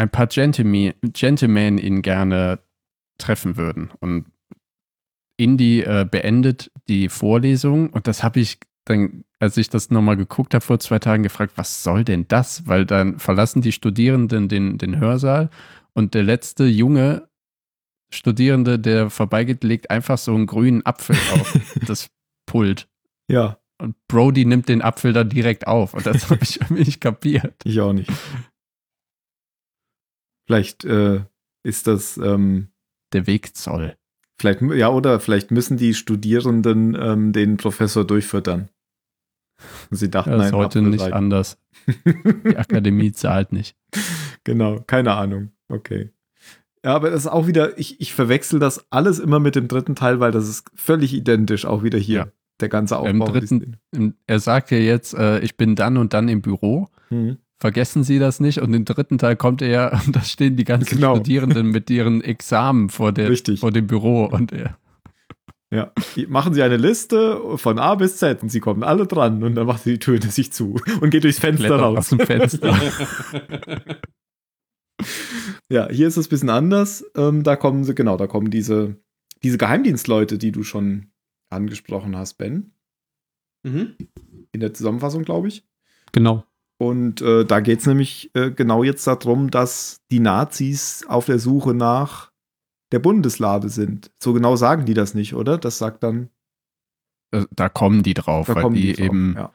ein paar Gentlemen, Gentlemen ihn gerne treffen würden. Und Indy äh, beendet die Vorlesung und das habe ich dann, als ich das nochmal geguckt habe vor zwei Tagen, gefragt, was soll denn das? Weil dann verlassen die Studierenden den, den Hörsaal und der letzte junge Studierende, der vorbeigeht, legt einfach so einen grünen Apfel auf das Pult. Ja. Und Brody nimmt den Apfel dann direkt auf. Und das habe ich irgendwie nicht kapiert. Ich auch nicht. Vielleicht äh, ist das ähm, der Wegzoll. Vielleicht, ja, oder vielleicht müssen die Studierenden ähm, den Professor durchfüttern. Sie dachten, das ist heute nicht rein. anders. Die Akademie zahlt nicht. Genau, keine Ahnung. Okay. Ja, aber das ist auch wieder, ich, ich verwechsel das alles immer mit dem dritten Teil, weil das ist völlig identisch, auch wieder hier. Ja. Der ganze Aufbau. Im dritten, im, er sagt ja jetzt, äh, ich bin dann und dann im Büro. Mhm vergessen Sie das nicht. Und im dritten Teil kommt er und da stehen die ganzen genau. Studierenden mit ihren Examen vor, der, vor dem Büro und er. Ja, machen Sie eine Liste von A bis Z und Sie kommen alle dran und dann macht sie die Tür sich zu und geht durchs Fenster Klettert raus. Aus dem Fenster. ja, hier ist es ein bisschen anders. Ähm, da kommen sie, genau, da kommen diese, diese Geheimdienstleute, die du schon angesprochen hast, Ben. Mhm. In der Zusammenfassung, glaube ich. Genau. Und äh, da geht es nämlich äh, genau jetzt darum, dass die Nazis auf der Suche nach der Bundeslade sind. So genau sagen die das nicht, oder? Das sagt dann. Äh, da kommen die drauf, da weil die, die drauf, eben. Ja.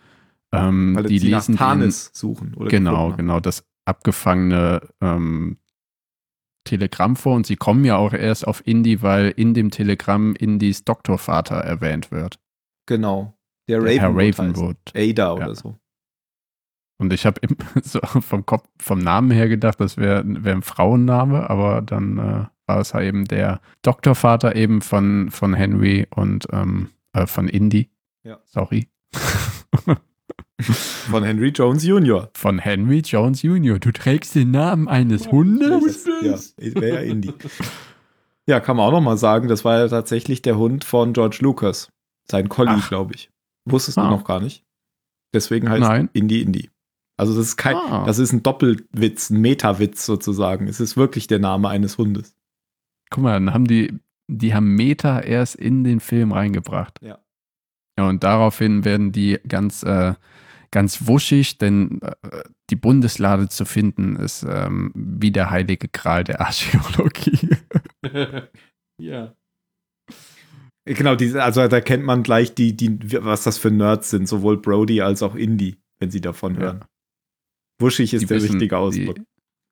Ähm, weil die lesen nach Tarnes suchen. Oder genau, genau, das abgefangene ähm, Telegramm vor. Und sie kommen ja auch erst auf Indy, weil in dem Telegramm Indys Doktorvater erwähnt wird. Genau. Der, der Ravenwood. Herr Ravenwood. Ada oder ja. so. Und ich habe so vom Kopf, vom Namen her gedacht, das wäre wär ein Frauenname, aber dann äh, war es halt eben der Doktorvater eben von, von Henry und ähm, äh, von Indy. Ja. Sorry. Von Henry Jones Jr. Von Henry Jones Jr. Du trägst den Namen eines Hundes? Ja, wäre ja Indy. Ja, kann man auch nochmal sagen, das war ja tatsächlich der Hund von George Lucas. Sein Collie, glaube ich. Wusstest ah. du noch gar nicht. Deswegen heißt Nein. Indy Indy. Also das ist kein, ah. das ist ein Doppelwitz, ein Metawitz sozusagen. Es ist wirklich der Name eines Hundes. Guck mal, dann haben die, die haben Meta erst in den Film reingebracht. Ja. Ja, und daraufhin werden die ganz, äh, ganz wuschig, denn äh, die Bundeslade zu finden ist ähm, wie der heilige Gral der Archäologie. ja. Genau, diese, also da kennt man gleich die, die, was das für Nerds sind, sowohl Brody als auch Indie, wenn sie davon hören. Ja. Wuschig ist der wissen, richtige Ausdruck.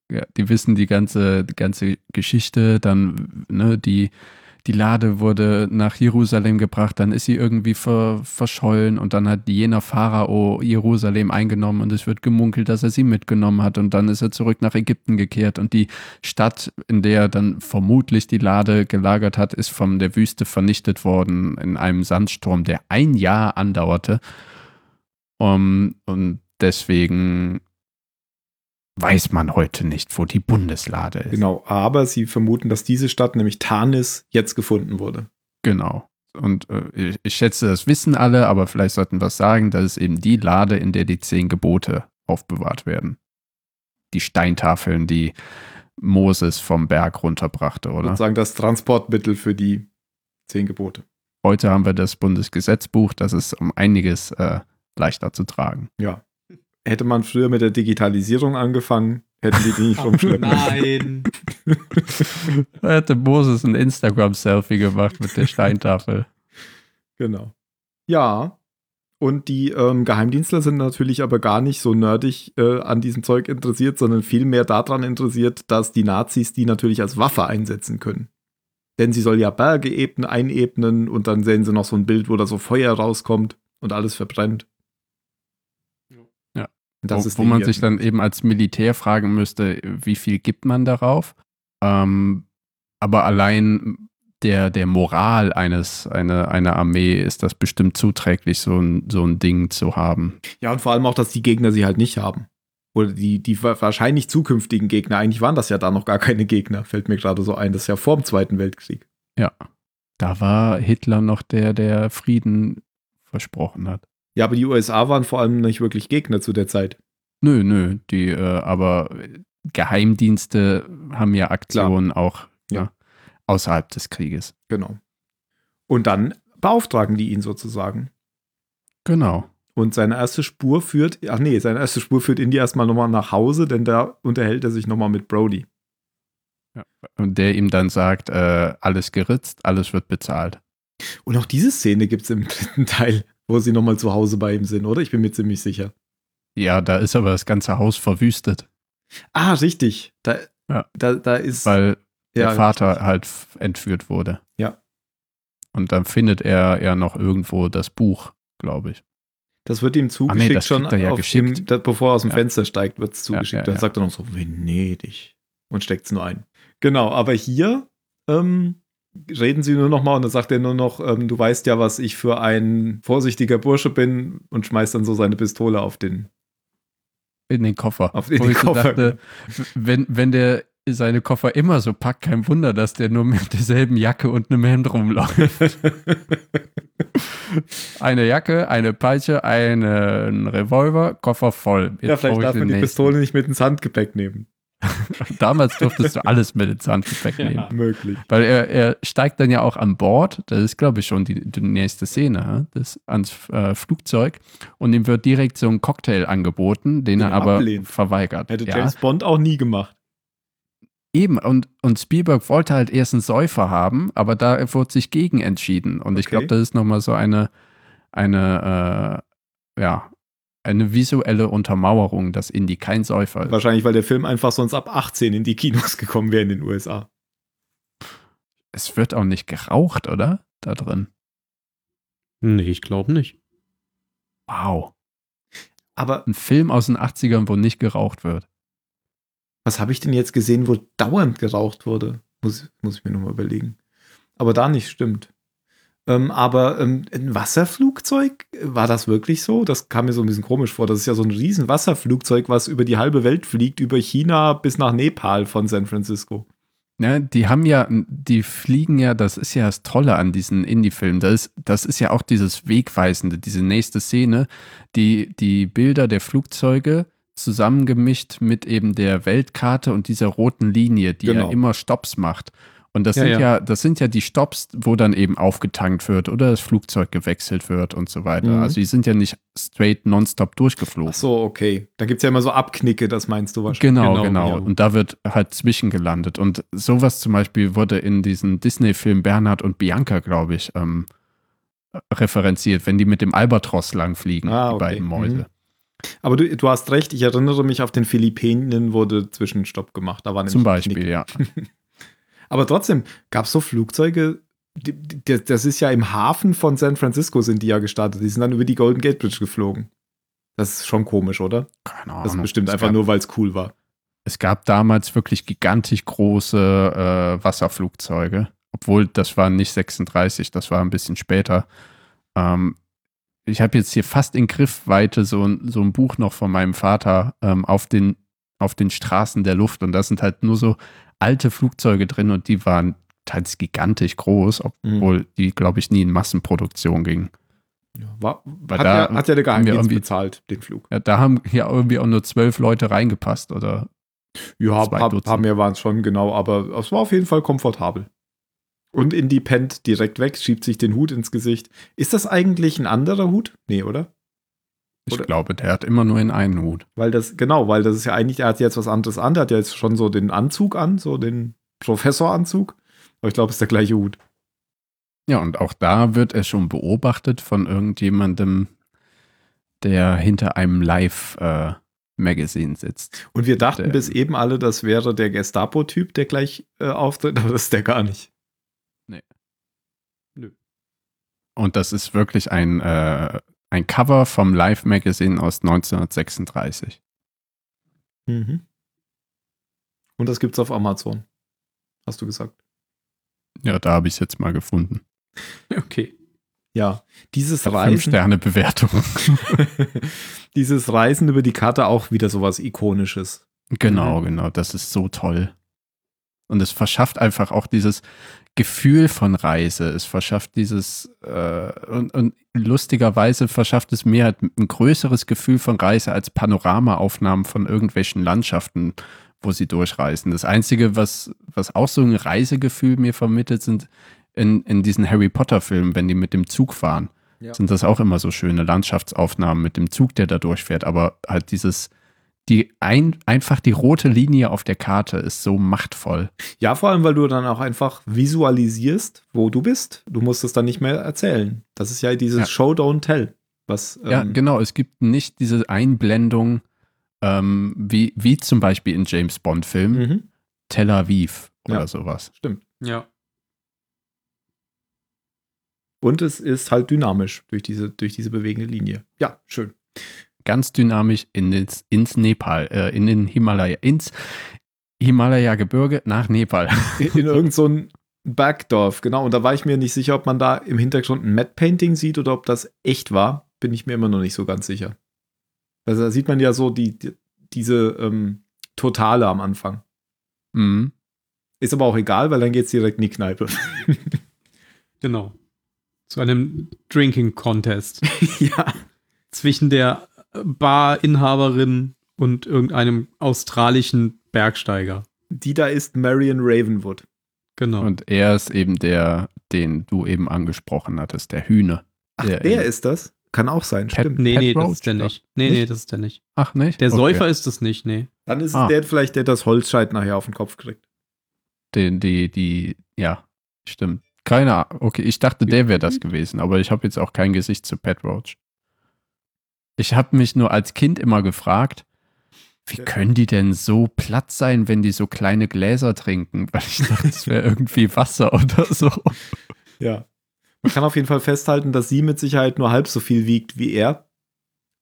Die, ja, die wissen die ganze, die ganze Geschichte, dann, ne, die, die Lade wurde nach Jerusalem gebracht, dann ist sie irgendwie ver, verschollen und dann hat jener Pharao Jerusalem eingenommen und es wird gemunkelt, dass er sie mitgenommen hat und dann ist er zurück nach Ägypten gekehrt und die Stadt, in der er dann vermutlich die Lade gelagert hat, ist von der Wüste vernichtet worden in einem Sandsturm, der ein Jahr andauerte. Um, und deswegen weiß man heute nicht, wo die Bundeslade ist. Genau, aber sie vermuten, dass diese Stadt, nämlich Tarnis, jetzt gefunden wurde. Genau. Und äh, ich schätze, das wissen alle, aber vielleicht sollten wir sagen, das ist eben die Lade, in der die zehn Gebote aufbewahrt werden. Die Steintafeln, die Moses vom Berg runterbrachte, oder? Und sagen das Transportmittel für die zehn Gebote. Heute haben wir das Bundesgesetzbuch, das ist um einiges äh, leichter zu tragen. Ja hätte man früher mit der Digitalisierung angefangen, hätten die die nicht rumschleppen. Nein. da hätte Moses ein Instagram-Selfie gemacht mit der Steintafel. Genau. Ja. Und die ähm, Geheimdienstler sind natürlich aber gar nicht so nerdig äh, an diesem Zeug interessiert, sondern vielmehr daran interessiert, dass die Nazis die natürlich als Waffe einsetzen können. Denn sie soll ja Berge ebnen, einebnen und dann sehen sie noch so ein Bild, wo da so Feuer rauskommt und alles verbrennt. Das wo, wo man sich dann eben als Militär fragen müsste, wie viel gibt man darauf? Ähm, aber allein der, der Moral eines, eine, einer Armee ist das bestimmt zuträglich, so ein, so ein Ding zu haben. Ja, und vor allem auch, dass die Gegner sie halt nicht haben. Oder die, die wahrscheinlich zukünftigen Gegner. Eigentlich waren das ja da noch gar keine Gegner, fällt mir gerade so ein. Das ist ja vor dem Zweiten Weltkrieg. Ja. Da war Hitler noch der, der Frieden versprochen hat. Ja, aber die USA waren vor allem nicht wirklich Gegner zu der Zeit. Nö, nö, die, äh, aber Geheimdienste haben ja Aktionen Klar. auch ja. ja. außerhalb des Krieges. Genau. Und dann beauftragen die ihn sozusagen. Genau. Und seine erste Spur führt, ach nee, seine erste Spur führt Indy erstmal nochmal nach Hause, denn da unterhält er sich nochmal mit Brody. Ja. Und der ihm dann sagt, äh, alles geritzt, alles wird bezahlt. Und auch diese Szene gibt es im dritten Teil wo sie nochmal zu Hause bei ihm sind, oder? Ich bin mir ziemlich sicher. Ja, da ist aber das ganze Haus verwüstet. Ah, richtig. Da, ja. da, da ist. Weil ja, der Vater richtig. halt entführt wurde. Ja. Und dann findet er ja noch irgendwo das Buch, glaube ich. Das wird ihm zugeschickt nee, schon, ja geschickt. Dem, bevor er aus dem ja. Fenster steigt, wird es zugeschickt. Dann sagt er noch so, Venedig. Und steckt es nur ein. Genau, aber hier ähm, reden sie nur noch mal und dann sagt er nur noch, ähm, du weißt ja, was ich für ein vorsichtiger Bursche bin und schmeißt dann so seine Pistole auf den in den Koffer. Auf in den Koffer. Dachte, wenn, wenn der seine Koffer immer so packt, kein Wunder, dass der nur mit derselben Jacke und einem Hemd rumläuft. eine Jacke, eine Peitsche, einen Revolver, Koffer voll. Jetzt ja, vielleicht darf man die Pistole nicht mit ins Handgepäck nehmen. Damals durftest du alles mit ins Handgepäck nehmen. Ja, möglich. Weil er, er steigt dann ja auch an Bord, das ist glaube ich schon die, die nächste Szene, das, ans äh, Flugzeug und ihm wird direkt so ein Cocktail angeboten, den, den er aber ablehnt. verweigert. Hätte ja. James Bond auch nie gemacht. Eben, und, und Spielberg wollte halt erst einen Säufer haben, aber da wurde sich gegen entschieden. Und okay. ich glaube, das ist nochmal so eine, eine äh, ja, eine visuelle Untermauerung, dass Indie kein Säufer ist. Wahrscheinlich, weil der Film einfach sonst ab 18 in die Kinos gekommen wäre in den USA. Es wird auch nicht geraucht, oder? Da drin. Nee, ich glaube nicht. Wow. Aber ein Film aus den 80ern, wo nicht geraucht wird. Was habe ich denn jetzt gesehen, wo dauernd geraucht wurde? Muss, muss ich mir nochmal überlegen. Aber da nicht, stimmt. Ähm, aber ähm, ein Wasserflugzeug, war das wirklich so? Das kam mir so ein bisschen komisch vor. Das ist ja so ein riesen Wasserflugzeug, was über die halbe Welt fliegt, über China bis nach Nepal von San Francisco. Ja, die haben ja, die fliegen ja, das ist ja das Tolle an diesen Indie-Filmen. Das ist, das ist ja auch dieses Wegweisende, diese nächste Szene. Die, die Bilder der Flugzeuge zusammengemischt mit eben der Weltkarte und dieser roten Linie, die genau. ja immer Stops macht. Und das ja, sind ja. ja. das sind ja die Stops, wo dann eben aufgetankt wird oder das Flugzeug gewechselt wird und so weiter. Mhm. Also die sind ja nicht straight nonstop durchgeflogen. Ach so, okay. Da gibt es ja immer so Abknicke, das meinst du wahrscheinlich. Genau, genau. genau. Ja. Und da wird halt zwischengelandet. Und sowas zum Beispiel wurde in diesem Disney-Film Bernhard und Bianca, glaube ich, ähm, referenziert, wenn die mit dem Albatros langfliegen, ah, okay. die beiden Mäuse. Mhm. Aber du, du hast recht, ich erinnere mich, auf den Philippinen wurde Zwischenstopp gemacht. Da war Zum Beispiel, Knick. ja. Aber trotzdem, gab es so Flugzeuge das ist ja im Hafen von San Francisco sind die ja gestartet. Die sind dann über die Golden Gate Bridge geflogen. Das ist schon komisch, oder? Keine Ahnung. Das ist bestimmt es einfach gab, nur, weil es cool war. Es gab damals wirklich gigantisch große äh, Wasserflugzeuge. Obwohl, das war nicht 36, das war ein bisschen später. Ähm, ich habe jetzt hier fast in Griffweite so, so ein Buch noch von meinem Vater ähm, auf, den, auf den Straßen der Luft. Und da sind halt nur so alte Flugzeuge drin und die waren teils gigantisch groß, obwohl mhm. die, glaube ich, nie in Massenproduktion gingen. Ja, war, hat, da, ja, hat ja der Geheimdienst bezahlt, den Flug. Ja, da haben ja irgendwie auch nur zwölf Leute reingepasst, oder? Ja, ein paar, paar mehr waren es schon, genau, aber es war auf jeden Fall komfortabel. Und Indy pennt direkt weg, schiebt sich den Hut ins Gesicht. Ist das eigentlich ein anderer Hut? Nee, oder? Ich oder? glaube, der hat immer nur in einen Hut. Weil das, genau, weil das ist ja eigentlich, er hat jetzt was anderes an, der hat ja jetzt schon so den Anzug an, so den Professoranzug. Aber ich glaube, es ist der gleiche Hut. Ja, und auch da wird er schon beobachtet von irgendjemandem, der hinter einem Live-Magazin äh, sitzt. Und wir dachten der, bis eben alle, das wäre der Gestapo-Typ, der gleich äh, auftritt, aber das ist der gar nicht. Nee. Nö. Und das ist wirklich ein, äh, ein Cover vom Live-Magazin aus 1936. Mhm. Und das gibt's auf Amazon. Hast du gesagt. Ja, da habe ich es jetzt mal gefunden. Okay. Ja, dieses Reisen. Sterne-Bewertung. dieses Reisen über die Karte auch wieder sowas Ikonisches. Genau, mhm. genau. Das ist so toll. Und es verschafft einfach auch dieses Gefühl von Reise. Es verschafft dieses, äh, und, und, lustigerweise verschafft es mir halt ein größeres Gefühl von Reise als Panoramaaufnahmen von irgendwelchen Landschaften, wo sie durchreisen. Das Einzige, was, was auch so ein Reisegefühl mir vermittelt, sind in, in diesen Harry Potter-Filmen, wenn die mit dem Zug fahren, ja. sind das auch immer so schöne Landschaftsaufnahmen mit dem Zug, der da durchfährt. Aber halt dieses, die ein, einfach die rote Linie auf der Karte ist so machtvoll. Ja, vor allem, weil du dann auch einfach visualisierst, wo du bist. Du musst es dann nicht mehr erzählen. Das ist ja dieses ja. Show, don't tell. Was, ähm, ja, genau. Es gibt nicht diese Einblendung, ähm, wie, wie zum Beispiel in James Bond-Filmen, mhm. Tel Aviv oder ja, sowas. Stimmt. Ja. Und es ist halt dynamisch durch diese, durch diese bewegende Linie. Ja, schön. Ganz dynamisch in ins, ins Nepal, äh, in den Himalaya, ins Himalaya-Gebirge nach Nepal. In, in irgendein so Bergdorf, genau. Und da war ich mir nicht sicher, ob man da im Hintergrund ein Matte Painting sieht oder ob das echt war. Bin ich mir immer noch nicht so ganz sicher. Also da sieht man ja so die, die diese ähm, Totale am Anfang. Mhm. Ist aber auch egal, weil dann geht es direkt in die Kneipe. genau. Zu einem Drinking Contest. ja. Zwischen der Barinhaberin und irgendeinem australischen Bergsteiger. Die da ist Marion Ravenwood. Genau. Und er ist eben der, den du eben angesprochen hattest, der Hühner. Ach, der, der ist das? Kann auch sein, Pat, stimmt. Nee, Pat nee, Roach, das ist der nicht. Nee, nicht? nee, das ist der nicht. Ach, nicht? Der okay. Säufer ist es nicht, nee. Dann ist ah. es der vielleicht, der das Holzscheit nachher auf den Kopf kriegt. Den, die, die, ja, stimmt. Keine Ahnung. Okay, ich dachte, der wäre das gewesen, aber ich habe jetzt auch kein Gesicht zu Pat Roach. Ich habe mich nur als Kind immer gefragt, wie können die denn so platt sein, wenn die so kleine Gläser trinken? Weil ich dachte, das wäre irgendwie Wasser oder so. Ja. Man kann auf jeden Fall festhalten, dass sie mit Sicherheit nur halb so viel wiegt wie er.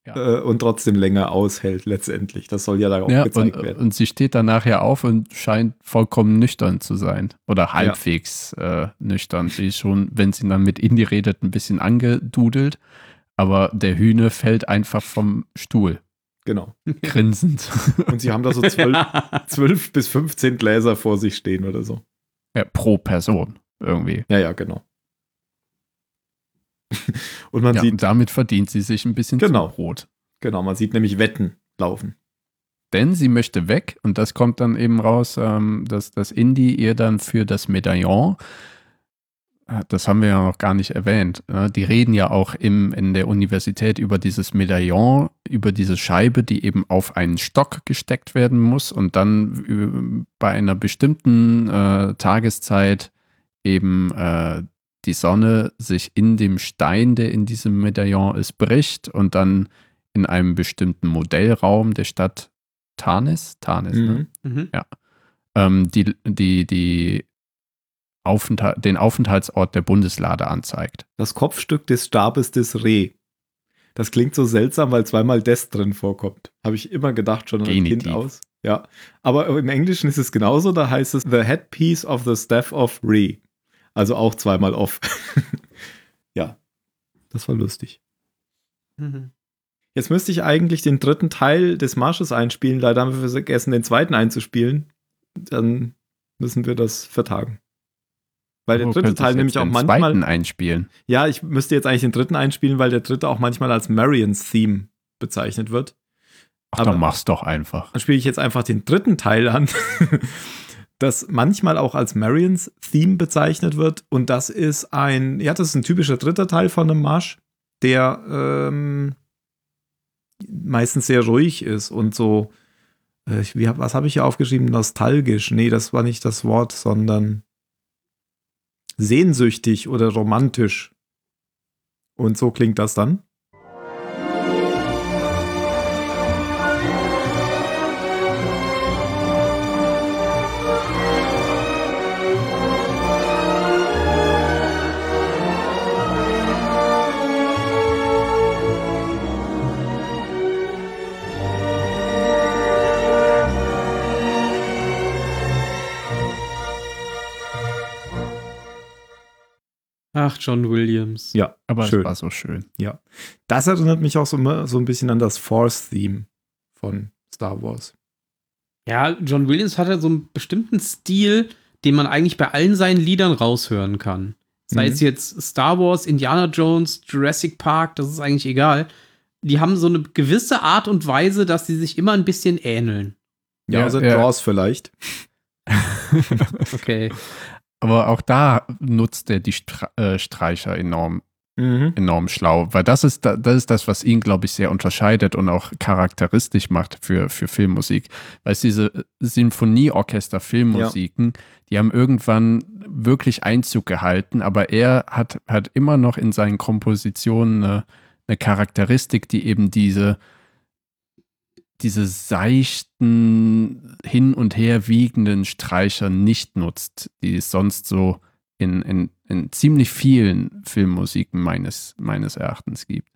Ja. Äh, und trotzdem länger aushält letztendlich. Das soll ja da auch ja, gezeigt und, werden. Und sie steht dann nachher auf und scheint vollkommen nüchtern zu sein. Oder halbwegs ja. äh, nüchtern. Sie ist schon, wenn sie dann mit Indie redet, ein bisschen angedudelt. Aber der Hühne fällt einfach vom Stuhl. Genau. Grinsend. Und sie haben da so zwölf, zwölf bis 15 Gläser vor sich stehen oder so. Ja, pro Person irgendwie. Ja, ja, genau. und man ja, sieht. Und damit verdient sie sich ein bisschen genau, Brot. Genau, man sieht nämlich Wetten laufen. Denn sie möchte weg und das kommt dann eben raus, ähm, dass das Indie ihr dann für das Medaillon, das haben wir ja noch gar nicht erwähnt, äh, die reden ja auch im, in der Universität über dieses Medaillon, über diese Scheibe, die eben auf einen Stock gesteckt werden muss und dann bei einer bestimmten äh, Tageszeit eben äh, die Sonne sich in dem Stein, der in diesem Medaillon ist, bricht und dann in einem bestimmten Modellraum der Stadt Tarnis, Tarnis, ne? mhm. ne? Mhm. Ja. Ähm, die, die, die Aufenthalt, den Aufenthaltsort der Bundeslade anzeigt. Das Kopfstück des Stabes des Reh. Das klingt so seltsam, weil zweimal des drin vorkommt. Habe ich immer gedacht, schon als Kind aus. Ja. Aber im Englischen ist es genauso, da heißt es The Headpiece of the Staff of Reh. Also auch zweimal off. ja. Das war lustig. Mhm. Jetzt müsste ich eigentlich den dritten Teil des Marsches einspielen. Leider haben wir vergessen, den zweiten einzuspielen. Dann müssen wir das vertagen. Weil der dritte Teil nämlich auch manchmal. Zweiten einspielen. Ja, ich müsste jetzt eigentlich den dritten einspielen, weil der dritte auch manchmal als Marians Theme bezeichnet wird. Ach, Aber dann mach's doch einfach. Dann spiele ich jetzt einfach den dritten Teil an, das manchmal auch als Marians Theme bezeichnet wird. Und das ist ein, ja, das ist ein typischer dritter Teil von einem Marsch, der ähm, meistens sehr ruhig ist und so. Äh, wie, was habe ich hier aufgeschrieben? Nostalgisch. Nee, das war nicht das Wort, sondern sehnsüchtig oder romantisch. Und so klingt das dann. John Williams. Ja, aber schön. es war so schön. Ja. Das erinnert mich auch so, so ein bisschen an das Force-Theme von Star Wars. Ja, John Williams hat ja so einen bestimmten Stil, den man eigentlich bei allen seinen Liedern raushören kann. Sei mhm. es jetzt Star Wars, Indiana Jones, Jurassic Park, das ist eigentlich egal. Die haben so eine gewisse Art und Weise, dass sie sich immer ein bisschen ähneln. Ja, ja also ja. Jaws vielleicht. okay. Aber auch da nutzt er die äh, Streicher enorm, mhm. enorm schlau, weil das ist, das ist das, was ihn, glaube ich, sehr unterscheidet und auch charakteristisch macht für, für Filmmusik. Weil es diese Sinfonieorchester-Filmmusiken, ja. die haben irgendwann wirklich Einzug gehalten, aber er hat, hat immer noch in seinen Kompositionen eine, eine Charakteristik, die eben diese diese seichten, hin und her wiegenden Streicher nicht nutzt, die es sonst so in, in, in ziemlich vielen Filmmusiken meines, meines Erachtens gibt.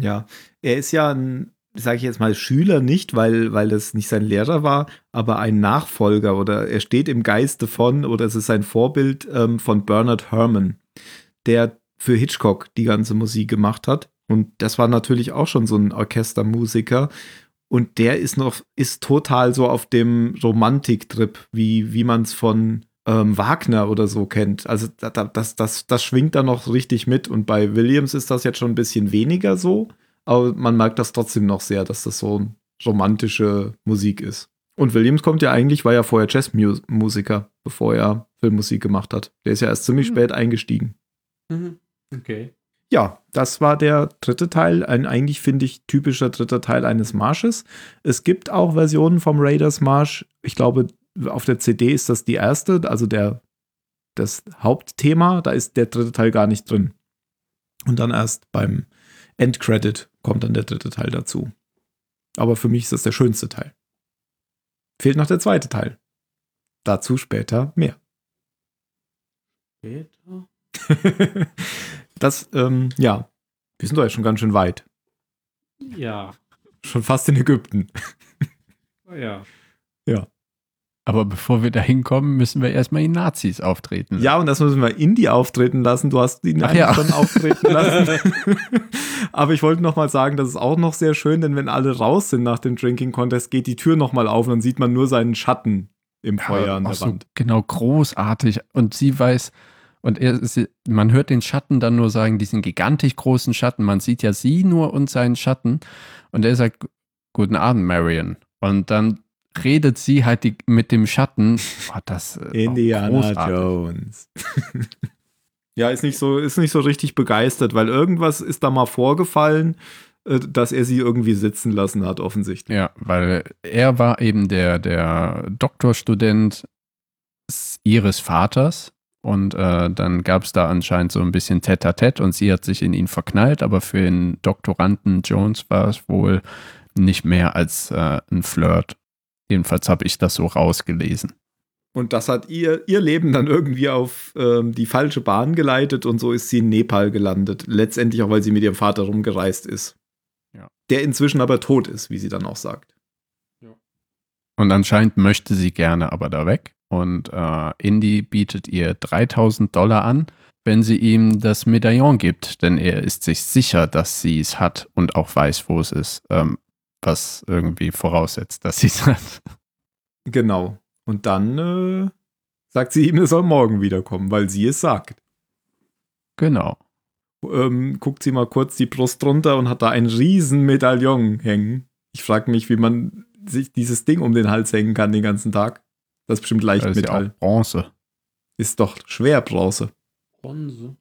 Ja, er ist ja ein, sage ich jetzt mal, Schüler nicht, weil, weil das nicht sein Lehrer war, aber ein Nachfolger oder er steht im Geiste von oder es ist ein Vorbild ähm, von Bernard Herrmann, der für Hitchcock die ganze Musik gemacht hat. Und das war natürlich auch schon so ein Orchestermusiker. Und der ist noch, ist total so auf dem Romantiktrip, wie, wie man es von ähm, Wagner oder so kennt. Also das, das, das, das schwingt da noch richtig mit. Und bei Williams ist das jetzt schon ein bisschen weniger so. Aber man merkt das trotzdem noch sehr, dass das so romantische Musik ist. Und Williams kommt ja eigentlich, war ja vorher Jazzmusiker, bevor er Filmmusik gemacht hat. Der ist ja erst ziemlich mhm. spät eingestiegen. Mhm. Okay ja, das war der dritte Teil, ein eigentlich finde ich typischer dritter Teil eines Marsches. Es gibt auch Versionen vom Raiders Marsch. Ich glaube, auf der CD ist das die erste, also der das Hauptthema, da ist der dritte Teil gar nicht drin. Und dann erst beim Endcredit kommt dann der dritte Teil dazu. Aber für mich ist das der schönste Teil. Fehlt noch der zweite Teil. Dazu später mehr. Später? Das, ähm, ja, wir sind doch jetzt schon ganz schön weit. Ja. Schon fast in Ägypten. Oh ja. Ja. Aber bevor wir da hinkommen, müssen wir erstmal die Nazis auftreten. Lassen. Ja, und das müssen wir Indie auftreten lassen. Du hast ihn Ach ja. schon auftreten lassen. Aber ich wollte noch mal sagen, das ist auch noch sehr schön, denn wenn alle raus sind nach dem Drinking Contest, geht die Tür noch mal auf und dann sieht man nur seinen Schatten im Feuer ja, an der Wand. So genau, großartig. Und sie weiß, und er, man hört den Schatten dann nur sagen, diesen gigantisch großen Schatten. Man sieht ja sie nur und seinen Schatten. Und er sagt, guten Abend, Marion. Und dann redet sie halt die, mit dem Schatten. Oh, das, Indiana Jones. ja, ist nicht, so, ist nicht so richtig begeistert, weil irgendwas ist da mal vorgefallen, äh, dass er sie irgendwie sitzen lassen hat, offensichtlich. Ja, weil er war eben der, der Doktorstudent ihres Vaters und äh, dann gab es da anscheinend so ein bisschen Tête-à-Tête und sie hat sich in ihn verknallt, aber für den Doktoranden Jones war es wohl nicht mehr als äh, ein Flirt. Jedenfalls habe ich das so rausgelesen. Und das hat ihr, ihr Leben dann irgendwie auf ähm, die falsche Bahn geleitet und so ist sie in Nepal gelandet. Letztendlich auch, weil sie mit ihrem Vater rumgereist ist. Ja. Der inzwischen aber tot ist, wie sie dann auch sagt. Ja. Und anscheinend möchte sie gerne aber da weg. Und äh, Indy bietet ihr 3000 Dollar an, wenn sie ihm das Medaillon gibt. Denn er ist sich sicher, dass sie es hat und auch weiß, wo es ist. Ähm, was irgendwie voraussetzt, dass sie es hat. Genau. Und dann äh, sagt sie ihm, er soll morgen wiederkommen, weil sie es sagt. Genau. Ähm, guckt sie mal kurz die Brust runter und hat da ein riesen Medaillon hängen. Ich frage mich, wie man sich dieses Ding um den Hals hängen kann den ganzen Tag. Das ist bestimmt leicht Metall. Ja Bronze. Ist doch schwer Bronze. Bronze.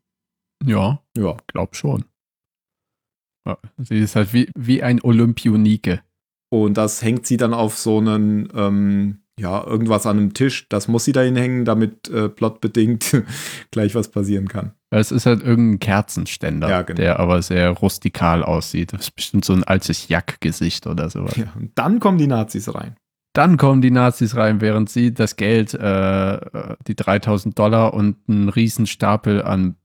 Ja, ja, glaub schon. Sie ist halt wie, wie ein Olympionike. Und das hängt sie dann auf so einen ähm, ja, irgendwas an einem Tisch, das muss sie da hinhängen, damit äh, plotbedingt gleich was passieren kann. Es ist halt irgendein Kerzenständer, ja, genau. der aber sehr rustikal aussieht. Das ist bestimmt so ein altes Jack-Gesicht oder sowas. Ja, und dann kommen die Nazis rein. Dann kommen die Nazis rein, während sie das Geld, äh, die 3000 Dollar und einen Riesenstapel an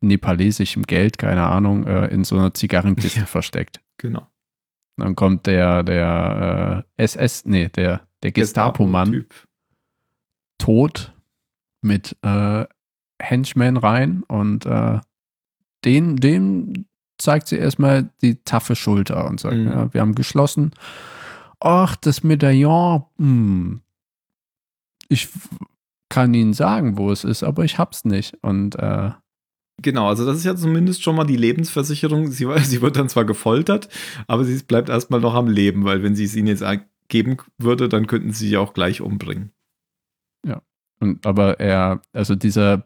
nepalesischem Geld, keine Ahnung, äh, in so einer Zigarrenkiste ja, versteckt. Genau. Dann kommt der, der äh, SS, nee, der der Gestapo-Mann, tot mit äh, Henchmen rein und äh, den, dem zeigt sie erstmal die taffe Schulter und sagt, mhm. ja, wir haben geschlossen. Ach, das Medaillon, hm, ich kann Ihnen sagen, wo es ist, aber ich hab's nicht. Und äh, Genau, also das ist ja zumindest schon mal die Lebensversicherung. Sie, sie wird dann zwar gefoltert, aber sie bleibt erstmal noch am Leben, weil wenn sie es ihnen jetzt geben würde, dann könnten sie sie auch gleich umbringen. Ja. Und aber er, also dieser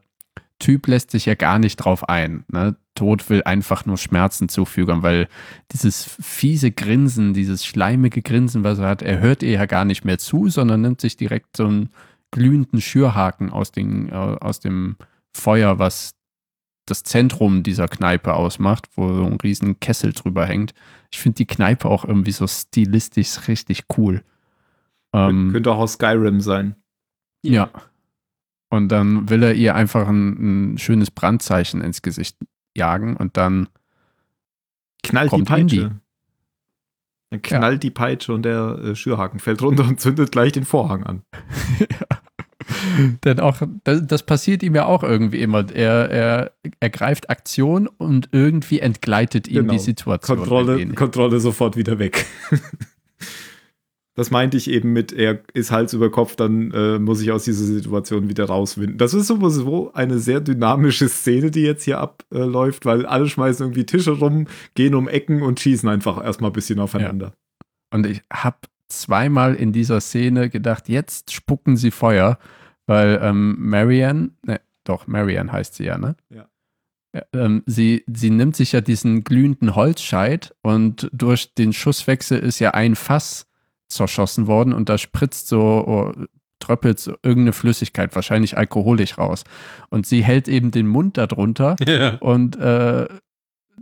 Typ lässt sich ja gar nicht drauf ein. Ne? Tod will einfach nur Schmerzen zufügen, weil dieses fiese Grinsen, dieses schleimige Grinsen, was er hat, er hört ihr ja gar nicht mehr zu, sondern nimmt sich direkt so einen glühenden Schürhaken aus, den, äh, aus dem Feuer, was das Zentrum dieser Kneipe ausmacht, wo so ein riesen Kessel drüber hängt. Ich finde die Kneipe auch irgendwie so stilistisch richtig cool. Ähm, Könnte auch aus Skyrim sein. Ja. Und dann will er ihr einfach ein, ein schönes Brandzeichen ins Gesicht jagen und dann knallt die Peitsche. Dann knallt ja. die Peitsche und der äh, Schürhaken fällt runter und zündet gleich den Vorhang an. Denn auch, das, das, passiert ihm ja auch irgendwie immer. Er, er ergreift Aktion und irgendwie entgleitet ihm genau. die Situation. Kontrolle, Kontrolle sofort wieder weg. das meinte ich eben mit, er ist Hals über Kopf, dann äh, muss ich aus dieser Situation wieder rauswinden. Das ist sowieso eine sehr dynamische Szene, die jetzt hier abläuft, weil alle schmeißen irgendwie Tische rum, gehen um Ecken und schießen einfach erstmal ein bisschen aufeinander. Ja. Und ich habe zweimal in dieser Szene gedacht, jetzt spucken sie Feuer, weil ähm, Marianne, ne, doch, Marianne heißt sie ja, ne? Ja. ja ähm, sie, sie nimmt sich ja diesen glühenden Holzscheit und durch den Schusswechsel ist ja ein Fass zerschossen worden und da spritzt so, oh, tröppelt so irgendeine Flüssigkeit, wahrscheinlich alkoholisch raus. Und sie hält eben den Mund darunter ja. und äh,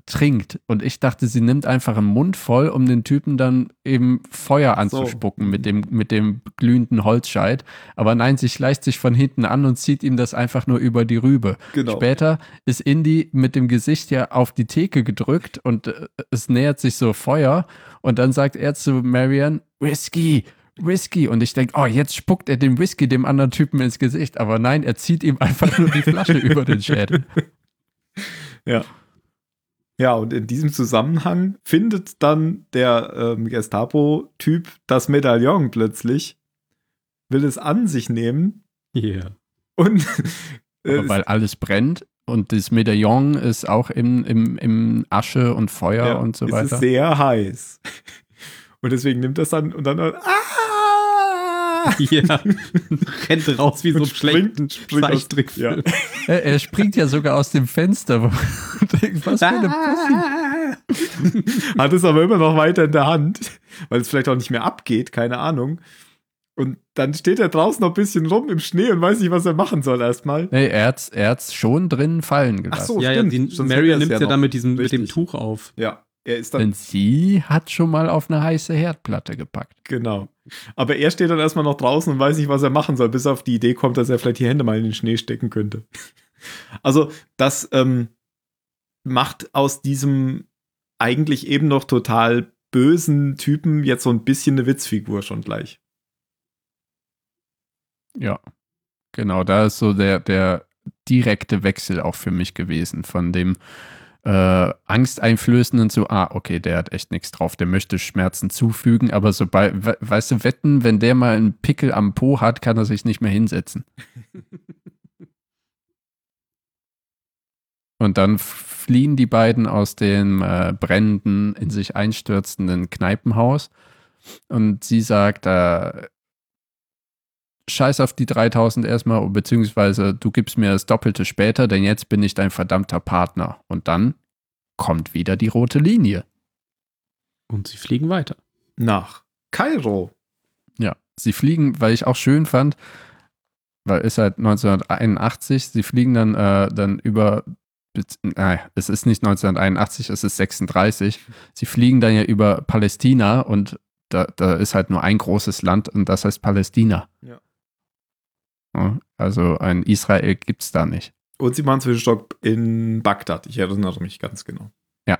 trinkt. Und ich dachte, sie nimmt einfach einen Mund voll, um den Typen dann eben Feuer anzuspucken so. mit, dem, mit dem glühenden Holzscheit. Aber nein, sie schleicht sich von hinten an und zieht ihm das einfach nur über die Rübe. Genau. Später ist Indy mit dem Gesicht ja auf die Theke gedrückt und äh, es nähert sich so Feuer. Und dann sagt er zu Marion, Whisky, Whisky. Und ich denke, oh, jetzt spuckt er den Whisky dem anderen Typen ins Gesicht. Aber nein, er zieht ihm einfach nur die Flasche über den Schädel. Ja. Ja, und in diesem Zusammenhang findet dann der ähm, Gestapo-Typ das Medaillon plötzlich, will es an sich nehmen. Ja. Yeah. Und äh, weil alles brennt und das Medaillon ist auch im, im, im Asche und Feuer ja, und so weiter. Es ist sehr heiß. Und deswegen nimmt das dann und dann, ah! Ja, rennt raus wie so ein schlechten Zeichentrickfilm. Ja. Er, er, springt ja sogar aus dem Fenster. Was für eine Pussy. Hat es aber immer noch weiter in der Hand, weil es vielleicht auch nicht mehr abgeht, keine Ahnung. Und dann steht er draußen noch ein bisschen rum im Schnee und weiß nicht, was er machen soll erstmal. Nee, er hat es schon drin fallen gelassen. Ach so, ja, stimmt. ja, die, Mary nimmt ja, ja dann mit, diesem, mit dem Tuch auf. Ja, er ist dann. Denn sie hat schon mal auf eine heiße Herdplatte gepackt. Genau. Aber er steht dann erstmal noch draußen und weiß nicht, was er machen soll, bis er auf die Idee kommt, dass er vielleicht die Hände mal in den Schnee stecken könnte. Also, das ähm, macht aus diesem eigentlich eben noch total bösen Typen jetzt so ein bisschen eine Witzfigur schon gleich. Ja, genau, da ist so der, der direkte Wechsel auch für mich gewesen von dem äh, Angsteinflößenden zu, ah, okay, der hat echt nichts drauf, der möchte Schmerzen zufügen, aber sobald, we weißt du, wetten, wenn der mal einen Pickel am Po hat, kann er sich nicht mehr hinsetzen. Und dann fliehen die beiden aus dem äh, brennenden, in sich einstürzenden Kneipenhaus. Und sie sagt, äh, scheiß auf die 3000 erstmal, beziehungsweise du gibst mir das Doppelte später, denn jetzt bin ich dein verdammter Partner. Und dann kommt wieder die rote Linie. Und sie fliegen weiter. Nach Kairo. Ja, sie fliegen, weil ich auch schön fand, weil es halt 1981, sie fliegen dann, äh, dann über nein, es ist nicht 1981, es ist 36. Sie fliegen dann ja über Palästina und da, da ist halt nur ein großes Land und das heißt Palästina. Ja. Ja also ein Israel gibt es da nicht. Und sie machen Zwischenstopp in Bagdad. Ich erinnere mich ganz genau. Ja.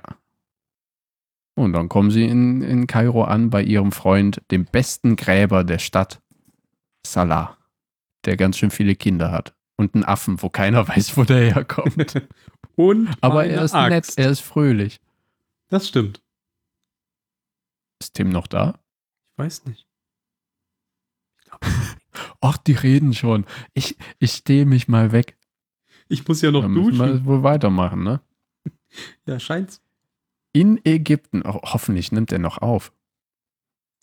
Und dann kommen sie in, in Kairo an bei ihrem Freund, dem besten Gräber der Stadt, Salah, der ganz schön viele Kinder hat. Und einen Affen, wo keiner weiß, wo der herkommt. Und Aber er ist Axt. nett, er ist fröhlich. Das stimmt. Ist Tim noch da? Ich weiß nicht. Ach, die reden schon. Ich, ich stehe mich mal weg. Ich muss ja noch Dann duschen. Müssen wir wohl weitermachen, ne? Ja, scheint's. In Ägypten. Oh, hoffentlich nimmt er noch auf.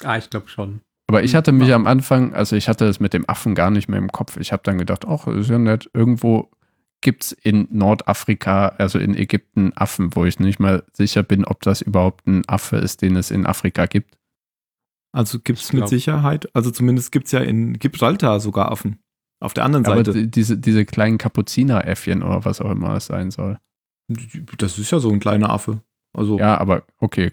Ah, ich glaube schon. Aber ich hatte mich am Anfang, also ich hatte das mit dem Affen gar nicht mehr im Kopf. Ich habe dann gedacht, ach, ist ja nett. Irgendwo gibt es in Nordafrika, also in Ägypten, Affen, wo ich nicht mal sicher bin, ob das überhaupt ein Affe ist, den es in Afrika gibt. Also gibt es mit Sicherheit, also zumindest gibt es ja in Gibraltar sogar Affen. Auf der anderen Seite. Aber diese, diese kleinen Kapuzineräffchen oder was auch immer es sein soll. Das ist ja so ein kleiner Affe. Also ja, aber okay,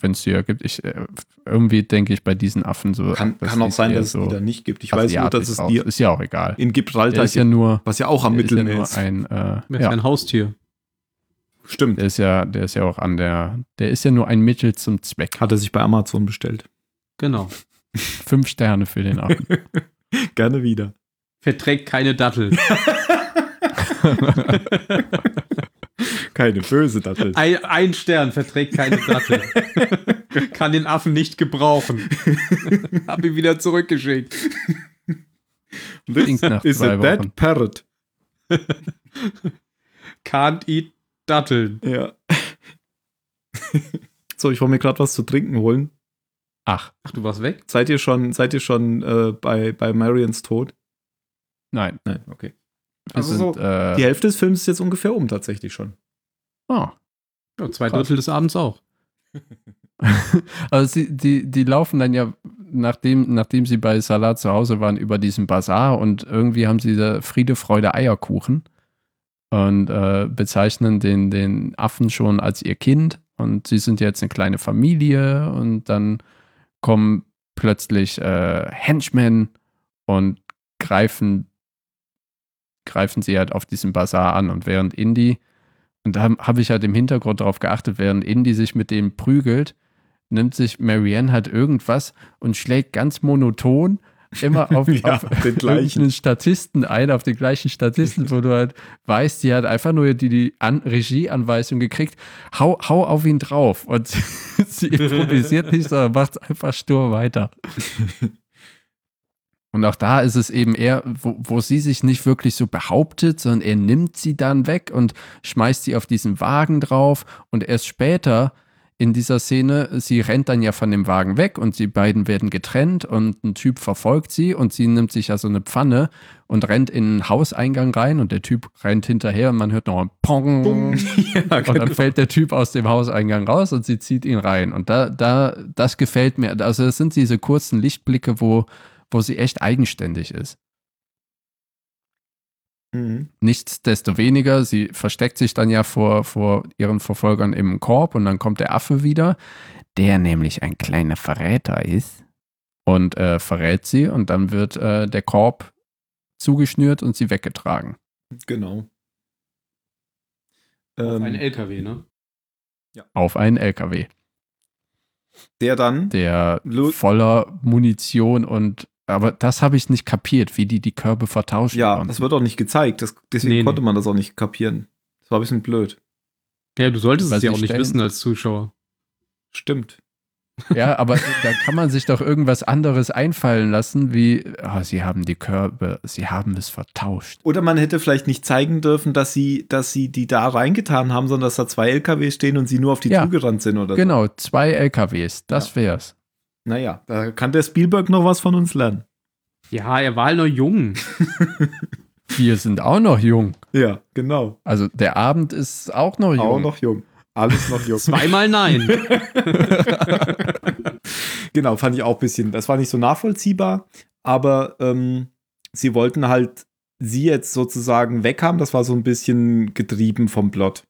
wenn es die ja gibt. Ich, äh, irgendwie denke ich bei diesen Affen so. Kann, kann auch sein, dass es so die da nicht gibt. Ich weiß nur, dass es die. Ist ja auch egal. In Gibraltar ist ja nur. Was ja auch am Mittelmeer ist. Ja ein, äh, ist ja. ein Haustier. Stimmt. Der ist ja, der ist ja auch an der. Der ist ja nur ein Mittel zum Zweck. Hat er sich bei Amazon bestellt. Genau. Fünf Sterne für den Affen. Gerne wieder. Verträgt keine Dattel. keine böse Dattel. Ein, ein, Stern verträgt keine Dattel. Kann den Affen nicht gebrauchen. Hab ihn wieder zurückgeschickt. This is a dead parrot. Can't eat Datteln. Ja. so, ich wollte mir gerade was zu trinken holen. Ach. Ach, du warst weg? Seid ihr schon, seid ihr schon äh, bei, bei Marions Tod? Nein. Nein, okay. Also sind, so, äh, die Hälfte des Films ist jetzt ungefähr um, tatsächlich schon. Oh. Ja, zwei Krass. Drittel des Abends auch. also sie, die, die laufen dann ja, nachdem, nachdem sie bei Salat zu Hause waren, über diesen Bazar und irgendwie haben sie da Friede, Freude, Eierkuchen und äh, bezeichnen den, den Affen schon als ihr Kind und sie sind jetzt eine kleine Familie und dann kommen plötzlich äh, Henchmen und greifen, greifen sie halt auf diesem Bazar an. Und während Indy und da habe ich halt im Hintergrund darauf geachtet, während Indy sich mit dem prügelt, nimmt sich Marianne halt irgendwas und schlägt ganz monoton immer auf, ja, auf den gleichen Statisten ein, auf den gleichen Statisten, wo du halt weißt, die hat einfach nur die, die An Regieanweisung gekriegt, hau, hau auf ihn drauf. Und sie improvisiert nicht, sondern macht einfach stur weiter. Und auch da ist es eben eher, wo, wo, sie sich nicht wirklich so behauptet, sondern er nimmt sie dann weg und schmeißt sie auf diesen Wagen drauf. Und erst später in dieser Szene, sie rennt dann ja von dem Wagen weg und die beiden werden getrennt und ein Typ verfolgt sie und sie nimmt sich ja so eine Pfanne und rennt in einen Hauseingang rein und der Typ rennt hinterher und man hört noch ein Pong. Ja, genau. Und dann genau. fällt der Typ aus dem Hauseingang raus und sie zieht ihn rein. Und da, da, das gefällt mir. Also es sind diese kurzen Lichtblicke, wo wo sie echt eigenständig ist. Mhm. Nichtsdestoweniger, sie versteckt sich dann ja vor, vor ihren Verfolgern im Korb und dann kommt der Affe wieder, der nämlich ein kleiner Verräter ist und äh, verrät sie und dann wird äh, der Korb zugeschnürt und sie weggetragen. Genau. Auf ähm, einen LKW, ne? Ja. Auf einen LKW. Der dann? Der voller Munition und aber das habe ich nicht kapiert, wie die die Körbe vertauschen. Ja, konnten. das wird auch nicht gezeigt. Das, deswegen nee, konnte man das auch nicht kapieren. Das war ein bisschen blöd. Ja, du solltest Weil es ja auch nicht wissen als Zuschauer. Stimmt. Ja, aber da kann man sich doch irgendwas anderes einfallen lassen, wie, oh, sie haben die Körbe, sie haben es vertauscht. Oder man hätte vielleicht nicht zeigen dürfen, dass sie, dass sie die da reingetan haben, sondern dass da zwei LKWs stehen und sie nur auf die ja, zugerannt sind oder genau, so. Genau, zwei LKWs, das ja. wär's. Naja, da kann der Spielberg noch was von uns lernen. Ja, er war halt noch jung. Wir sind auch noch jung. Ja, genau. Also der Abend ist auch noch jung. Auch noch jung. Alles noch jung. Zweimal nein. genau, fand ich auch ein bisschen. Das war nicht so nachvollziehbar, aber ähm, sie wollten halt sie jetzt sozusagen weghaben. Das war so ein bisschen getrieben vom Plot.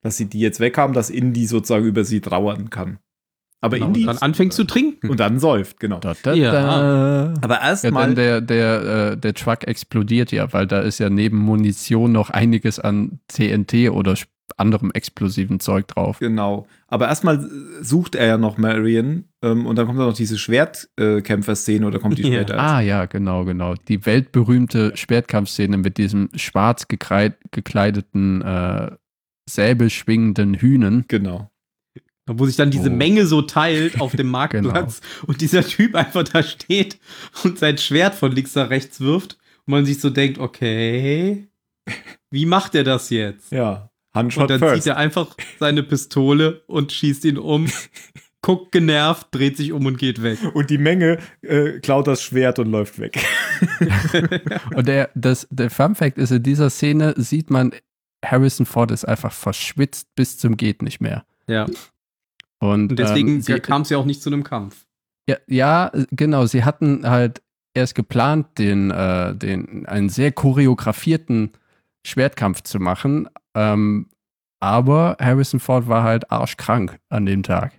Dass sie die jetzt weghaben, dass Indy sozusagen über sie trauern kann. Aber genau, Indy. Und dann anfängt zu trinken. Und dann säuft, genau. Da, da, ja. Da. Aber erstmal. Ja, der, der, äh, der Truck explodiert ja, weil da ist ja neben Munition noch einiges an TNT oder anderem explosiven Zeug drauf. Genau. Aber erstmal sucht er ja noch Marion ähm, und dann kommt da noch diese Schwertkämpfer-Szene oder kommt die später? Ah ja, genau, genau. Die weltberühmte Schwertkampfszene mit diesem schwarz gekleideten, äh, säbelschwingenden Hühnen. Genau. Wo sich dann diese oh. Menge so teilt auf dem Marktplatz genau. und dieser Typ einfach da steht und sein Schwert von links nach rechts wirft und man sich so denkt, okay, wie macht er das jetzt? Ja. Handshot und dann first. zieht er einfach seine Pistole und schießt ihn um, guckt genervt, dreht sich um und geht weg. Und die Menge äh, klaut das Schwert und läuft weg. und der, das, der Fun Fact ist, in dieser Szene sieht man, Harrison Ford ist einfach verschwitzt bis zum geht nicht mehr. Ja. Und, und deswegen ähm, kam es ja auch nicht zu einem Kampf. Ja, ja, genau. Sie hatten halt erst geplant, den, äh, den, einen sehr choreografierten Schwertkampf zu machen, ähm, aber Harrison Ford war halt arschkrank an dem Tag.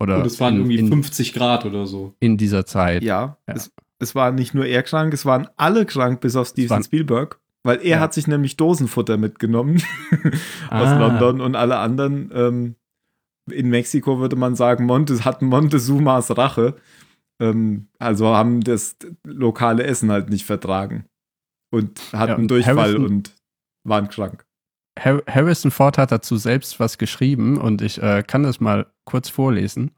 Oder Und es waren in, irgendwie in, 50 Grad oder so. In dieser Zeit. Ja, ja. Es, es, war nicht nur er krank, es waren alle krank, bis auf Steven Spielberg. Weil er ja. hat sich nämlich Dosenfutter mitgenommen aus ah. London und alle anderen, ähm, in Mexiko würde man sagen, Monte, hat Montezumas Rache. Ähm, also haben das lokale Essen halt nicht vertragen. Und hatten ja, Durchfall Harrison, und waren krank. Harrison Ford hat dazu selbst was geschrieben und ich äh, kann das mal kurz vorlesen.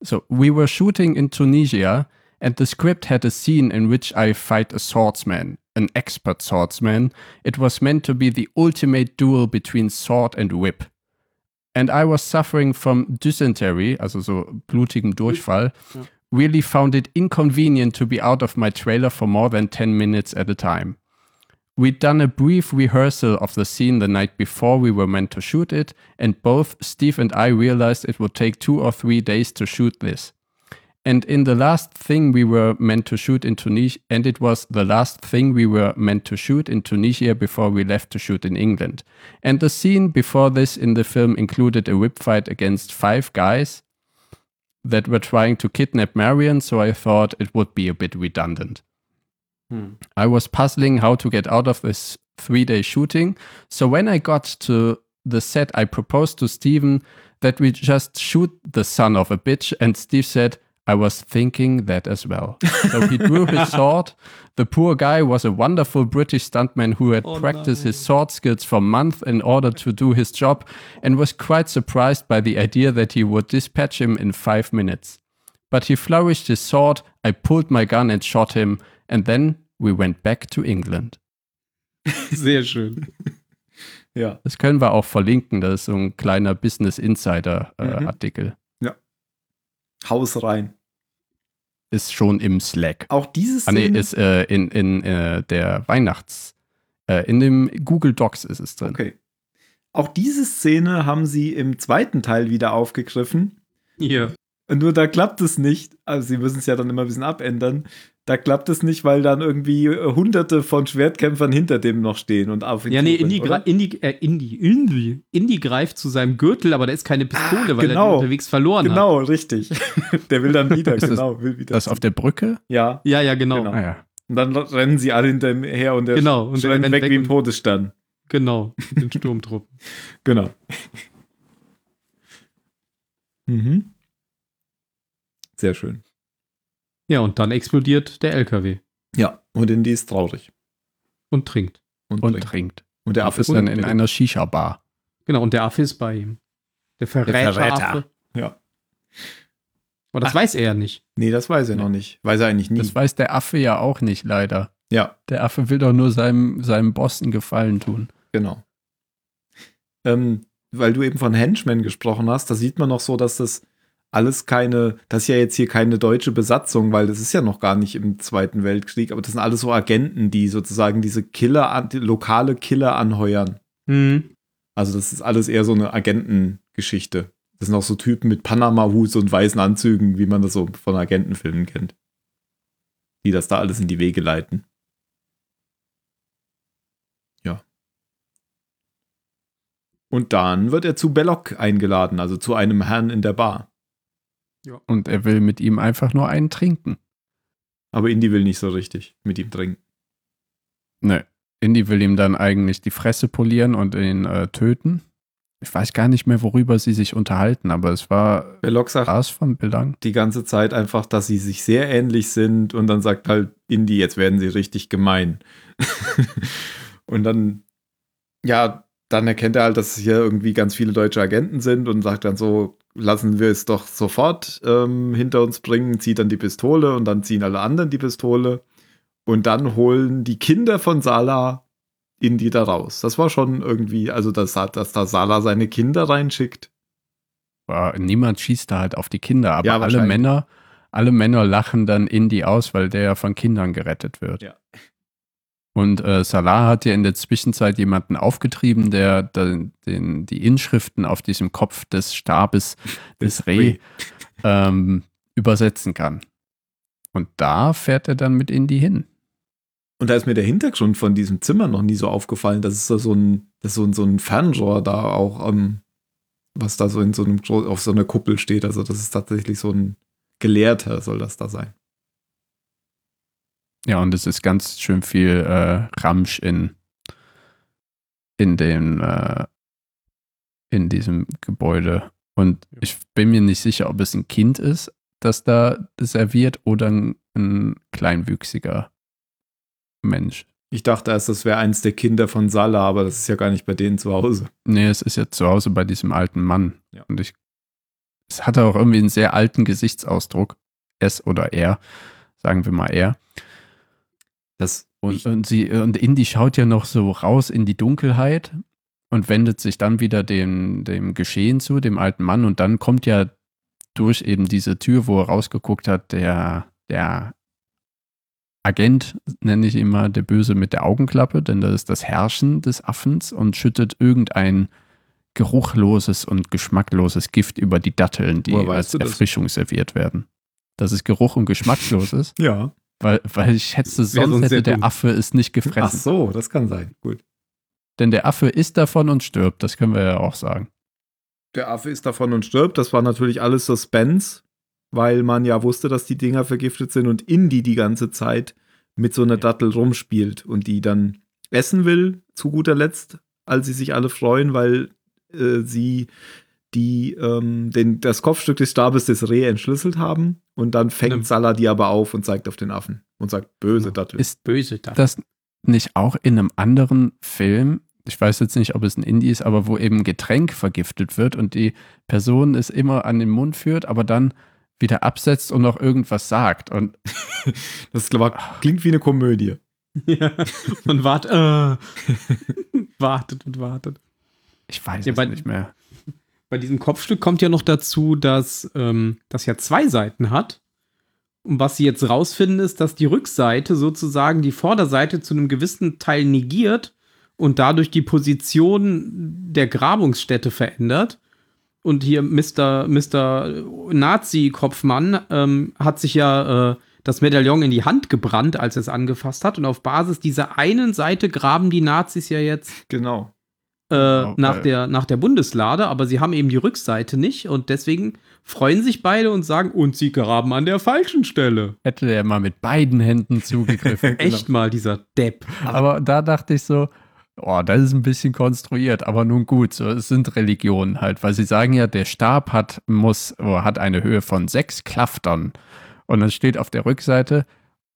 So, we were shooting in Tunisia and the script had a scene in which I fight a swordsman, an expert swordsman. It was meant to be the ultimate duel between sword and whip. And I was suffering from dysentery, also so blutigem Durchfall. Ja. Really found it inconvenient to be out of my trailer for more than 10 minutes at a time. We'd done a brief rehearsal of the scene the night before we were meant to shoot it, and both Steve and I realized it would take two or three days to shoot this. And in the last thing we were meant to shoot in Tunisia, and it was the last thing we were meant to shoot in Tunisia before we left to shoot in England. And the scene before this in the film included a whip fight against five guys that were trying to kidnap Marion, so I thought it would be a bit redundant. Hmm. I was puzzling how to get out of this three day shooting. So when I got to the set, I proposed to Steven that we just shoot the son of a bitch. And Steve said, I was thinking that as well. So he drew his sword. The poor guy was a wonderful British stuntman who had oh, practiced no. his sword skills for months in order to do his job and was quite surprised by the idea that he would dispatch him in five minutes. But he flourished his sword, I pulled my gun and shot him, and then we went back to England. Sehr schön. ja. Das können wir auch verlinken. Das ist so ein kleiner Business Insider äh, mhm. Ja. Haus rein. Ist schon im Slack. Auch dieses. Ah, nee, ist äh, in, in äh, der Weihnachts. Äh, in dem Google Docs ist es drin. Okay. Auch diese Szene haben sie im zweiten Teil wieder aufgegriffen. Hier. Und nur da klappt es nicht. Also sie müssen es ja dann immer ein bisschen abändern. Da klappt es nicht, weil dann irgendwie äh, hunderte von Schwertkämpfern hinter dem noch stehen und auf ihn Ja, nee, Indy, Indy, äh, Indy, Indy, Indy greift zu seinem Gürtel, aber da ist keine Pistole, ah, weil genau, er unterwegs verloren genau, hat. Genau, richtig. der will dann wieder, genau. Will wieder das auf der Brücke? Ja. Ja, ja, genau. genau. Ah, ja. Und dann rennen sie alle hinter ihm her und der genau, und rennt weg, weg wie ein Todesstern. Genau, den Sturmtruppen. genau. mhm. Sehr schön. Ja, und dann explodiert der LKW. Ja, und Indy ist traurig. Und trinkt. Und, und trinkt. trinkt. Und der Affe ist dann in einer Shisha-Bar. Genau, und der Affe ist bei ihm. Der Verräter. Der Verräter. Affe. Ja. Aber das Ach. weiß er ja nicht. Nee, das weiß er noch nicht. Weiß er eigentlich nie. Das weiß der Affe ja auch nicht, leider. Ja. Der Affe will doch nur seinem, seinem Boss einen Gefallen tun. Genau. Ähm, weil du eben von Henchmen gesprochen hast, da sieht man noch so, dass das alles keine, das ist ja jetzt hier keine deutsche Besatzung, weil das ist ja noch gar nicht im Zweiten Weltkrieg, aber das sind alles so Agenten, die sozusagen diese Killer, die lokale Killer anheuern. Mhm. Also das ist alles eher so eine Agentengeschichte. Das sind auch so Typen mit Panama-Hut und weißen Anzügen, wie man das so von Agentenfilmen kennt. Die das da alles in die Wege leiten. Ja. Und dann wird er zu Belloc eingeladen, also zu einem Herrn in der Bar. Ja. Und er will mit ihm einfach nur einen trinken. Aber Indy will nicht so richtig mit ihm trinken. Ne. Indy will ihm dann eigentlich die Fresse polieren und ihn äh, töten. Ich weiß gar nicht mehr, worüber sie sich unterhalten, aber es war Belloc sagt von Belang. Die ganze Zeit einfach, dass sie sich sehr ähnlich sind und dann sagt halt Indy, jetzt werden sie richtig gemein. und dann, ja, dann erkennt er halt, dass hier irgendwie ganz viele deutsche Agenten sind und sagt dann so, lassen wir es doch sofort ähm, hinter uns bringen, zieht dann die Pistole und dann ziehen alle anderen die Pistole. Und dann holen die Kinder von Sala Indy da raus. Das war schon irgendwie, also dass, dass da Sala seine Kinder reinschickt. Niemand schießt da halt auf die Kinder, aber ja, alle Männer, alle Männer lachen dann Indy aus, weil der ja von Kindern gerettet wird. Ja. Und äh, Salah hat ja in der Zwischenzeit jemanden aufgetrieben, der, der den, die Inschriften auf diesem Kopf des Stabes des Reh ähm, übersetzen kann. Und da fährt er dann mit Indy hin. Und da ist mir der Hintergrund von diesem Zimmer noch nie so aufgefallen. Das ist so ein, das ist so ein, so ein Fernrohr da auch, ähm, was da so in so einem, auf so einer Kuppel steht. Also das ist tatsächlich so ein Gelehrter, soll das da sein. Ja, und es ist ganz schön viel äh, Ramsch in, in dem, äh, in diesem Gebäude. Und ja. ich bin mir nicht sicher, ob es ein Kind ist, das da serviert oder ein, ein kleinwüchsiger Mensch. Ich dachte erst, das wäre eins der Kinder von Salah, aber das ist ja gar nicht bei denen zu Hause. Nee, es ist ja zu Hause bei diesem alten Mann. Ja. Und ich, es hatte auch irgendwie einen sehr alten Gesichtsausdruck. Es oder er, sagen wir mal er. Das und, und, sie, und Indy schaut ja noch so raus in die Dunkelheit und wendet sich dann wieder dem, dem Geschehen zu, dem alten Mann. Und dann kommt ja durch eben diese Tür, wo er rausgeguckt hat, der, der Agent, nenne ich immer, der Böse mit der Augenklappe, denn das ist das Herrschen des Affens und schüttet irgendein geruchloses und geschmackloses Gift über die Datteln, die als Erfrischung serviert werden. Dass es Geruch und geschmacklos ist. ja. Weil, weil ich schätze, sonst hätte der Affe es nicht gefressen. Ach so, das kann sein. Gut. Denn der Affe isst davon und stirbt, das können wir ja auch sagen. Der Affe isst davon und stirbt, das war natürlich alles Suspense, weil man ja wusste, dass die Dinger vergiftet sind und Indy die ganze Zeit mit so einer Dattel rumspielt und die dann essen will, zu guter Letzt, als sie sich alle freuen, weil äh, sie die ähm, den, das Kopfstück des Stabes des Reh entschlüsselt haben. Und dann fängt ne. Salah die aber auf und zeigt auf den Affen und sagt, böse Dattel. Ist böse Dattel. Das nicht auch in einem anderen Film, ich weiß jetzt nicht, ob es ein Indie ist, aber wo eben Getränk vergiftet wird und die Person es immer an den Mund führt, aber dann wieder absetzt und noch irgendwas sagt. Und das klingt wie eine Komödie. Ja, und wart, äh, wartet und wartet. Ich weiß ja, es nicht mehr bei diesem Kopfstück kommt ja noch dazu, dass ähm, das ja zwei Seiten hat. Und was sie jetzt rausfinden, ist, dass die Rückseite sozusagen die Vorderseite zu einem gewissen Teil negiert und dadurch die Position der Grabungsstätte verändert. Und hier Mr. Mr. Nazi-Kopfmann ähm, hat sich ja äh, das Medaillon in die Hand gebrannt, als er es angefasst hat. Und auf Basis dieser einen Seite graben die Nazis ja jetzt. Genau. Äh, okay. nach, der, nach der Bundeslade, aber sie haben eben die Rückseite nicht und deswegen freuen sich beide und sagen, und sie graben an der falschen Stelle. Hätte er mal mit beiden Händen zugegriffen. Echt mal, dieser Depp. Aber da dachte ich so, Oh, das ist ein bisschen konstruiert, aber nun gut, so, es sind Religionen halt, weil sie sagen ja, der Stab hat, muss, hat eine Höhe von sechs Klaftern. Und dann steht auf der Rückseite,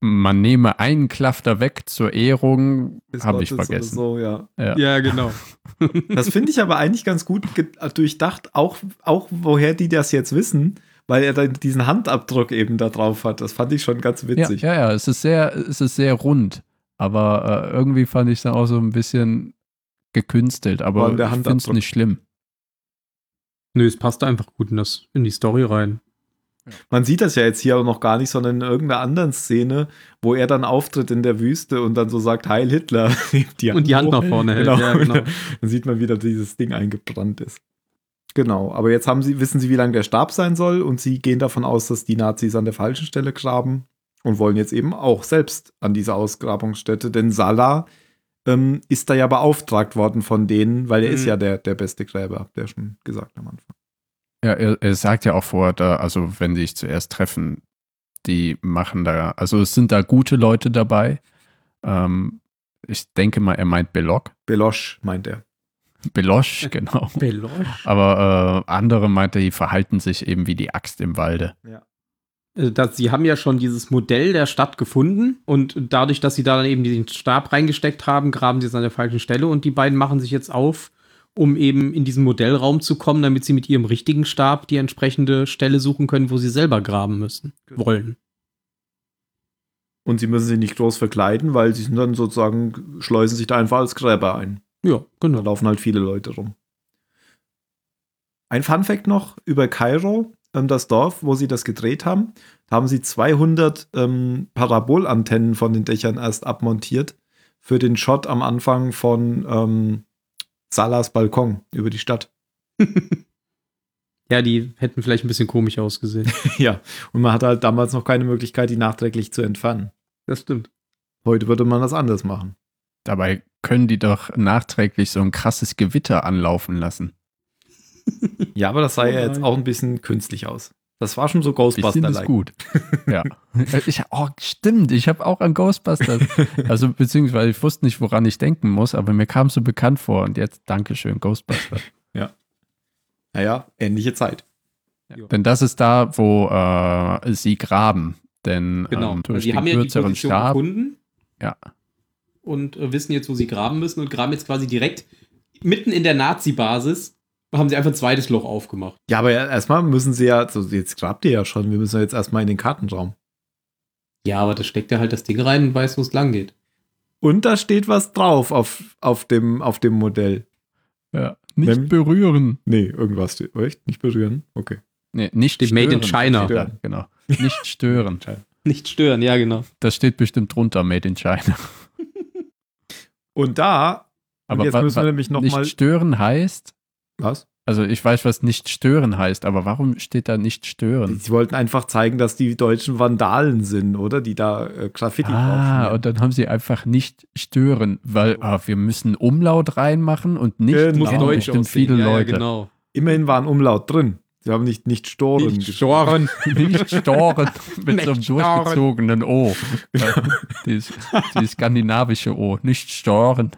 man nehme einen Klafter weg zur Ehrung, habe ich vergessen. So, ja. Ja. ja. genau. Das finde ich aber eigentlich ganz gut durchdacht, auch, auch woher die das jetzt wissen, weil er dann diesen Handabdruck eben da drauf hat. Das fand ich schon ganz witzig. Ja, ja, ja. es ist sehr, es ist sehr rund. Aber äh, irgendwie fand ich es dann auch so ein bisschen gekünstelt, aber ich finde es nicht schlimm. Nö, es passt einfach gut in, das, in die Story rein. Man sieht das ja jetzt hier auch noch gar nicht, sondern in irgendeiner anderen Szene, wo er dann auftritt in der Wüste und dann so sagt, Heil Hitler. die und die Hand nach vorne hält. Genau. Ja, genau. Dann sieht man wieder, dieses Ding eingebrannt ist. Genau, aber jetzt haben sie, wissen sie, wie lang der Stab sein soll und sie gehen davon aus, dass die Nazis an der falschen Stelle graben und wollen jetzt eben auch selbst an diese Ausgrabungsstätte, denn Salah ähm, ist da ja beauftragt worden von denen, weil er mhm. ist ja der, der beste Gräber, habt ihr schon gesagt am Anfang. Ja, er, er sagt ja auch vor, da, also wenn die sich zuerst treffen, die machen da, also es sind da gute Leute dabei. Ähm, ich denke mal, er meint Beloc. Belosch meint er. Belosch, genau. Belosch. Aber äh, andere meint er, die verhalten sich eben wie die Axt im Walde. Ja. Äh, dass sie haben ja schon dieses Modell der Stadt gefunden und dadurch, dass sie da dann eben diesen Stab reingesteckt haben, graben sie es an der falschen Stelle und die beiden machen sich jetzt auf um eben in diesen Modellraum zu kommen, damit sie mit ihrem richtigen Stab die entsprechende Stelle suchen können, wo sie selber graben müssen, genau. wollen. Und sie müssen sich nicht groß verkleiden, weil sie sind dann sozusagen, schleusen sich da einfach als Gräber ein. Ja, genau. Da laufen halt viele Leute rum. Ein Fun-Fact noch über Kairo, ähm, das Dorf, wo sie das gedreht haben. Da haben sie 200 ähm, Parabolantennen von den Dächern erst abmontiert für den Shot am Anfang von ähm, Salas Balkon über die Stadt. ja, die hätten vielleicht ein bisschen komisch ausgesehen. ja, und man hatte halt damals noch keine Möglichkeit, die nachträglich zu entfernen. Das stimmt. Heute würde man das anders machen. Dabei können die doch nachträglich so ein krasses Gewitter anlaufen lassen. ja, aber das sah oh ja jetzt auch ein bisschen künstlich aus. Das war schon so Ghostbusters. Ich gut. ja. Ich, oh, stimmt, ich habe auch an Ghostbusters. Also, beziehungsweise ich wusste nicht, woran ich denken muss, aber mir kam es so bekannt vor und jetzt Dankeschön, Ghostbusters. Ja. Naja, ähnliche Zeit. Ja. Denn das ist da, wo äh, sie graben. Denn genau. ähm, durch sie den haben kürzeren ja die Stab. Gefunden ja. Und äh, wissen jetzt, wo sie graben müssen und graben jetzt quasi direkt mitten in der Nazi-Basis haben sie einfach ein zweites Loch aufgemacht. Ja, aber erstmal müssen sie ja, also jetzt grabt ihr ja schon, wir müssen ja jetzt erstmal in den Kartenraum. Ja, aber da steckt ja halt das Ding rein und weiß, wo es lang geht. Und da steht was drauf auf, auf, dem, auf dem Modell. Ja, nicht Wenn, berühren. Nee, irgendwas steht. Echt? Nicht berühren? Okay. Nee, nicht steht stören. Made in China. Stören. Genau. Nicht stören. nicht stören, ja, genau. Das steht bestimmt drunter, Made in China. Und da, aber jetzt müssen wir nämlich noch nicht mal stören heißt, was? Also ich weiß, was nicht stören heißt, aber warum steht da nicht stören? Sie wollten einfach zeigen, dass die Deutschen Vandalen sind, oder? Die da äh, Graffiti Ah, und dann haben sie einfach nicht stören, weil ah, wir müssen Umlaut reinmachen und nicht genau. Deutsch bestimmt viele ja, Leute. Ja, genau. Immerhin war ein Umlaut drin. Sie haben nicht, nicht Storen. Nicht Storen. nicht Storen mit nicht so einem durchgezogenen O. dieses, dieses skandinavische O. Nicht Storen.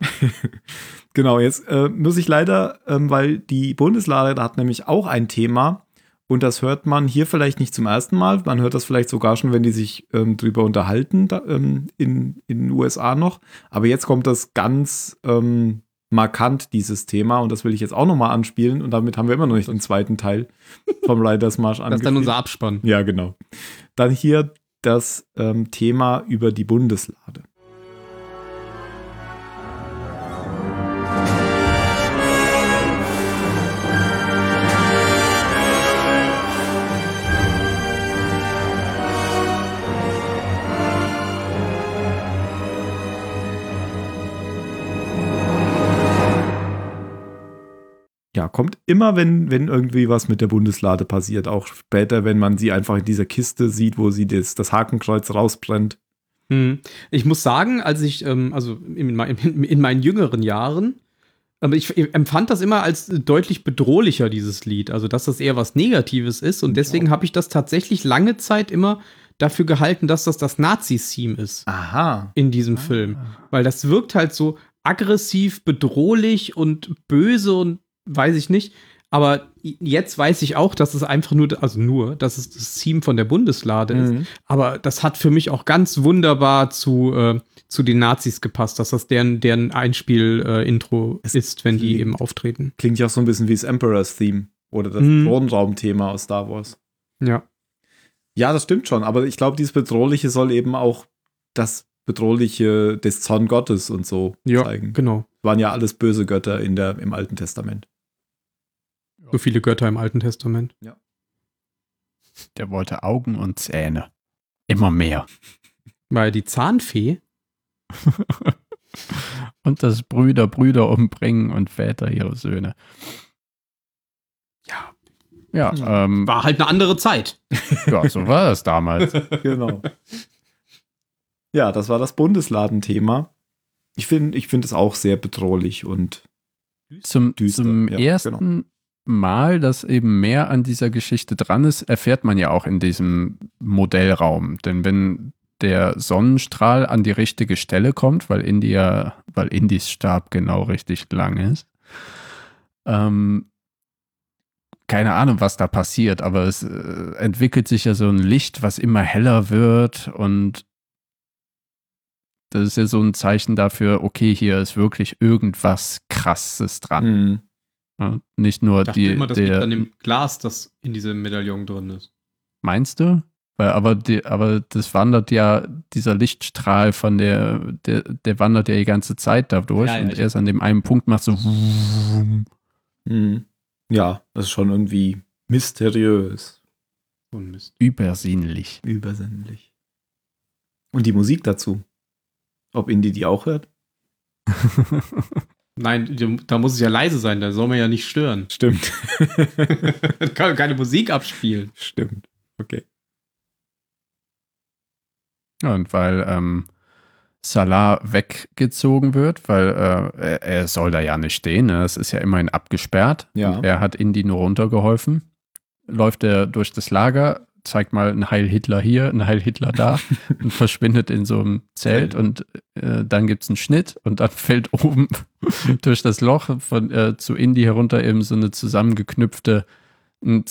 Genau, jetzt äh, muss ich leider, ähm, weil die Bundeslade hat nämlich auch ein Thema und das hört man hier vielleicht nicht zum ersten Mal. Man hört das vielleicht sogar schon, wenn die sich ähm, drüber unterhalten da, ähm, in, in den USA noch. Aber jetzt kommt das ganz ähm, markant, dieses Thema. Und das will ich jetzt auch nochmal anspielen. Und damit haben wir immer noch nicht den zweiten Teil vom Riders Marsch an. Das ist dann unser Abspann. Ja, genau. Dann hier das ähm, Thema über die Bundeslade. Ja, kommt immer, wenn, wenn irgendwie was mit der Bundeslade passiert. Auch später, wenn man sie einfach in dieser Kiste sieht, wo sie das, das Hakenkreuz rausbrennt. Hm. Ich muss sagen, als ich, ähm, also in, in, in, meinen jüngeren Jahren, aber ich empfand das immer als deutlich bedrohlicher, dieses Lied. Also, dass das eher was Negatives ist. Und deswegen habe ich das tatsächlich lange Zeit immer dafür gehalten, dass das das Nazi-Theme ist. Aha. In diesem ah. Film. Weil das wirkt halt so aggressiv, bedrohlich und böse und weiß ich nicht. Aber jetzt weiß ich auch, dass es einfach nur, also nur, dass es das Theme von der Bundeslade mhm. ist. Aber das hat für mich auch ganz wunderbar zu, äh, zu den Nazis gepasst, dass das deren, deren Einspiel-Intro äh, ist, wenn die eben auftreten. Klingt ja auch so ein bisschen wie das Emperor's Theme oder das mhm. Thronraum-Thema aus Star Wars. Ja. Ja, das stimmt schon, aber ich glaube, dieses Bedrohliche soll eben auch das Bedrohliche des Zorngottes und so ja, zeigen. Genau. Waren ja alles böse Götter in der, im Alten Testament. So viele Götter im Alten Testament. Ja. Der wollte Augen und Zähne. Immer mehr. War die Zahnfee? und dass Brüder Brüder umbringen und Väter ihre Söhne. Ja. Ja, hm. ähm, war halt eine andere Zeit. Ja, so war das damals. genau. Ja, das war das Bundesladenthema. Ich finde ich find es auch sehr bedrohlich und zum, düster. zum ja, ersten genau. Mal, dass eben mehr an dieser Geschichte dran ist, erfährt man ja auch in diesem Modellraum. Denn wenn der Sonnenstrahl an die richtige Stelle kommt, weil India, weil Indis Stab genau richtig lang ist, ähm, keine Ahnung, was da passiert, aber es äh, entwickelt sich ja so ein Licht, was immer heller wird und das ist ja so ein Zeichen dafür, okay, hier ist wirklich irgendwas Krasses dran. Mhm. Ja, nicht nur ich dachte die. immer, das der, liegt an dem Glas, das in diesem Medaillon drin ist. Meinst du? Weil, aber, die, aber das wandert ja, dieser Lichtstrahl von der, der, der wandert ja die ganze Zeit da durch ja, ja, und erst an dem einen Punkt macht so. Mhm. Ja, das ist schon irgendwie mysteriös. Und Übersinnlich. Übersinnlich. Und die Musik dazu. Ob Indie die auch hört? Nein, da muss es ja leise sein, da soll man ja nicht stören. Stimmt. kann keine Musik abspielen. Stimmt. Okay. Ja, und weil ähm, Salah weggezogen wird, weil äh, er, er, soll da ja nicht stehen, ne? es ist ja immerhin abgesperrt. Ja. er hat Indy nur runtergeholfen. Läuft er durch das Lager, zeigt mal ein Heil Hitler hier, ein Heil Hitler da und verschwindet in so einem Zelt und äh, dann gibt es einen Schnitt und dann fällt oben durch das Loch von äh, zu Indy herunter eben so eine zusammengeknüpfte ein,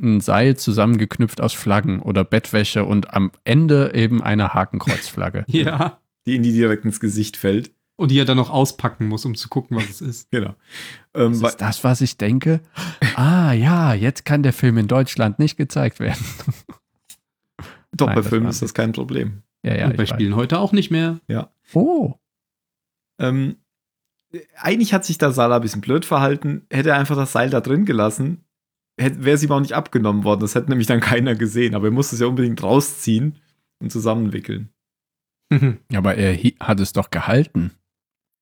ein, Seil zusammengeknüpft aus Flaggen oder Bettwäsche und am Ende eben eine Hakenkreuzflagge. ja. Die Indy direkt ins Gesicht fällt. Und die er dann noch auspacken muss, um zu gucken, was es ist. genau. Ähm, das ist das, was ich denke. Ah ja, jetzt kann der Film in Deutschland nicht gezeigt werden. Doch, Nein, bei Filmen ist das kein Problem. Ja, ja. Und bei Spielen weiß. heute auch nicht mehr. Ja. Oh. Ähm, eigentlich hat sich da Sala ein bisschen blöd verhalten. Hätte er einfach das Seil da drin gelassen, wäre es ihm auch nicht abgenommen worden. Das hätte nämlich dann keiner gesehen. Aber er musste es ja unbedingt rausziehen und zusammenwickeln. Aber er hat es doch gehalten.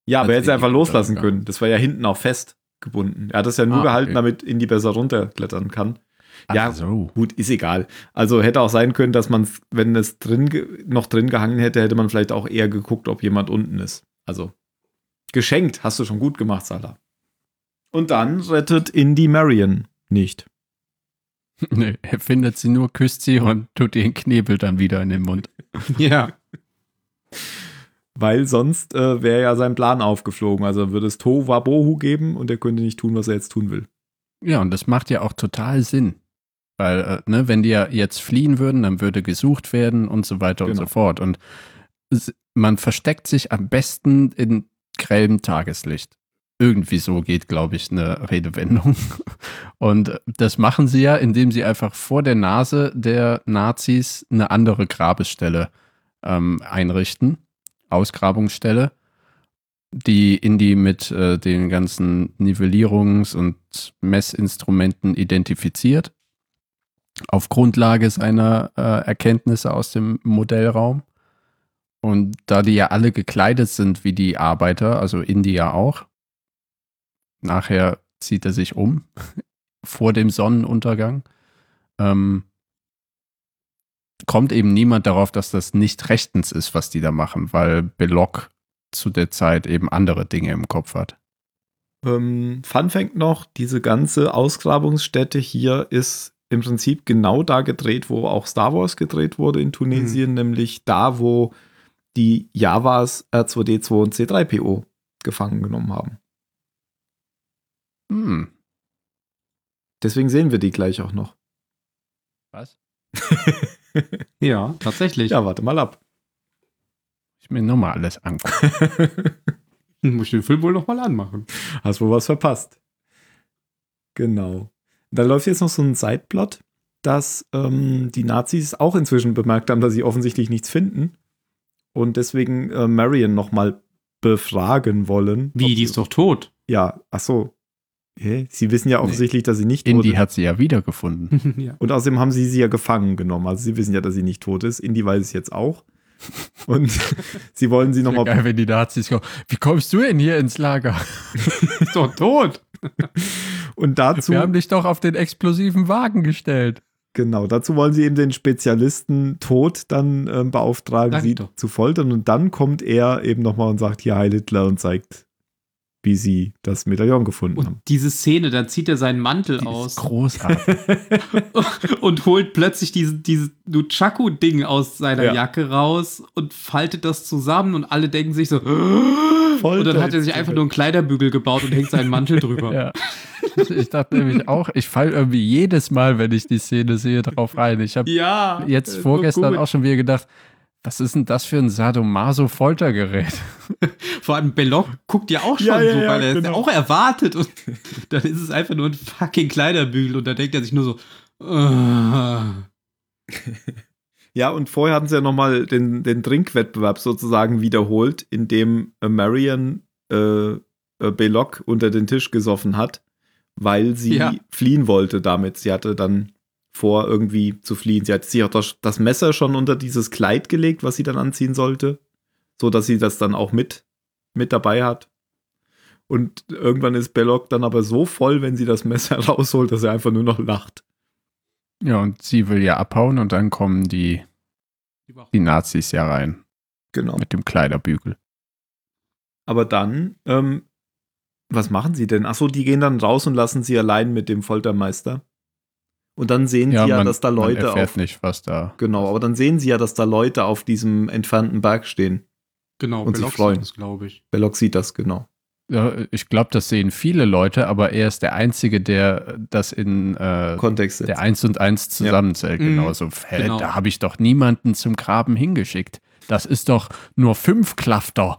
Ja, aber er hätte es einfach loslassen können. Das war ja hinten auch fest gebunden. Er hat es ja nur ah, gehalten, okay. damit Indy besser runterklettern kann. Ach ja, so. gut, ist egal. Also hätte auch sein können, dass man, wenn es drin noch drin gehangen hätte, hätte man vielleicht auch eher geguckt, ob jemand unten ist. Also geschenkt, hast du schon gut gemacht, Salah. Und dann rettet Indy Marion nicht. Nee, er findet sie nur, küsst sie und tut ihren Knebel dann wieder in den Mund. ja. Weil sonst äh, wäre ja sein Plan aufgeflogen. Also würde es Tohuwabohu geben und er könnte nicht tun, was er jetzt tun will. Ja, und das macht ja auch total Sinn. Weil, äh, ne, wenn die ja jetzt fliehen würden, dann würde gesucht werden und so weiter genau. und so fort. Und man versteckt sich am besten in grellem Tageslicht. Irgendwie so geht, glaube ich, eine Redewendung. Und das machen sie ja, indem sie einfach vor der Nase der Nazis eine andere Grabestelle ähm, einrichten. Ausgrabungsstelle, die Indie mit äh, den ganzen Nivellierungs- und Messinstrumenten identifiziert, auf Grundlage seiner äh, Erkenntnisse aus dem Modellraum. Und da die ja alle gekleidet sind wie die Arbeiter, also Indie ja auch, nachher zieht er sich um vor dem Sonnenuntergang. Ähm, kommt eben niemand darauf, dass das nicht rechtens ist, was die da machen, weil Belloc zu der Zeit eben andere Dinge im Kopf hat. Ähm, Fun Fact noch: Diese ganze Ausgrabungsstätte hier ist im Prinzip genau da gedreht, wo auch Star Wars gedreht wurde in Tunesien, mhm. nämlich da, wo die Javas R2D2 und C3PO gefangen genommen haben. Hm. Deswegen sehen wir die gleich auch noch. Was? ja, tatsächlich. Ja, warte mal ab. Ich mir nochmal alles angucken. Muss ich den Film wohl nochmal anmachen. Hast wohl was verpasst. Genau. Da läuft jetzt noch so ein Sideplot, dass ähm, die Nazis auch inzwischen bemerkt haben, dass sie offensichtlich nichts finden und deswegen äh, Marion nochmal befragen wollen. Wie, die ist doch tot. Ja, ach so. Okay. Sie wissen ja offensichtlich, nee. dass sie nicht tot Indy ist. Indy hat sie ja wiedergefunden. ja. Und außerdem haben sie sie ja gefangen genommen. Also sie wissen ja, dass sie nicht tot ist. Indy weiß es jetzt auch. Und sie wollen sie nochmal. Geil, wenn die Nazis kommen. Wie kommst du denn hier ins Lager? ist doch tot. Und dazu. Wir haben dich doch auf den explosiven Wagen gestellt. Genau, dazu wollen sie eben den Spezialisten Tod dann äh, beauftragen, Sag sie doch. zu foltern. Und dann kommt er eben nochmal und sagt, hier Heil Hitler und zeigt wie sie das Medaillon gefunden und haben. Diese Szene, da zieht er seinen Mantel Die aus. großartig. und holt plötzlich dieses, dieses Nunchaku-Ding aus seiner ja. Jacke raus und faltet das zusammen und alle denken sich so. Voll und dann hat er sich einfach nur einen Kleiderbügel gebaut und hängt seinen Mantel drüber. Ja. Ich dachte nämlich auch, ich falle irgendwie jedes Mal, wenn ich die Szene sehe, drauf rein. Ich habe ja, jetzt vorgestern auch schon wieder gedacht, was ist denn das für ein Sadomaso-Foltergerät? Vor allem Belloc guckt ja auch schon ja, so, ja, weil er genau. es auch erwartet und dann ist es einfach nur ein fucking Kleiderbügel und da denkt er sich nur so. Uh. Ja, und vorher hatten sie ja nochmal den, den Trinkwettbewerb sozusagen wiederholt, in dem Marion äh, äh, Belloc unter den Tisch gesoffen hat, weil sie ja. fliehen wollte damit. Sie hatte dann vor, irgendwie zu fliehen. Sie hat sich auch das, das, Messer schon unter dieses Kleid gelegt, was sie dann anziehen sollte, so dass sie das dann auch mit, mit dabei hat. Und irgendwann ist Belloc dann aber so voll, wenn sie das Messer rausholt, dass er einfach nur noch lacht. Ja, und sie will ja abhauen und dann kommen die, die Nazis ja rein. Genau. Mit dem Kleiderbügel. Aber dann, ähm, was machen sie denn? Achso, die gehen dann raus und lassen sie allein mit dem Foltermeister. Und dann sehen ja, sie ja, man, dass da Leute man erfährt auf. nicht, was da. Genau, aber dann sehen sie ja, dass da Leute auf diesem entfernten Berg stehen. Genau, und Belloc sich freuen. glaube ich. Belloc sieht das, genau. Ja, ich glaube, das sehen viele Leute, aber er ist der Einzige, der das in äh, Kontext setzt. der eins und eins zusammenzählt. Ja. Genau, so, hä, genau. da habe ich doch niemanden zum Graben hingeschickt. Das ist doch nur fünf Klafter.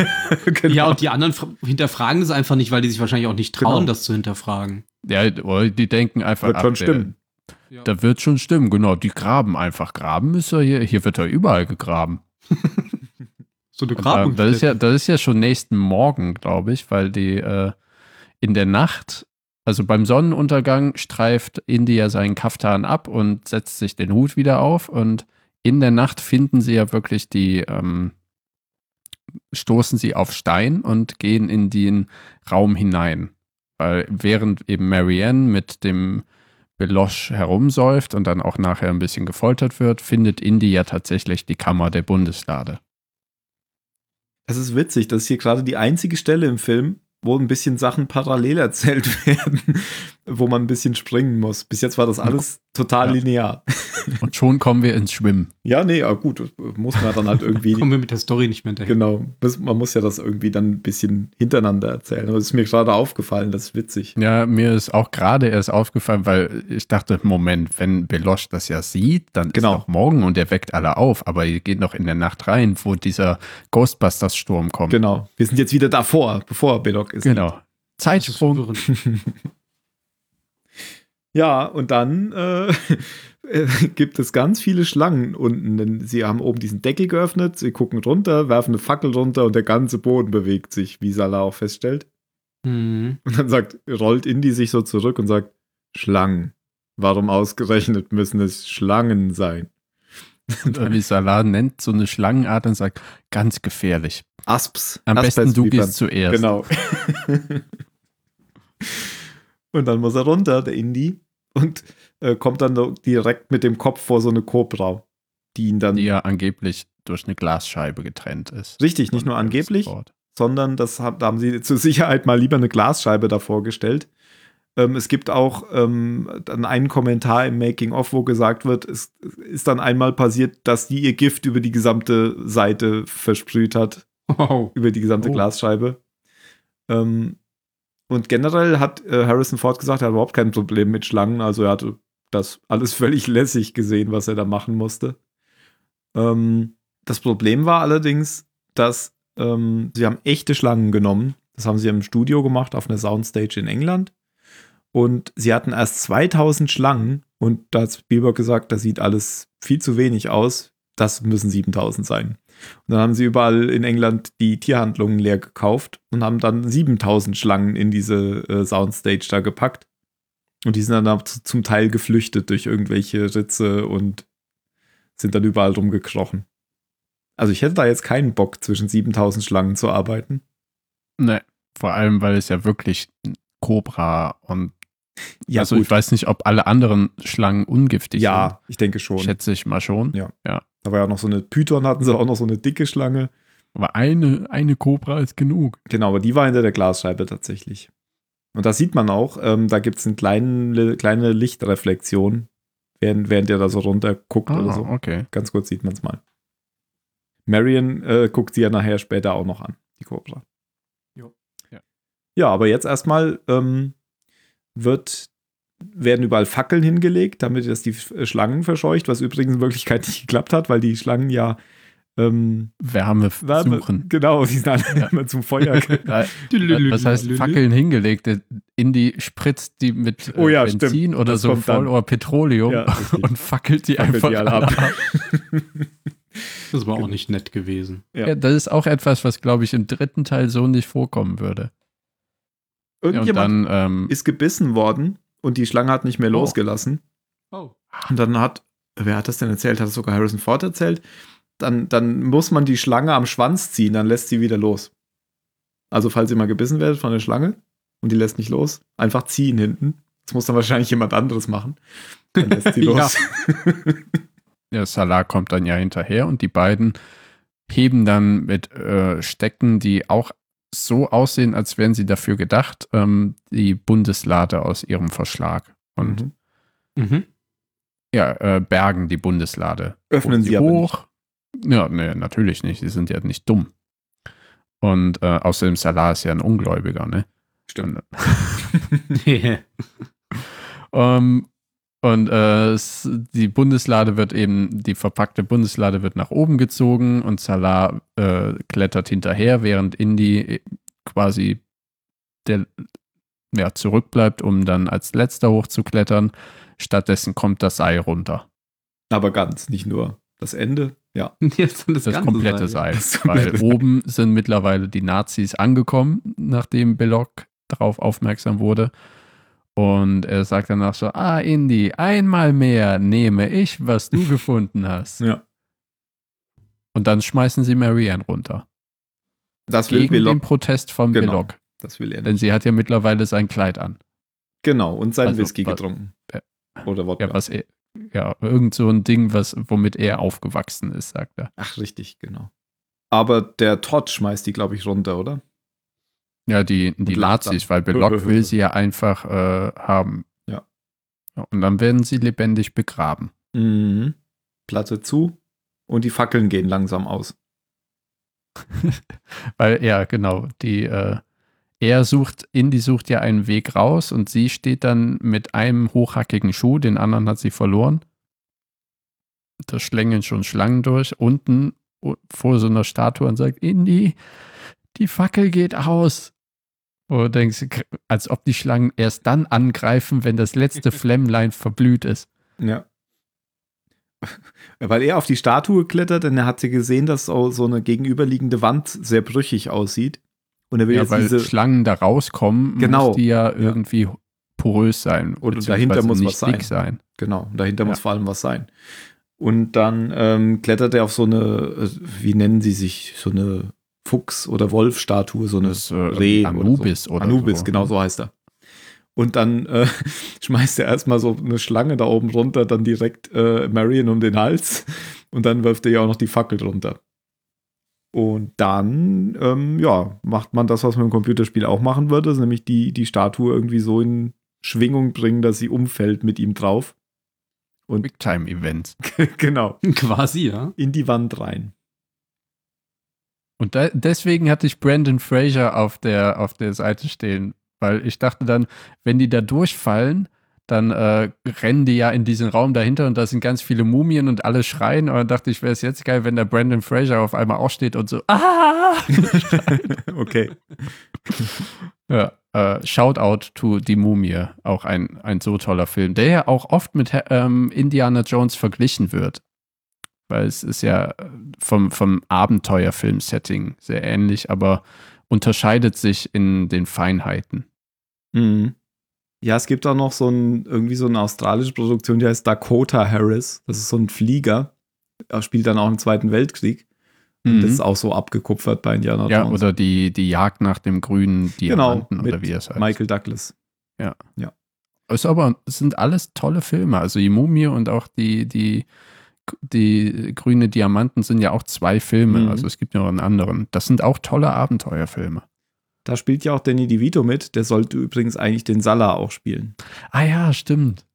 genau. Ja, und die anderen hinterfragen es einfach nicht, weil die sich wahrscheinlich auch nicht trauen, genau. das zu hinterfragen. Ja, die denken einfach. Wird schon stimmen. Ja. Da wird schon stimmen, genau. Die graben einfach. Graben müsst ihr hier. Hier wird ja überall gegraben. so eine Grabung. Das ist, ja, das ist ja schon nächsten Morgen, glaube ich, weil die äh, in der Nacht, also beim Sonnenuntergang, streift India seinen Kaftan ab und setzt sich den Hut wieder auf. Und in der Nacht finden sie ja wirklich die, ähm, stoßen sie auf Stein und gehen in den Raum hinein. Weil während eben Marianne mit dem Belosch herumsäuft und dann auch nachher ein bisschen gefoltert wird, findet Indy ja tatsächlich die Kammer der Bundeslade. Es ist witzig, das ist hier gerade die einzige Stelle im Film, wo ein bisschen Sachen parallel erzählt werden, wo man ein bisschen springen muss. Bis jetzt war das alles total ja. linear. Und schon kommen wir ins Schwimmen. Ja, nee, aber gut, muss man dann halt irgendwie. kommen wir mit der Story nicht mehr hinterher. Genau, man muss ja das irgendwie dann ein bisschen hintereinander erzählen. Aber es ist mir gerade aufgefallen, das ist witzig. Ja, mir ist auch gerade erst aufgefallen, weil ich dachte, Moment, wenn Belosch das ja sieht, dann genau. ist auch morgen und er weckt alle auf. Aber ihr geht noch in der Nacht rein, wo dieser Ghostbusters-Sturm kommt. Genau, wir sind jetzt wieder davor, bevor Beloch ist. Genau. Zeitsprung. Ja, und dann äh, gibt es ganz viele Schlangen unten, denn sie haben oben diesen Deckel geöffnet, sie gucken runter, werfen eine Fackel runter und der ganze Boden bewegt sich, wie Salah auch feststellt. Mhm. Und dann sagt, rollt Indy sich so zurück und sagt, Schlangen. Warum ausgerechnet müssen es Schlangen sein? wie Salah nennt so eine Schlangenart und sagt, ganz gefährlich. Asps. Am Asps besten du gehst zuerst. Genau. Und dann muss er runter, der Indy, und äh, kommt dann direkt mit dem Kopf vor so eine Cobra, die ihn dann. Die ja angeblich durch eine Glasscheibe getrennt ist. Richtig, nicht nur angeblich, sondern das da haben sie zur Sicherheit mal lieber eine Glasscheibe davor gestellt. Ähm, es gibt auch ähm, dann einen Kommentar im Making-of, wo gesagt wird, es ist dann einmal passiert, dass die ihr Gift über die gesamte Seite versprüht hat. Oh. Über die gesamte oh. Glasscheibe. Ähm, und generell hat äh, Harrison Ford gesagt, er hat überhaupt kein Problem mit Schlangen. Also er hatte das alles völlig lässig gesehen, was er da machen musste. Ähm, das Problem war allerdings, dass ähm, sie haben echte Schlangen genommen. Das haben sie im Studio gemacht auf einer Soundstage in England. Und sie hatten erst 2000 Schlangen und da hat Spielberg gesagt, das sieht alles viel zu wenig aus. Das müssen 7000 sein. Und dann haben sie überall in England die Tierhandlungen leer gekauft und haben dann 7000 Schlangen in diese äh, Soundstage da gepackt. Und die sind dann zum Teil geflüchtet durch irgendwelche Ritze und sind dann überall rumgekrochen. Also ich hätte da jetzt keinen Bock, zwischen 7000 Schlangen zu arbeiten. Nee, vor allem, weil es ja wirklich Cobra und ja, also gut. ich weiß nicht, ob alle anderen Schlangen ungiftig ja, sind. Ja, ich denke schon. Schätze ich mal schon. Ja. ja. Da war ja noch so eine Python, hatten sie auch noch so eine dicke Schlange. Aber eine, eine Cobra ist genug. Genau, aber die war hinter der Glasscheibe tatsächlich. Und da sieht man auch, ähm, da gibt es eine kleine, kleine Lichtreflexion, während, während der da so runter guckt ah, oder so. Okay. Ganz kurz sieht man es mal. Marion äh, guckt sie ja nachher später auch noch an, die Cobra. Jo. Ja. ja, aber jetzt erstmal ähm, wird, werden überall Fackeln hingelegt, damit das die Schlangen verscheucht, was übrigens in Wirklichkeit nicht geklappt hat, weil die Schlangen ja ähm, Wärme, Wärme suchen. Genau, die sind alle ja. immer zum Feuer. das heißt, Fackeln hingelegt. Indy spritzt die mit äh, oh ja, Benzin stimmt. oder das so voll oder Petroleum ja, und fackelt die fackelt einfach die alle ab. ab. Das war auch nicht nett gewesen. Ja. das ist auch etwas, was, glaube ich, im dritten Teil so nicht vorkommen würde. Irgendjemand dann, ähm, ist gebissen worden und die Schlange hat nicht mehr oh. losgelassen. Oh. Und dann hat, wer hat das denn erzählt? Hat das sogar Harrison Ford erzählt? Dann, dann muss man die Schlange am Schwanz ziehen, dann lässt sie wieder los. Also, falls ihr mal gebissen werdet von der Schlange und die lässt nicht los, einfach ziehen hinten. Das muss dann wahrscheinlich jemand anderes machen. Dann lässt sie los. ja, Salah kommt dann ja hinterher und die beiden heben dann mit äh, Stecken, die auch so aussehen, als wären sie dafür gedacht, ähm, die Bundeslade aus ihrem Verschlag. Und mhm. Mhm. ja, äh, bergen die Bundeslade. Öffnen sie hoch. Ja, nee, natürlich nicht. Sie sind ja nicht dumm. Und äh, außerdem Salah ist ja ein Ungläubiger, ne? Stimmt. um, ähm, und äh, die Bundeslade wird eben, die verpackte Bundeslade wird nach oben gezogen und Salah äh, klettert hinterher, während Indy äh, quasi der, ja, zurückbleibt, um dann als letzter hochzuklettern. Stattdessen kommt das Seil runter. Aber ganz, nicht nur das Ende. Ja. das, das komplette Seil. Seil. Weil oben sind mittlerweile die Nazis angekommen, nachdem Belloc darauf aufmerksam wurde. Und er sagt danach so: Ah, Indy, einmal mehr nehme ich, was du gefunden hast. Ja. Und dann schmeißen sie Marianne runter. Das will Gegen Belloc. den Protest von genau, Belloc. Das will er nicht. Denn sie hat ja mittlerweile sein Kleid an. Genau, und seinen also, Whisky was, getrunken. Äh, Oder Wodka. Ja, was er, ja, irgend so ein Ding, was, womit er aufgewachsen ist, sagt er. Ach, richtig, genau. Aber der Todd schmeißt die, glaube ich, runter, oder? Ja, die, die Nazis, weil Belloc will sie ja einfach äh, haben. Ja. Und dann werden sie lebendig begraben. Mhm. Platte zu und die Fackeln gehen langsam aus. weil, ja, genau, die, äh, er sucht, Indy sucht ja einen Weg raus und sie steht dann mit einem hochhackigen Schuh, den anderen hat sie verloren. Da schlängeln schon Schlangen durch, unten vor so einer Statue und sagt, Indy, die Fackel geht aus. Wo du denkst, als ob die Schlangen erst dann angreifen, wenn das letzte Flämmlein verblüht ist. Ja. Weil er auf die Statue klettert und er hat sie gesehen, dass so eine gegenüberliegende Wand sehr brüchig aussieht. Und er will ja, jetzt weil diese Schlangen da rauskommen, genau. muss die ja irgendwie ja. porös sein. Und dahinter muss was sein. sein. Genau, und dahinter ja. muss vor allem was sein. Und dann ähm, klettert er auf so eine, äh, wie nennen sie sich, so eine Fuchs- oder Wolf-Statue, so eine das, äh, Reh. Anubis oder, so. oder Anubis, so. genau so heißt er. Und dann äh, schmeißt er erstmal so eine Schlange da oben runter, dann direkt äh, Marion um den Hals. Und dann wirft er ja auch noch die Fackel drunter. Und dann, ähm, ja, macht man das, was man im Computerspiel auch machen würde, nämlich die, die Statue irgendwie so in Schwingung bringen, dass sie umfällt mit ihm drauf. Und Big Time Event. genau. Quasi, ja. In die Wand rein. Und da, deswegen hatte ich Brandon Fraser auf der, auf der Seite stehen, weil ich dachte dann, wenn die da durchfallen, dann äh, rennen die ja in diesen Raum dahinter und da sind ganz viele Mumien und alle schreien. Und dann dachte ich, wäre es jetzt geil, wenn der Brandon Fraser auf einmal aufsteht und so, ah! okay. ja, äh, Shoutout to Die Mumie, auch ein, ein so toller Film, der ja auch oft mit ähm, Indiana Jones verglichen wird. Weil es ist ja vom, vom Abenteuerfilm-Setting sehr ähnlich, aber unterscheidet sich in den Feinheiten. Mhm. Ja, es gibt auch noch so ein, irgendwie so eine australische Produktion, die heißt Dakota Harris. Das ist so ein Flieger. Er spielt dann auch im Zweiten Weltkrieg. Mhm. Das ist auch so abgekupfert bei Indiana Jones. Ja, oder die, die Jagd nach dem grünen genau, Diamanten genau, oder wie es heißt. Michael Douglas. Ja. Ja. Ist aber, es sind alles tolle Filme. Also die Mumie und auch die, die, die grüne Diamanten sind ja auch zwei Filme. Mhm. Also es gibt ja noch einen anderen. Das sind auch tolle Abenteuerfilme. Da spielt ja auch Danny DeVito mit. Der sollte übrigens eigentlich den Salah auch spielen. Ah ja, stimmt.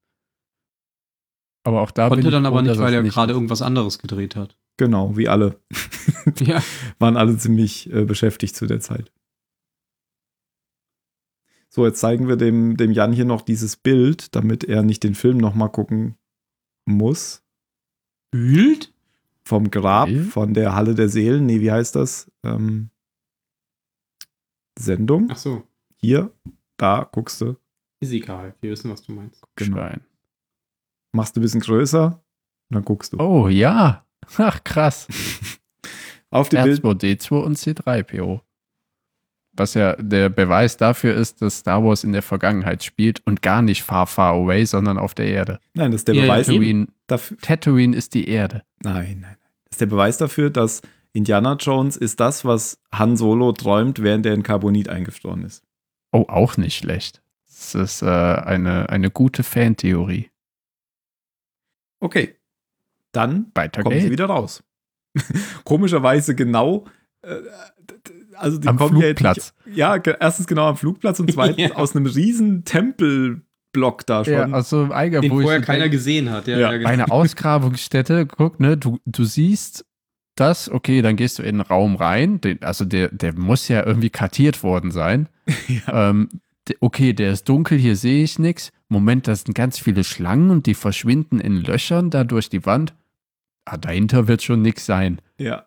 Aber auch da Konnte dann aber nicht, weil er gerade irgendwas anderes gedreht hat. Genau, wie alle. ja. Waren alle ziemlich äh, beschäftigt zu der Zeit. So, jetzt zeigen wir dem, dem Jan hier noch dieses Bild, damit er nicht den Film nochmal gucken muss. Bild? Vom Grab, okay. von der Halle der Seelen. Nee, wie heißt das? Ähm, Sendung. Ach so. Hier, da guckst du. Ist egal, wir wissen, was du meinst. Genau. Schwein. Machst du ein bisschen größer und dann guckst du. Oh ja. Ach krass. Auf dem Bild. D2 und C3PO. Was ja der Beweis dafür ist, dass Star Wars in der Vergangenheit spielt und gar nicht far, far away, sondern auf der Erde. Nein, das ist der ja, Beweis Tatooine, dafür. Tatooine ist die Erde. Nein, nein. Das ist der Beweis dafür, dass Indiana Jones ist das, was Han Solo träumt, während er in Carbonit eingefroren ist. Oh, auch nicht schlecht. Das ist äh, eine, eine gute Fantheorie. Okay. Dann Weiter kommen geht. sie wieder raus. Komischerweise genau. Äh, also die am kommen Flugplatz. Ja, ja, erstens genau am Flugplatz und zweitens ja. aus einem riesen Tempelblock da schon. Ja, also Eiger, Den vorher keiner gesehen hat. Ja, ja. Genau. Eine Ausgrabungsstätte, guck, ne, du, du siehst das, okay, dann gehst du in den Raum rein. Den, also der, der muss ja irgendwie kartiert worden sein. ja. ähm, okay, der ist dunkel, hier sehe ich nichts. Moment, das sind ganz viele Schlangen und die verschwinden in Löchern da durch die Wand. Ah, dahinter wird schon nichts sein. Ja.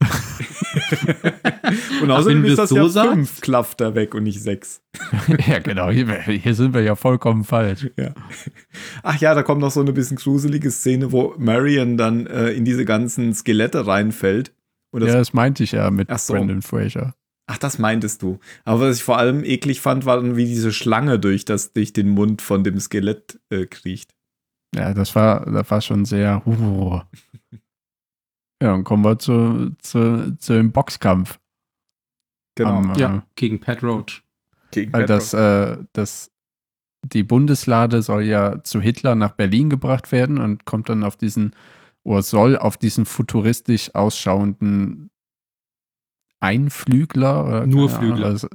und außerdem ist das so ja sagst? fünf Klafter weg und nicht sechs. ja, genau. Hier, hier, sind wir ja vollkommen falsch. Ja. Ach ja, da kommt noch so eine bisschen gruselige Szene, wo Marion dann äh, in diese ganzen Skelette reinfällt. Das ja, das meinte ich ja mit so. Brandon Fraser. Ach, das meintest du. Aber was ich vor allem eklig fand, war dann, wie diese Schlange durch, das, durch den Mund von dem Skelett äh, kriecht. Ja, das war, das war schon sehr. Uh. Ja, dann kommen wir zu, zu, zu dem Boxkampf. Genau. Am, ja, äh, gegen Pat Roach. Gegen weil Pat das, Roach. Äh, das, die Bundeslade soll ja zu Hitler nach Berlin gebracht werden und kommt dann auf diesen, oder soll auf diesen futuristisch ausschauenden Einflügler. Oder Nurflügler. Also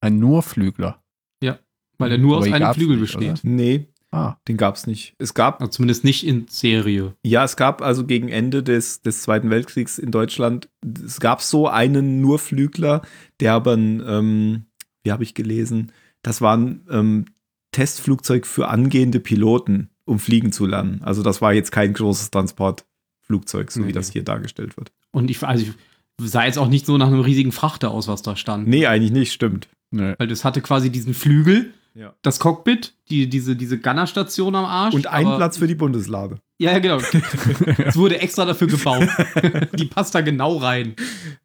ein Nurflügler. Ja, weil er nur aus einem Flügel besteht. Oder? Nee, Ah. Den gab es nicht. Es gab. Also zumindest nicht in Serie. Ja, es gab also gegen Ende des, des Zweiten Weltkriegs in Deutschland, es gab so einen Nurflügler, der aber ein, ähm, wie habe ich gelesen, das war ein ähm, Testflugzeug für angehende Piloten, um fliegen zu lernen. Also das war jetzt kein großes Transportflugzeug, so nee. wie das hier dargestellt wird. Und ich, also ich sah jetzt auch nicht so nach einem riesigen Frachter aus, was da stand. Nee, eigentlich nicht, stimmt. Nee. Weil das hatte quasi diesen Flügel ja. Das Cockpit, die, diese, diese Gunnerstation am Arsch. Und ein Platz für die Bundeslade. Ja, ja, genau. es wurde extra dafür gebaut. die passt da genau rein.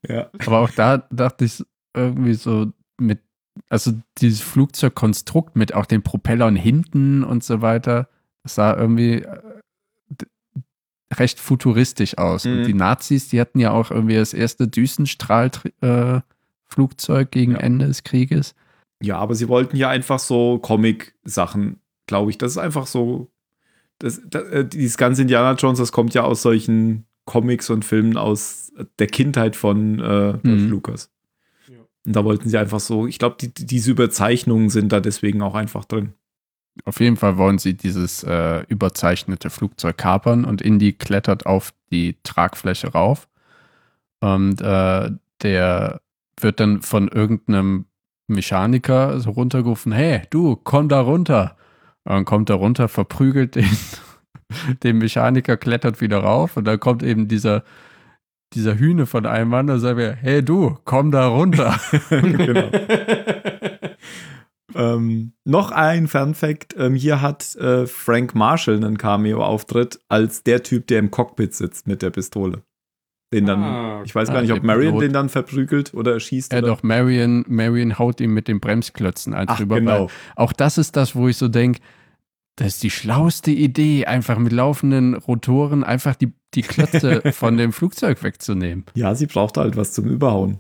Ja. Aber auch da dachte ich irgendwie so mit, also dieses Flugzeugkonstrukt mit auch den Propellern hinten und so weiter, das sah irgendwie äh, recht futuristisch aus. Mhm. Und die Nazis, die hatten ja auch irgendwie das erste Düsenstrahl-Flugzeug äh, gegen ja. Ende des Krieges. Ja, aber sie wollten ja einfach so Comic-Sachen, glaube ich. Das ist einfach so. Das, das, äh, dieses ganze Indiana Jones, das kommt ja aus solchen Comics und Filmen aus der Kindheit von äh, mhm. Lucas. Ja. Und da wollten sie einfach so, ich glaube, die, diese Überzeichnungen sind da deswegen auch einfach drin. Auf jeden Fall wollen sie dieses äh, überzeichnete Flugzeug kapern und Indy klettert auf die Tragfläche rauf. Und äh, der wird dann von irgendeinem Mechaniker so runtergerufen, hey, du, komm da runter. Und dann kommt er runter, verprügelt den, den Mechaniker, klettert wieder rauf und dann kommt eben dieser, dieser Hühne von einem Mann und sagt mir, hey du, komm da runter. genau. ähm, noch ein Fun Fact: ähm, Hier hat äh, Frank Marshall einen Cameo-Auftritt als der Typ, der im Cockpit sitzt mit der Pistole. Den dann, ah, ich weiß gar nicht, ob Marion den dann verprügelt oder erschießt. Ja, oder? doch, Marion, Marion haut ihm mit den Bremsklötzen ein drüber. Genau. Auch das ist das, wo ich so denke, das ist die schlauste Idee, einfach mit laufenden Rotoren einfach die, die Klötze von dem Flugzeug wegzunehmen. Ja, sie braucht halt was zum Überhauen.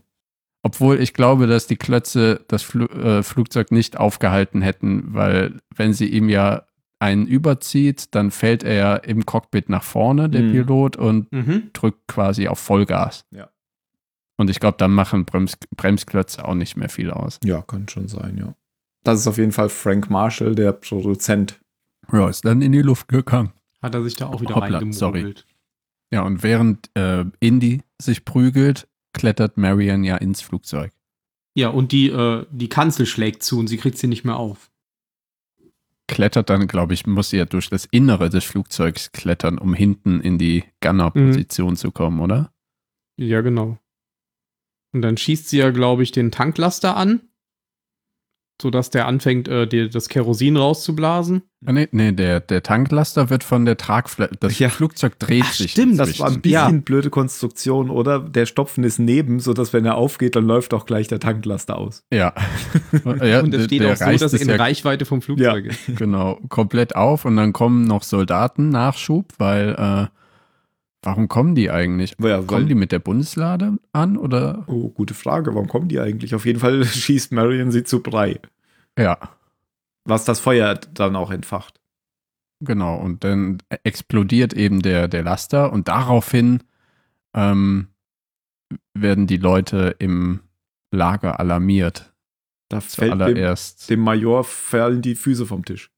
Obwohl ich glaube, dass die Klötze das Fl äh, Flugzeug nicht aufgehalten hätten, weil wenn sie ihm ja einen überzieht, dann fällt er im Cockpit nach vorne, der mhm. Pilot, und mhm. drückt quasi auf Vollgas. Ja. Und ich glaube, dann machen Brems Bremsklötze auch nicht mehr viel aus. Ja, kann schon sein, ja. Das ist auf jeden Fall Frank Marshall, der Produzent. Ja, ist dann in die Luft gegangen. Hat er sich da auch wieder Hoppla, sorry. Ja, und während äh, Indy sich prügelt, klettert Marion ja ins Flugzeug. Ja, und die, äh, die Kanzel schlägt zu und sie kriegt sie nicht mehr auf klettert dann, glaube ich, muss sie ja durch das Innere des Flugzeugs klettern, um hinten in die Gunner-Position mhm. zu kommen, oder? Ja, genau. Und dann schießt sie ja, glaube ich, den Tanklaster an sodass der anfängt, äh, die, das Kerosin rauszublasen. Ah, nee, nee der, der Tanklaster wird von der Tragfläche. Das ja. Flugzeug dreht Ach, sich. Stimmt, das war ein bisschen ja. blöde Konstruktion, oder? Der Stopfen ist neben, sodass, wenn er aufgeht, dann läuft auch gleich der Tanklaster aus. Ja. ja und es steht auch so, dass er in Reichweite vom Flugzeug ist. Genau, komplett auf und dann kommen noch Soldaten Nachschub, weil. Äh, Warum kommen die eigentlich? Ja, kommen die mit der Bundeslade an oder? Oh, gute Frage. Warum kommen die eigentlich? Auf jeden Fall schießt Marion sie zu Brei. Ja. Was das Feuer dann auch entfacht. Genau, und dann explodiert eben der, der Laster und daraufhin ähm, werden die Leute im Lager alarmiert. Da fällt dem, dem Major fallen die Füße vom Tisch.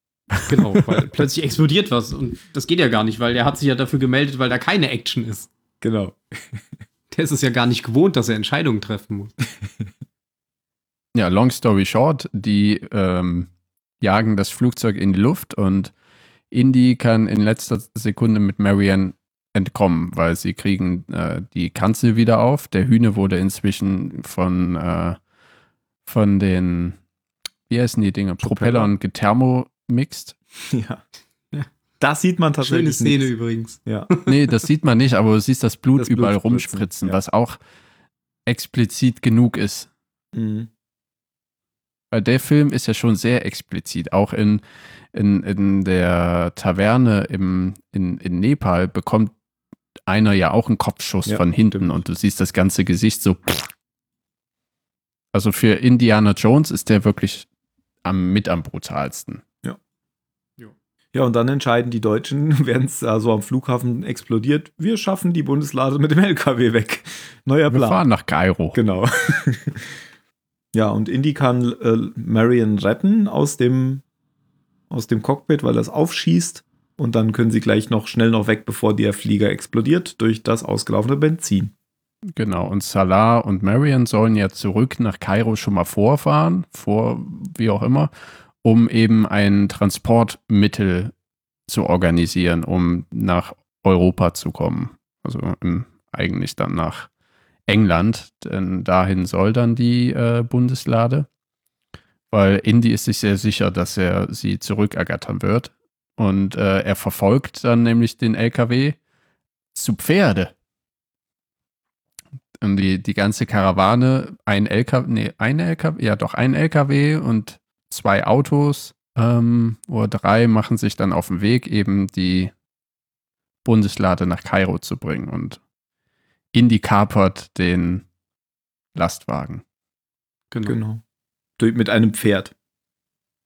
Genau, weil plötzlich explodiert was und das geht ja gar nicht, weil der hat sich ja dafür gemeldet, weil da keine Action ist. Genau. Der ist es ja gar nicht gewohnt, dass er Entscheidungen treffen muss. Ja, long story short, die ähm, jagen das Flugzeug in die Luft und Indy kann in letzter Sekunde mit Marianne entkommen, weil sie kriegen äh, die Kanzel wieder auf. Der Hühne wurde inzwischen von, äh, von den, wie heißen die Dinge, Propeller, Propeller und gethermomixed. Ja. Das sieht man tatsächlich. Schöne Szene nichts. übrigens. Ja. Nee, das sieht man nicht, aber du siehst das Blut das überall Blut rumspritzen, ja. was auch explizit genug ist. Mhm. Weil der Film ist ja schon sehr explizit. Auch in, in, in der Taverne im, in, in Nepal bekommt einer ja auch einen Kopfschuss ja, von hinten stimmt. und du siehst das ganze Gesicht so. Also für Indiana Jones ist der wirklich am, mit am brutalsten. Ja. Und dann entscheiden die Deutschen, während es also am Flughafen explodiert, wir schaffen die Bundeslade mit dem LKW weg. Neuer Plan. Wir fahren nach Kairo. Genau. Ja, und Indy kann äh, Marion retten aus dem, aus dem Cockpit, weil es aufschießt. Und dann können sie gleich noch schnell noch weg, bevor der Flieger explodiert, durch das ausgelaufene Benzin. Genau, und Salah und Marion sollen ja zurück nach Kairo schon mal vorfahren, vor wie auch immer, um eben ein Transportmittel zu organisieren, um nach Europa zu kommen. Also im, eigentlich dann nach England, denn dahin soll dann die äh, Bundeslade, weil Indy ist sich sehr sicher, dass er sie zurückergattern wird. Und äh, er verfolgt dann nämlich den LKW zu Pferde. Und die, die ganze Karawane, ein LKW, nee, ein LKW, ja doch ein LKW und zwei Autos ähm, oder drei machen sich dann auf den Weg, eben die Bundeslade nach Kairo zu bringen. Und Indy kapert den Lastwagen. Genau. genau. mit einem Pferd.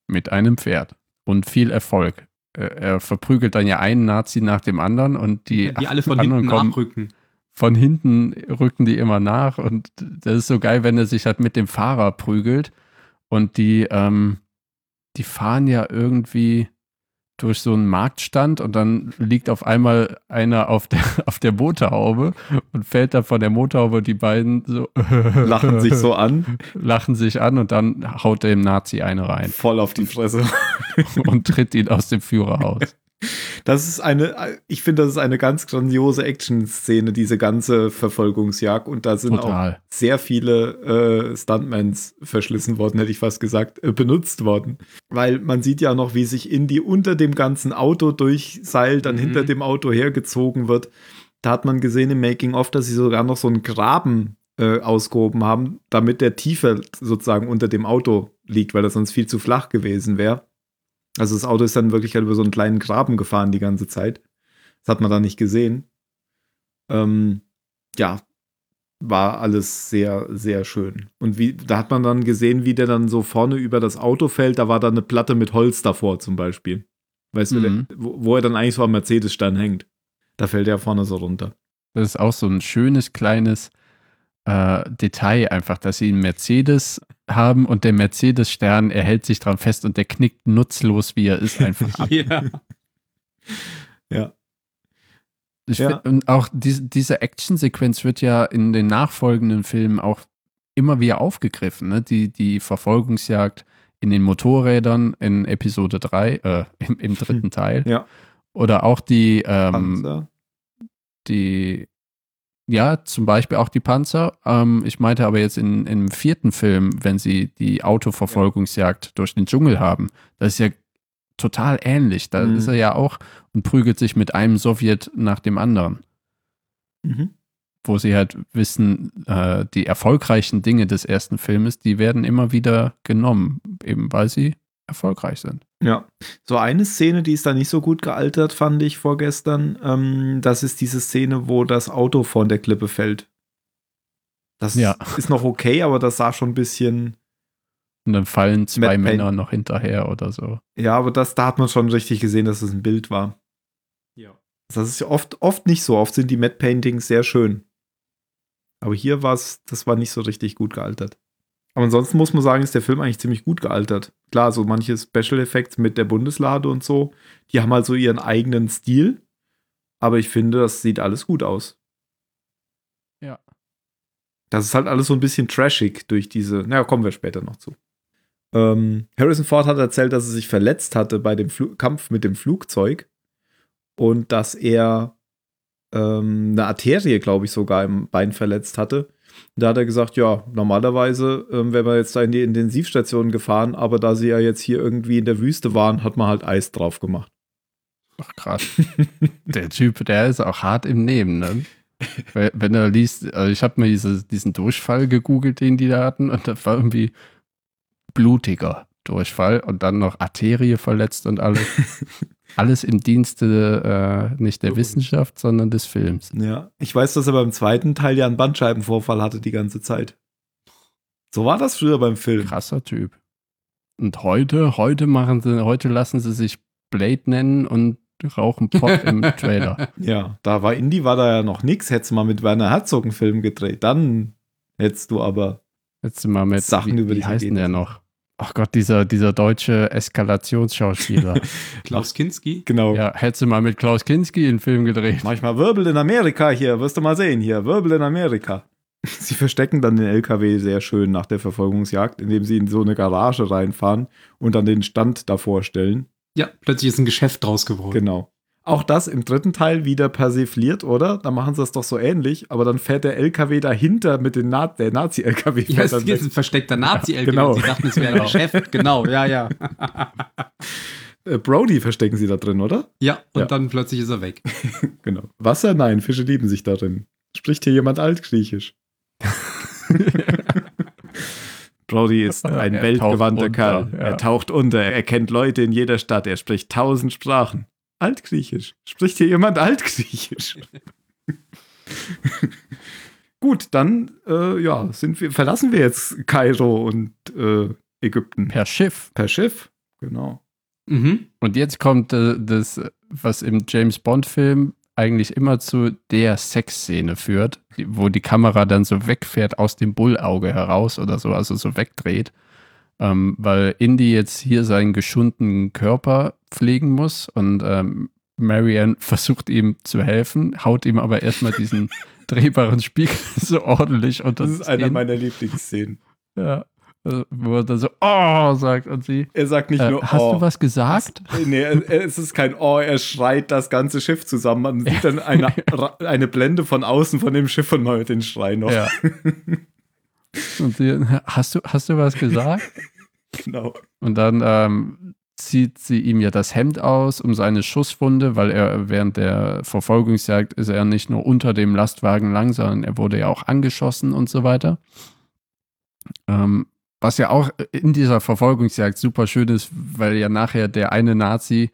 Mit einem Pferd. Und viel Erfolg. Er verprügelt dann ja einen Nazi nach dem anderen und die, die alle von hinten nachrücken. Von hinten rücken die immer nach und das ist so geil, wenn er sich halt mit dem Fahrer prügelt und die, ähm, die fahren ja irgendwie durch so einen Marktstand und dann liegt auf einmal einer auf der, auf der Motorhaube und fällt da von der Motorhaube und die beiden so lachen sich so an. Lachen sich an und dann haut dem Nazi eine rein. Voll auf die Fresse. und tritt ihn aus dem Führerhaus. Das ist eine, ich finde, das ist eine ganz grandiose Action-Szene, diese ganze Verfolgungsjagd. Und da sind Total. auch sehr viele äh, Stuntmans verschlissen worden, hätte ich fast gesagt, äh, benutzt worden. Weil man sieht ja noch, wie sich Indy unter dem ganzen Auto durchseilt, dann mhm. hinter dem Auto hergezogen wird. Da hat man gesehen im Making-of, dass sie sogar noch so einen Graben äh, ausgehoben haben, damit der tiefer sozusagen unter dem Auto liegt, weil das sonst viel zu flach gewesen wäre. Also das Auto ist dann wirklich halt über so einen kleinen Graben gefahren die ganze Zeit. Das hat man da nicht gesehen. Ähm, ja, war alles sehr, sehr schön. Und wie, da hat man dann gesehen, wie der dann so vorne über das Auto fällt. Da war da eine Platte mit Holz davor zum Beispiel. Weißt mhm. du, der, wo, wo, er dann eigentlich so am Mercedes-Stern hängt. Da fällt er vorne so runter. Das ist auch so ein schönes kleines äh, Detail einfach, dass sie einen Mercedes haben und der Mercedes-Stern, er hält sich dran fest und der knickt nutzlos, wie er ist, einfach ab. ja. ja. ja. Find, und auch die, diese Action-Sequenz wird ja in den nachfolgenden Filmen auch immer wieder aufgegriffen. Ne? Die, die Verfolgungsjagd in den Motorrädern in Episode 3, äh, im, im dritten Teil. Ja. Oder auch die, ähm, die ja, zum Beispiel auch die Panzer. Ähm, ich meinte aber jetzt in, im vierten Film, wenn sie die Autoverfolgungsjagd durch den Dschungel haben, das ist ja total ähnlich. Da mhm. ist er ja auch und prügelt sich mit einem Sowjet nach dem anderen. Mhm. Wo sie halt wissen, äh, die erfolgreichen Dinge des ersten Filmes, die werden immer wieder genommen, eben weil sie erfolgreich sind. Ja, so eine Szene, die ist da nicht so gut gealtert, fand ich vorgestern. Ähm, das ist diese Szene, wo das Auto von der Klippe fällt. Das ja. ist noch okay, aber das sah schon ein bisschen. Und dann fallen zwei Männer noch hinterher oder so. Ja, aber das, da hat man schon richtig gesehen, dass es ein Bild war. Ja. Das ist ja oft, oft nicht so. Oft sind die Matte Paintings sehr schön. Aber hier war es, das war nicht so richtig gut gealtert. Aber ansonsten muss man sagen, ist der Film eigentlich ziemlich gut gealtert. Klar, so manche Special Effects mit der Bundeslade und so, die haben halt so ihren eigenen Stil. Aber ich finde, das sieht alles gut aus. Ja. Das ist halt alles so ein bisschen trashig durch diese. Naja, kommen wir später noch zu. Ähm, Harrison Ford hat erzählt, dass er sich verletzt hatte bei dem Fl Kampf mit dem Flugzeug und dass er ähm, eine Arterie, glaube ich, sogar im Bein verletzt hatte da hat er gesagt, ja, normalerweise ähm, wären wir jetzt da in die Intensivstation gefahren, aber da sie ja jetzt hier irgendwie in der Wüste waren, hat man halt Eis drauf gemacht. Ach krass. der Typ, der ist auch hart im Nehmen, ne? Wenn er liest, also ich habe mir diese, diesen Durchfall gegoogelt, den die da hatten, und das war irgendwie blutiger Durchfall und dann noch Arterie verletzt und alles. alles im Dienste äh, nicht der Wissenschaft, sondern des Films. Ja, ich weiß, dass er beim zweiten Teil ja einen Bandscheibenvorfall hatte die ganze Zeit. So war das früher beim Film. Krasser Typ. Und heute, heute machen sie, heute lassen sie sich Blade nennen und rauchen Pop im Trailer. Ja, da war Indie, war da ja noch nichts. Hättest du mal mit Werner Herzog einen Film gedreht, dann hättest du aber hättest du mal mit Sachen wie, über die heißen der noch? Ach Gott, dieser, dieser deutsche Eskalationsschauspieler. Klaus Kinski? Genau. Ja, hättest du mal mit Klaus Kinski einen Film gedreht. Manchmal Wirbel in Amerika hier, wirst du mal sehen hier, Wirbel in Amerika. Sie verstecken dann den LKW sehr schön nach der Verfolgungsjagd, indem sie in so eine Garage reinfahren und dann den Stand davor stellen. Ja, plötzlich ist ein Geschäft draus geworden. Genau. Auch das im dritten Teil wieder persifliert, oder? Da machen sie das doch so ähnlich, aber dann fährt der LKW dahinter mit dem Na der Nazi-LKW. Ja, es ist ein versteckter Nazi-LKW. Ja, genau. Sie dachten, es wäre ein Geschäft. Genau, ja, ja. Äh, Brody verstecken sie da drin, oder? Ja, und ja. dann plötzlich ist er weg. genau. Wasser? Nein, Fische lieben sich darin. Spricht hier jemand Altgriechisch? Brody ist ein er weltgewandter Kerl. Ja. Er taucht unter, er kennt Leute in jeder Stadt, er spricht tausend Sprachen. Altgriechisch. Spricht hier jemand Altgriechisch? Gut, dann äh, ja, sind wir, verlassen wir jetzt Kairo und äh, Ägypten. Per Schiff. Per Schiff, genau. Mhm. Und jetzt kommt äh, das, was im James Bond-Film eigentlich immer zu der Sexszene führt, wo die Kamera dann so wegfährt aus dem Bullauge heraus oder so, also so wegdreht. Ähm, weil Indy jetzt hier seinen geschunden Körper pflegen muss und ähm, Marianne versucht ihm zu helfen, haut ihm aber erstmal diesen drehbaren Spiegel so ordentlich unter Das ist einer meiner Lieblingsszenen. Ja. Äh, wo er dann so, oh, sagt und sie. Er sagt nicht äh, nur, hast oh. du was gesagt? Was? Nee, es ist kein Oh, er schreit das ganze Schiff zusammen. Man sieht dann eine, eine Blende von außen von dem Schiff und man hört den Schrei noch. Ja. Und sie, hast du, hast du was gesagt? genau. Und dann ähm, zieht sie ihm ja das Hemd aus um seine Schusswunde, weil er während der Verfolgungsjagd ist er nicht nur unter dem Lastwagen lang, sondern er wurde ja auch angeschossen und so weiter. Ähm, was ja auch in dieser Verfolgungsjagd super schön ist, weil ja nachher der eine Nazi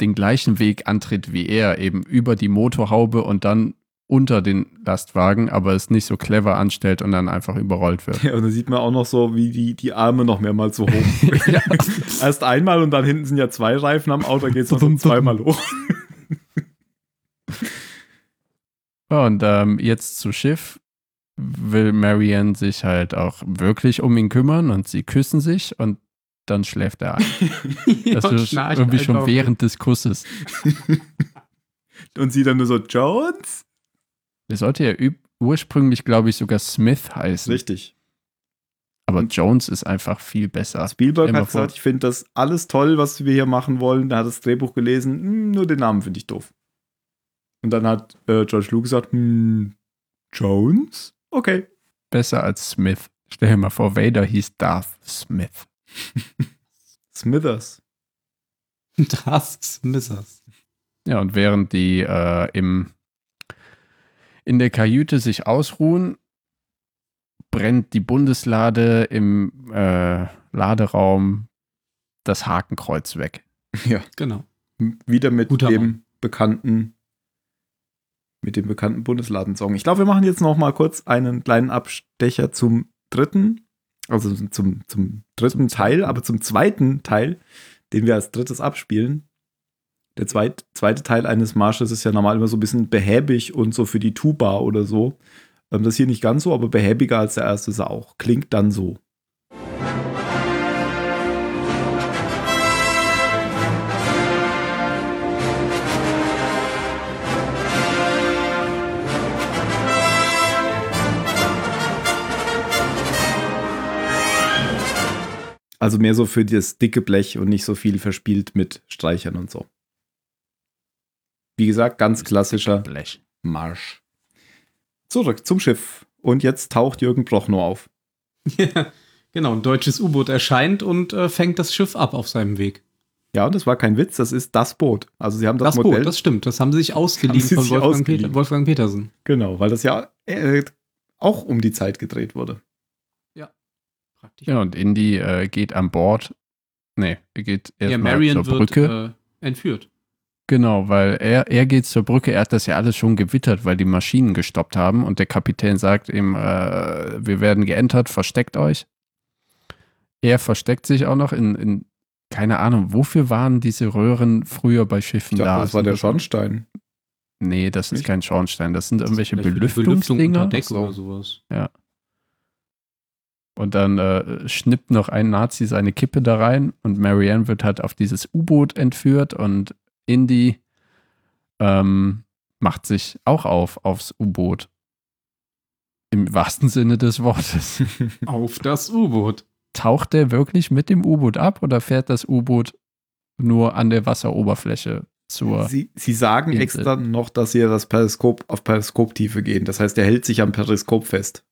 den gleichen Weg antritt wie er, eben über die Motorhaube und dann unter den Lastwagen, aber es nicht so clever anstellt und dann einfach überrollt wird. Ja, und da sieht man auch noch so, wie die, die Arme noch mehrmals so hoch. Erst einmal und dann hinten sind ja zwei Reifen am Auto, geht es noch so zweimal hoch. und ähm, jetzt zu Schiff will Marianne sich halt auch wirklich um ihn kümmern und sie küssen sich und dann schläft er ein. das ist irgendwie schon während des Kusses. und sie dann nur so, Jones? Der sollte ja ursprünglich, glaube ich, sogar Smith heißen. Richtig. Aber Jones ist einfach viel besser. Spielberg hat gesagt, ich finde das alles toll, was wir hier machen wollen. Da hat das Drehbuch gelesen, hm, nur den Namen finde ich doof. Und dann hat äh, George Lucas gesagt, hm, Jones? Okay. Besser als Smith. Stell dir mal vor, Vader hieß Darth Smith. Smithers. Darth Smithers. Ja, und während die äh, im, in der Kajüte sich ausruhen, brennt die Bundeslade im äh, Laderaum das Hakenkreuz weg. Ja, genau. Wieder mit Guter dem Mann. bekannten mit dem bekannten Bundesladensong. Ich glaube, wir machen jetzt noch mal kurz einen kleinen Abstecher zum dritten, also zum, zum dritten Teil, aber zum zweiten Teil, den wir als drittes abspielen. Der zweit, zweite Teil eines Marsches ist ja normal immer so ein bisschen behäbig und so für die Tuba oder so. Ähm, das hier nicht ganz so, aber behäbiger als der erste ist er auch. Klingt dann so. Also mehr so für das dicke Blech und nicht so viel verspielt mit Streichern und so. Wie gesagt, ganz klassischer Blech. Marsch. Zurück zum Schiff. Und jetzt taucht Jürgen Prochnow auf. Ja, genau. Ein deutsches U-Boot erscheint und äh, fängt das Schiff ab auf seinem Weg. Ja, und das war kein Witz, das ist das Boot. Also sie haben das, das Modell. Boot, das stimmt. Das haben sie sich ausgeliehen sie von sich Wolfgang, ausgeliehen. Peter, Wolfgang, Petersen. Genau, weil das ja äh, auch um die Zeit gedreht wurde. Praktisch. Ja, und Indy äh, geht an Bord. Nee, er geht erstmal ja, Marion zur Brücke. Wird, äh, entführt. Genau, weil er, er geht zur Brücke, er hat das ja alles schon gewittert, weil die Maschinen gestoppt haben und der Kapitän sagt ihm, äh, wir werden geentert, versteckt euch. Er versteckt sich auch noch in, in, keine Ahnung, wofür waren diese Röhren früher bei Schiffen ich da? Das war der Schornstein. Nee, das ist kein Schornstein, das sind irgendwelche Belüftungsdinger. Belüftung oder sowas. Ja. Und dann äh, schnippt noch ein Nazi seine Kippe da rein und Marianne wird halt auf dieses U-Boot entführt und Indy ähm, macht sich auch auf aufs U-Boot. Im wahrsten Sinne des Wortes. auf das U-Boot. Taucht der wirklich mit dem U-Boot ab oder fährt das U-Boot nur an der Wasseroberfläche zur. Sie, Sie sagen Insel? extra noch, dass sie das Periskop auf Periskoptiefe gehen. Das heißt, er hält sich am Periskop fest.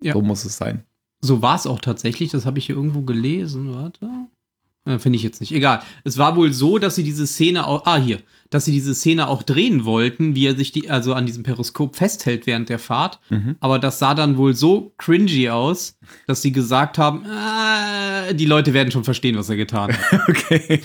Ja. So muss es sein. So war es auch tatsächlich, das habe ich hier irgendwo gelesen. Warte. Ja, Finde ich jetzt nicht. Egal. Es war wohl so, dass sie diese Szene auch. Ah, hier. Dass sie diese Szene auch drehen wollten, wie er sich die, also an diesem Periskop festhält während der Fahrt. Mhm. Aber das sah dann wohl so cringy aus, dass sie gesagt haben, ah, die Leute werden schon verstehen, was er getan hat. okay.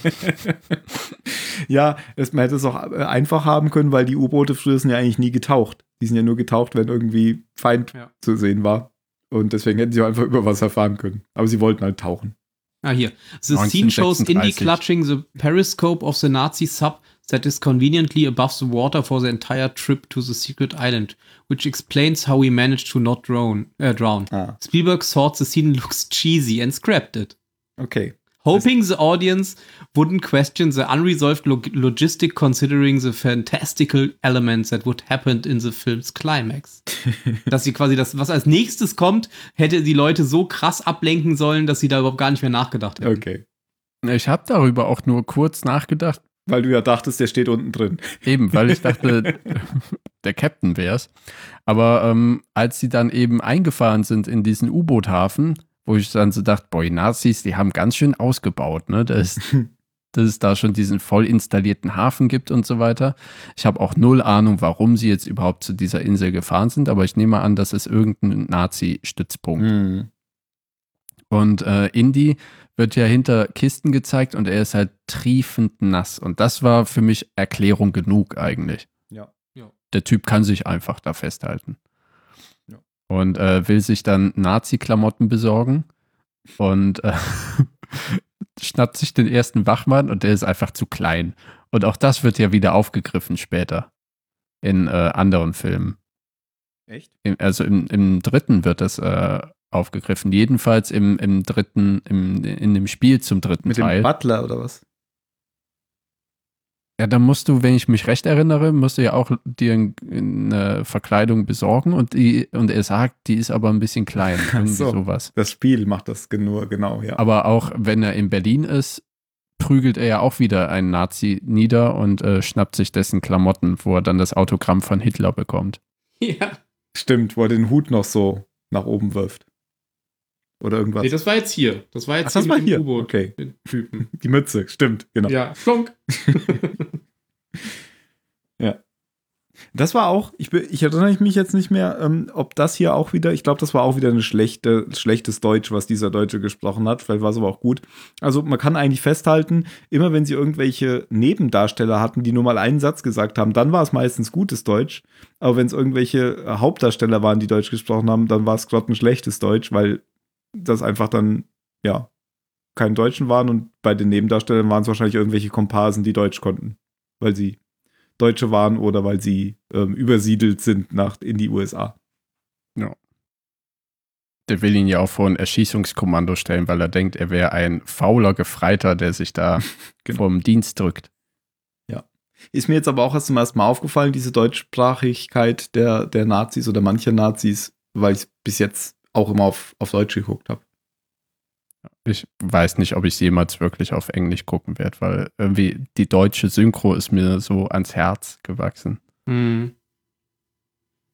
ja, es, man hätte es auch einfach haben können, weil die U-Boote früher sind ja eigentlich nie getaucht. Die sind ja nur getaucht, wenn irgendwie Feind ja. zu sehen war. Und deswegen hätten sie einfach über Wasser fahren können. Aber sie wollten halt tauchen. Ah, hier. The scene shows Indy clutching the periscope of the Nazi sub that is conveniently above the water for the entire trip to the secret island, which explains how he managed to not drown. Äh, drown. Ah. Spielberg thought the scene looks cheesy and scrapped it. Okay. Hoping the audience wouldn't question the unresolved log logistic considering the fantastical elements that would happen in the film's climax. dass sie quasi das, was als nächstes kommt, hätte die Leute so krass ablenken sollen, dass sie da überhaupt gar nicht mehr nachgedacht hätten. Okay. Ich habe darüber auch nur kurz nachgedacht. Weil du ja dachtest, der steht unten drin. Eben, weil ich dachte, der Captain wär's. Aber ähm, als sie dann eben eingefahren sind in diesen U-Boot-Hafen, wo ich dann so dachte, boah, die Nazis, die haben ganz schön ausgebaut, ne? dass, dass es da schon diesen voll installierten Hafen gibt und so weiter. Ich habe auch null Ahnung, warum sie jetzt überhaupt zu dieser Insel gefahren sind, aber ich nehme an, das ist irgendein Nazi-Stützpunkt. Mhm. Und äh, Indy wird ja hinter Kisten gezeigt und er ist halt triefend nass. Und das war für mich Erklärung genug eigentlich. Ja. ja. Der Typ kann sich einfach da festhalten und äh, will sich dann Nazi-Klamotten besorgen und äh, schnappt sich den ersten Wachmann und der ist einfach zu klein. Und auch das wird ja wieder aufgegriffen später in äh, anderen Filmen. Echt? Im, also im, im, dritten wird das äh, aufgegriffen. Jedenfalls im, im dritten, im, in dem Spiel zum dritten Mit Teil. Mit dem Butler oder was? Ja, dann musst du, wenn ich mich recht erinnere, musst du ja auch dir eine Verkleidung besorgen und, die, und er sagt, die ist aber ein bisschen klein. Irgendwie so, sowas. Das Spiel macht das nur, genau, ja. Aber auch wenn er in Berlin ist, prügelt er ja auch wieder einen Nazi nieder und äh, schnappt sich dessen Klamotten, wo er dann das Autogramm von Hitler bekommt. Ja. Stimmt, wo er den Hut noch so nach oben wirft. Oder irgendwas. Nee, das war jetzt hier. Das war jetzt Ach, das hier war hier. Okay. Typen. Die Mütze, stimmt, genau. Ja, flunk. Ja. Das war auch, ich, ich erinnere mich jetzt nicht mehr, ähm, ob das hier auch wieder, ich glaube, das war auch wieder ein schlechte, schlechtes Deutsch, was dieser Deutsche gesprochen hat. Vielleicht war es aber auch gut. Also man kann eigentlich festhalten, immer wenn sie irgendwelche Nebendarsteller hatten, die nur mal einen Satz gesagt haben, dann war es meistens gutes Deutsch. Aber wenn es irgendwelche Hauptdarsteller waren, die Deutsch gesprochen haben, dann war es gerade ein schlechtes Deutsch, weil das einfach dann, ja, kein Deutschen waren und bei den Nebendarstellern waren es wahrscheinlich irgendwelche Komparsen, die Deutsch konnten, weil sie Deutsche waren oder weil sie ähm, übersiedelt sind nach in die USA. Ja. Der will ihn ja auch vor ein Erschießungskommando stellen, weil er denkt, er wäre ein fauler Gefreiter, der sich da genau. vom Dienst drückt. Ja. Ist mir jetzt aber auch erst zum ersten Mal aufgefallen, diese Deutschsprachigkeit der, der Nazis oder mancher Nazis, weil ich bis jetzt auch immer auf, auf Deutsch geguckt habe. Ich weiß nicht, ob ich es jemals wirklich auf Englisch gucken werde, weil irgendwie die deutsche Synchro ist mir so ans Herz gewachsen. Mhm.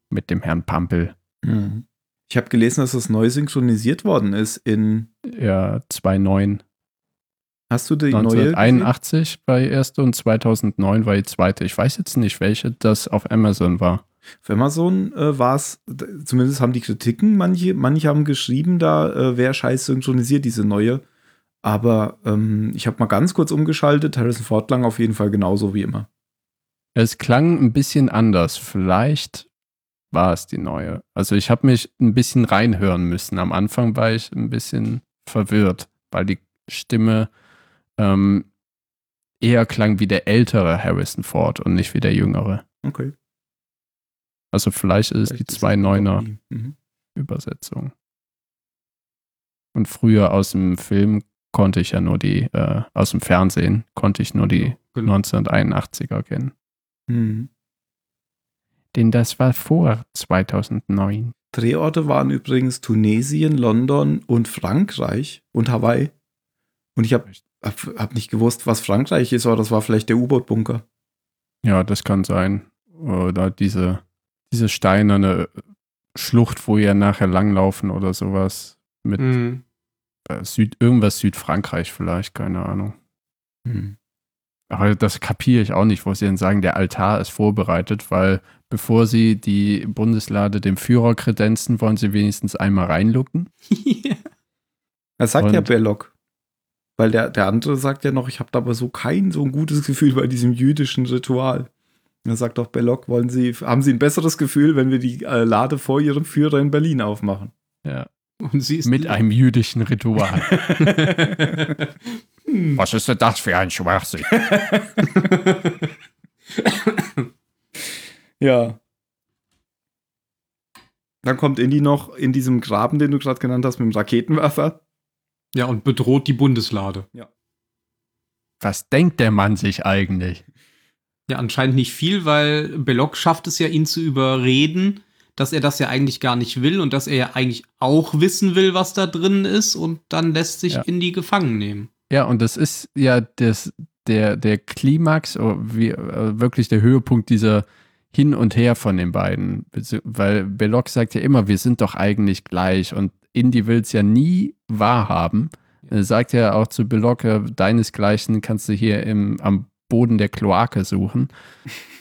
Mit dem Herrn Pampel. Mhm. Ich habe gelesen, dass das neu synchronisiert worden ist in. Ja, 2.9. Hast du die 1981 neue bei erste und 2009 war die zweite. Ich weiß jetzt nicht, welche das auf Amazon war. Auf Amazon äh, war es, zumindest haben die Kritiken, manche, manche haben geschrieben, da äh, wäre scheiß synchronisiert, diese neue. Aber ähm, ich habe mal ganz kurz umgeschaltet. Harrison Ford klang auf jeden Fall genauso wie immer. Es klang ein bisschen anders. Vielleicht war es die neue. Also ich habe mich ein bisschen reinhören müssen. Am Anfang war ich ein bisschen verwirrt, weil die Stimme ähm, eher klang wie der ältere Harrison Ford und nicht wie der jüngere. Okay. Also vielleicht ist es die 2.9er mhm. Übersetzung. Und früher aus dem Film konnte ich ja nur die, äh, aus dem Fernsehen konnte ich nur die genau. 1981er kennen. Mhm. Denn das war vor 2009. Drehorte waren übrigens Tunesien, London und Frankreich und Hawaii. Und ich habe hab, hab nicht gewusst, was Frankreich ist, aber das war vielleicht der U-Boot-Bunker. Ja, das kann sein. Oder diese diese steinerne Schlucht, wo ihr nachher langlaufen oder sowas. Mit mhm. Süd, irgendwas Südfrankreich vielleicht, keine Ahnung. Mhm. Aber das kapiere ich auch nicht, wo sie dann sagen, der Altar ist vorbereitet, weil bevor sie die Bundeslade dem Führer kredenzen, wollen sie wenigstens einmal reinlucken. ja. Das sagt Und ja Belloc. Weil der, der andere sagt ja noch, ich habe da aber so kein so ein gutes Gefühl bei diesem jüdischen Ritual. Da sagt doch Belloc, wollen Sie, haben Sie ein besseres Gefühl, wenn wir die äh, Lade vor Ihrem Führer in Berlin aufmachen? Ja. Und sie ist mit einem jüdischen Ritual. Was ist denn das für ein Schwachsinn? ja. Dann kommt Indy noch in diesem Graben, den du gerade genannt hast, mit dem Raketenwerfer. Ja, und bedroht die Bundeslade. Ja. Was denkt der Mann sich eigentlich? Ja, anscheinend nicht viel, weil Belloc schafft es ja, ihn zu überreden, dass er das ja eigentlich gar nicht will und dass er ja eigentlich auch wissen will, was da drin ist und dann lässt sich ja. in die gefangen nehmen. Ja, und das ist ja das, der, der Klimax, oh, wie, äh, wirklich der Höhepunkt dieser Hin und Her von den beiden. Weil Belloc sagt ja immer, wir sind doch eigentlich gleich und Indy will es ja nie wahrhaben. Er sagt ja auch zu Belloc, äh, deinesgleichen kannst du hier im, am Boden der Kloake suchen.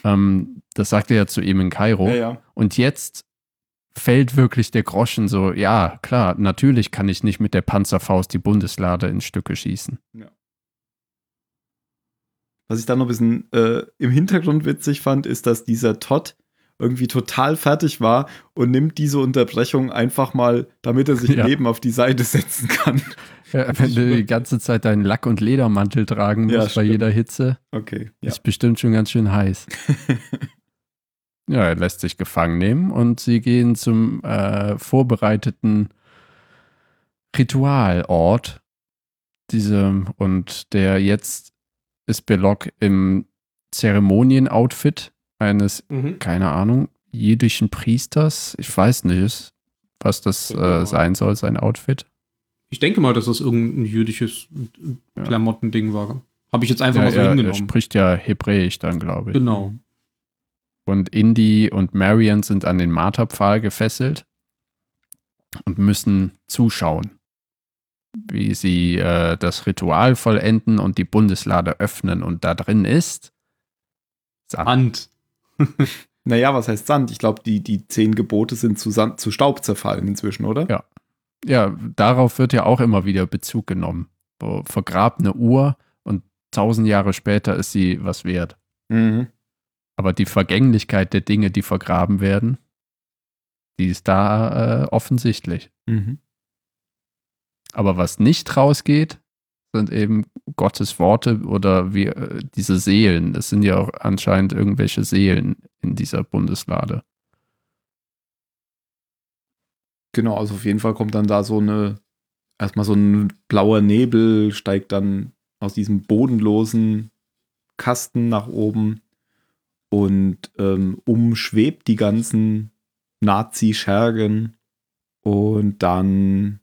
ähm, das sagt er ja zu ihm in Kairo. Ja, ja. Und jetzt fällt wirklich der Groschen so, ja, klar, natürlich kann ich nicht mit der Panzerfaust die Bundeslade in Stücke schießen. Ja. Was ich dann noch ein bisschen äh, im Hintergrund witzig fand, ist, dass dieser Todd irgendwie total fertig war und nimmt diese Unterbrechung einfach mal, damit er sich ja. neben auf die Seite setzen kann. Ja, wenn du die ganze Zeit deinen Lack- und Ledermantel tragen musst ja, bei jeder Hitze, okay, ist bestimmt schon ganz schön heiß. Ja, er lässt sich gefangen nehmen und sie gehen zum äh, vorbereiteten Ritualort. Diese, und der jetzt ist Belloc im Zeremonienoutfit eines, mhm. keine Ahnung, jüdischen Priesters. Ich weiß nicht, was das äh, sein soll, sein Outfit. Ich denke mal, dass das irgendein jüdisches Klamottending war. Habe ich jetzt einfach ja, mal so er, hingenommen. Er spricht ja Hebräisch dann, glaube ich. Genau. Und Indy und Marion sind an den Marterpfahl gefesselt und müssen zuschauen, wie sie äh, das Ritual vollenden und die Bundeslade öffnen. Und da drin ist Sand. naja, was heißt Sand? Ich glaube, die, die zehn Gebote sind zu, Sand, zu Staub zerfallen inzwischen, oder? Ja. Ja, darauf wird ja auch immer wieder Bezug genommen. So, vergrabene Uhr und tausend Jahre später ist sie was wert. Mhm. Aber die Vergänglichkeit der Dinge, die vergraben werden, die ist da äh, offensichtlich. Mhm. Aber was nicht rausgeht, sind eben Gottes Worte oder wie, äh, diese Seelen. Es sind ja auch anscheinend irgendwelche Seelen in dieser Bundeslade. Genau, also auf jeden Fall kommt dann da so eine, erstmal so ein blauer Nebel, steigt dann aus diesem bodenlosen Kasten nach oben und ähm, umschwebt die ganzen Nazi-Schergen und dann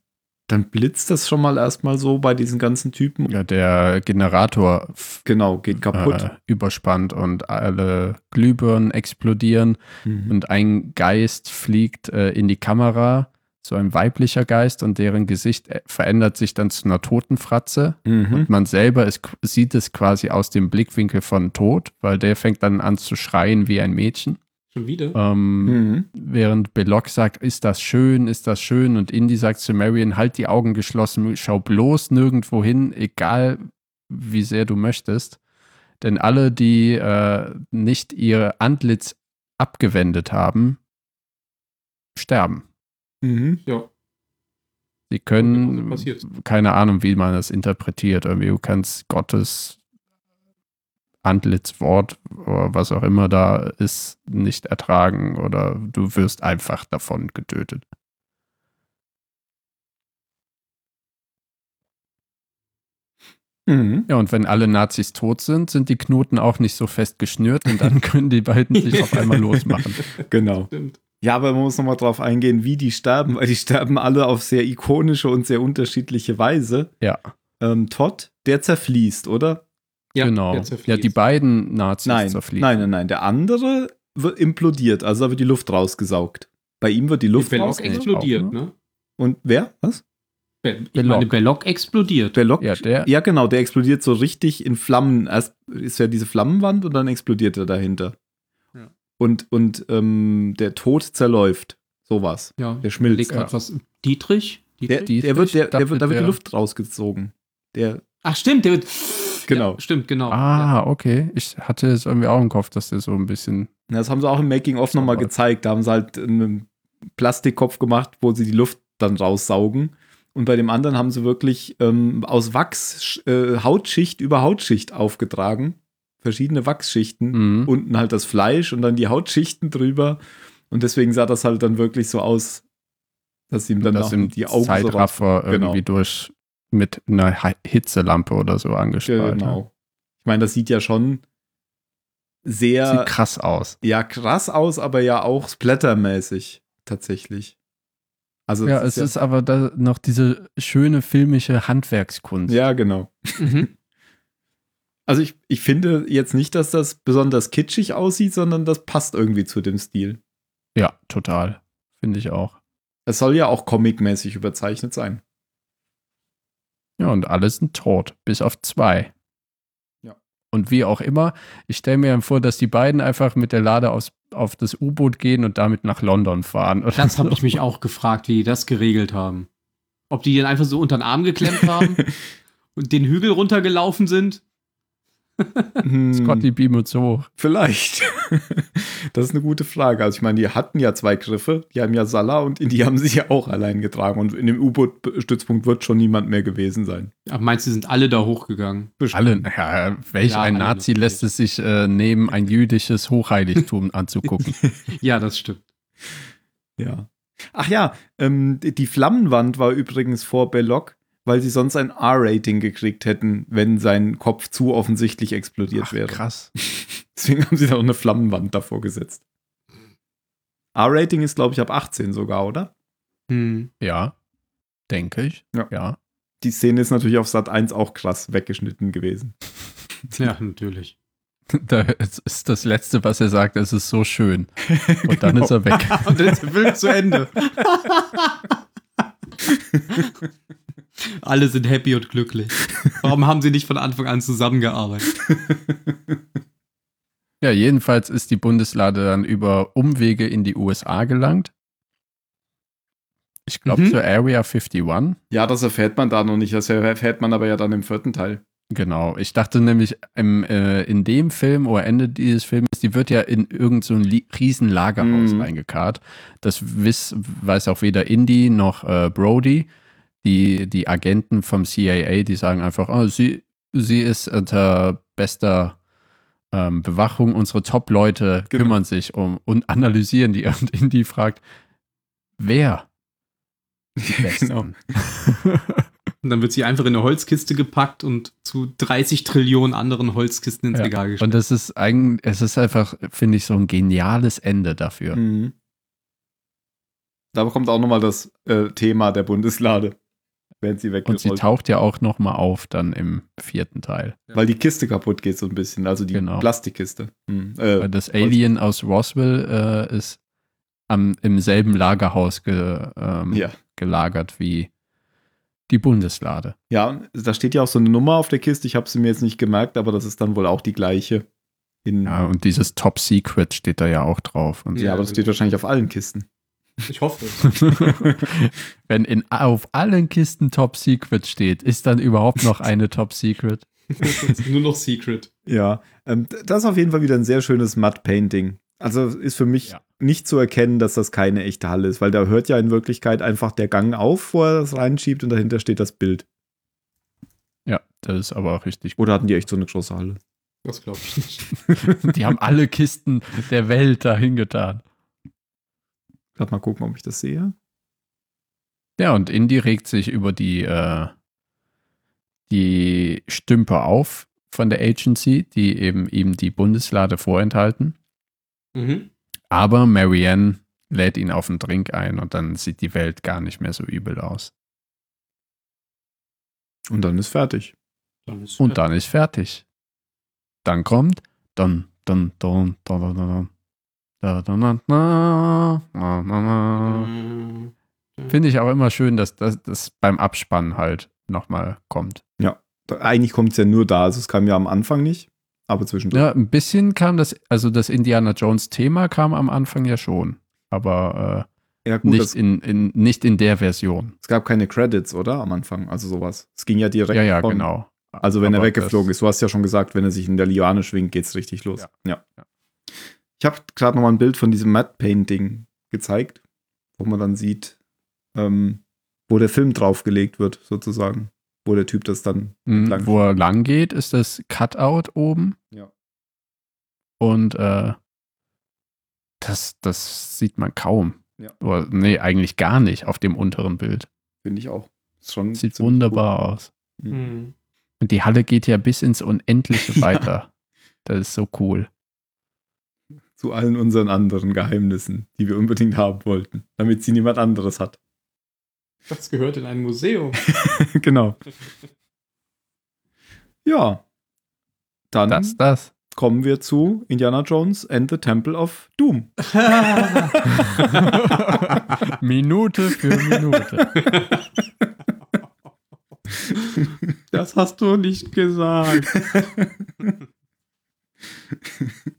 dann blitzt das schon mal erstmal so bei diesen ganzen Typen. Ja, der Generator genau geht kaputt, äh, überspannt und alle Glühbirnen explodieren mhm. und ein Geist fliegt äh, in die Kamera so ein weiblicher Geist und deren Gesicht äh, verändert sich dann zu einer Totenfratze. Mhm. Und man selber ist, sieht es quasi aus dem Blickwinkel von Tod, weil der fängt dann an zu schreien wie ein Mädchen. Schon wieder? Ähm, mhm. Während Belloc sagt, ist das schön, ist das schön? Und Indy sagt zu Marion, halt die Augen geschlossen, schau bloß nirgendwo hin, egal wie sehr du möchtest. Denn alle, die äh, nicht ihr Antlitz abgewendet haben, sterben. Mhm. Ja. Sie können, keine Ahnung, wie man das interpretiert. Irgendwie, du kannst Gottes Antlitzwort oder was auch immer da ist, nicht ertragen oder du wirst einfach davon getötet. Mhm. Ja, und wenn alle Nazis tot sind, sind die Knoten auch nicht so fest geschnürt und dann können die beiden sich auf einmal losmachen. Genau. Stimmt. Ja, aber man muss nochmal drauf eingehen, wie die sterben, weil die sterben alle auf sehr ikonische und sehr unterschiedliche Weise. Ja. Ähm, Todd, der zerfließt, oder? Ja, genau. Ja, die beiden Nazis nein, zerfließen. Nein, nein, nein. Der andere wird implodiert, also da wird die Luft rausgesaugt. Bei ihm wird die Luft Belloc explodiert, ne? Und wer? Was? Be ich meine, Belloc explodiert. Belloc, ja, der, ja, genau, der explodiert so richtig in Flammen. Erst ist ja diese Flammenwand und dann explodiert er dahinter und, und ähm, der Tod zerläuft. Sowas. Ja, der schmilzt. Ja. Was, Dietrich? Dietrich? Der, der wird, der, der wird, da wird die Luft rausgezogen. Der, Ach, stimmt, der wird. Genau. Ja, stimmt, genau. Ah, ja. okay. Ich hatte es irgendwie auch im Kopf, dass der so ein bisschen. Ja, das haben sie auch im Making-of nochmal gezeigt. Da haben sie halt einen Plastikkopf gemacht, wo sie die Luft dann raussaugen. Und bei dem anderen haben sie wirklich ähm, aus Wachs äh, Hautschicht über Hautschicht aufgetragen. Verschiedene Wachsschichten. Mhm. Unten halt das Fleisch und dann die Hautschichten drüber. Und deswegen sah das halt dann wirklich so aus, dass ihm dann dass ihm die Augen Zeitraffer so irgendwie genau. durch mit einer Hitzelampe oder so angestrahlt. Genau. Ich meine, das sieht ja schon sehr sieht krass aus. Ja, krass aus, aber ja auch splattermäßig tatsächlich. Also ja, es ist, ja ist aber da noch diese schöne filmische Handwerkskunst. Ja, genau. Mhm. Also ich, ich finde jetzt nicht, dass das besonders kitschig aussieht, sondern das passt irgendwie zu dem Stil. Ja, total. Finde ich auch. Es soll ja auch comicmäßig überzeichnet sein. Ja, und alle sind tot, bis auf zwei. Ja. Und wie auch immer, ich stelle mir vor, dass die beiden einfach mit der Lade aufs, auf das U-Boot gehen und damit nach London fahren. Das habe ich mich auch gefragt, wie die das geregelt haben. Ob die den einfach so unter den Arm geklemmt haben und den Hügel runtergelaufen sind. Scotty beam uns hoch. Vielleicht. das ist eine gute Frage. Also ich meine, die hatten ja zwei Griffe. Die haben ja Salah und die haben sie ja auch allein getragen. Und in dem U-Boot-Stützpunkt wird schon niemand mehr gewesen sein. Aber meinst du, sind alle da hochgegangen? Bestimmt. Alle? Ja, welch ja, ein Nazi lässt es sich äh, nehmen, ein jüdisches Hochheiligtum anzugucken? ja, das stimmt. Ja. Ach ja, ähm, die Flammenwand war übrigens vor Belloc weil sie sonst ein R-Rating gekriegt hätten, wenn sein Kopf zu offensichtlich explodiert Ach, wäre. Krass. Deswegen haben sie da auch eine Flammenwand davor gesetzt. R-Rating ist, glaube ich, ab 18 sogar, oder? Hm. Ja, denke ich. Ja. ja. Die Szene ist natürlich auf Sat 1 auch krass weggeschnitten gewesen. Ja, natürlich. Da ist das Letzte, was er sagt, es ist so schön. Und dann genau. ist er weg. Und dann ist der Film zu Ende. Alle sind happy und glücklich. Warum haben sie nicht von Anfang an zusammengearbeitet? Ja, jedenfalls ist die Bundeslade dann über Umwege in die USA gelangt. Ich glaube mhm. zur Area 51. Ja, das erfährt man da noch nicht. Das erfährt man aber ja dann im vierten Teil. Genau. Ich dachte nämlich, im, äh, in dem Film oder Ende dieses Films, die wird ja in irgendein so riesen Lagerhaus mhm. reingekarrt. Das wiss, weiß auch weder Indy noch äh, Brody die, die Agenten vom CIA, die sagen einfach, oh, sie, sie ist unter bester ähm, Bewachung, unsere Top-Leute genau. kümmern sich um und analysieren die. Und Indy fragt, wer? genau. und dann wird sie einfach in eine Holzkiste gepackt und zu 30 Trillionen anderen Holzkisten ins ja. Regal gestellt. Und das ist eigentlich, es ist einfach, finde ich, so ein geniales Ende dafür. Mhm. Da kommt auch nochmal das äh, Thema der Bundeslade während sie Und sie taucht ja auch noch mal auf dann im vierten Teil. Weil die Kiste kaputt geht so ein bisschen, also die genau. Plastikkiste. Hm. Äh, das Alien aus Roswell äh, ist am, im selben Lagerhaus ge, ähm, ja. gelagert wie die Bundeslade. Ja, da steht ja auch so eine Nummer auf der Kiste. Ich habe sie mir jetzt nicht gemerkt, aber das ist dann wohl auch die gleiche. ja, und dieses Top Secret steht da ja auch drauf. ja, aber das steht wahrscheinlich auf allen Kisten. Ich hoffe. Wenn in, auf allen Kisten Top Secret steht, ist dann überhaupt noch eine Top Secret? Nur noch Secret. Ja, ähm, das ist auf jeden Fall wieder ein sehr schönes Matte Painting. Also ist für mich ja. nicht zu erkennen, dass das keine echte Halle ist, weil da hört ja in Wirklichkeit einfach der Gang auf, wo er das reinschiebt und dahinter steht das Bild. Ja, das ist aber auch richtig. Oder hatten die echt so eine große Halle? Das glaube ich nicht. die haben alle Kisten der Welt dahin getan. Gerade mal gucken, ob ich das sehe. Ja, und Indy regt sich über die, äh, die Stümpe auf von der Agency, die eben ihm die Bundeslade vorenthalten. Mhm. Aber Marianne lädt ihn auf einen Drink ein und dann sieht die Welt gar nicht mehr so übel aus. Und dann ist fertig. Dann ist und dann ist fertig. Dann kommt dann, dann, dann, dann, dann, dann, Finde ich auch immer schön, dass das beim Abspannen halt nochmal kommt. Ja, eigentlich kommt es ja nur da. Also es kam ja am Anfang nicht, aber zwischendurch. Ja, ein bisschen kam das, also das Indiana Jones-Thema kam am Anfang ja schon. Aber äh, ja, gut, nicht, in, in, nicht in der Version. Es gab keine Credits, oder? Am Anfang, also sowas. Es ging ja direkt. Ja, ja, von, genau. Also wenn aber er weggeflogen ist. Du hast ja schon gesagt, wenn er sich in der Liane schwingt, geht es richtig los. Ja. ja. Ich habe gerade noch mal ein Bild von diesem Matte Painting gezeigt, wo man dann sieht, ähm, wo der Film draufgelegt wird, sozusagen. Wo der Typ das dann mhm, lang Wo er lang geht, ist das Cutout oben. Ja. Und äh, das, das sieht man kaum. Ja. Oder, nee, eigentlich gar nicht auf dem unteren Bild. Finde ich auch. Schon Sieht wunderbar cool. aus. Mhm. Und die Halle geht ja bis ins Unendliche weiter. das ist so cool. Zu allen unseren anderen Geheimnissen, die wir unbedingt haben wollten, damit sie niemand anderes hat. Das gehört in ein Museum. genau. Ja. Dann das, das. kommen wir zu Indiana Jones and the Temple of Doom. Minute für Minute. Das hast du nicht gesagt.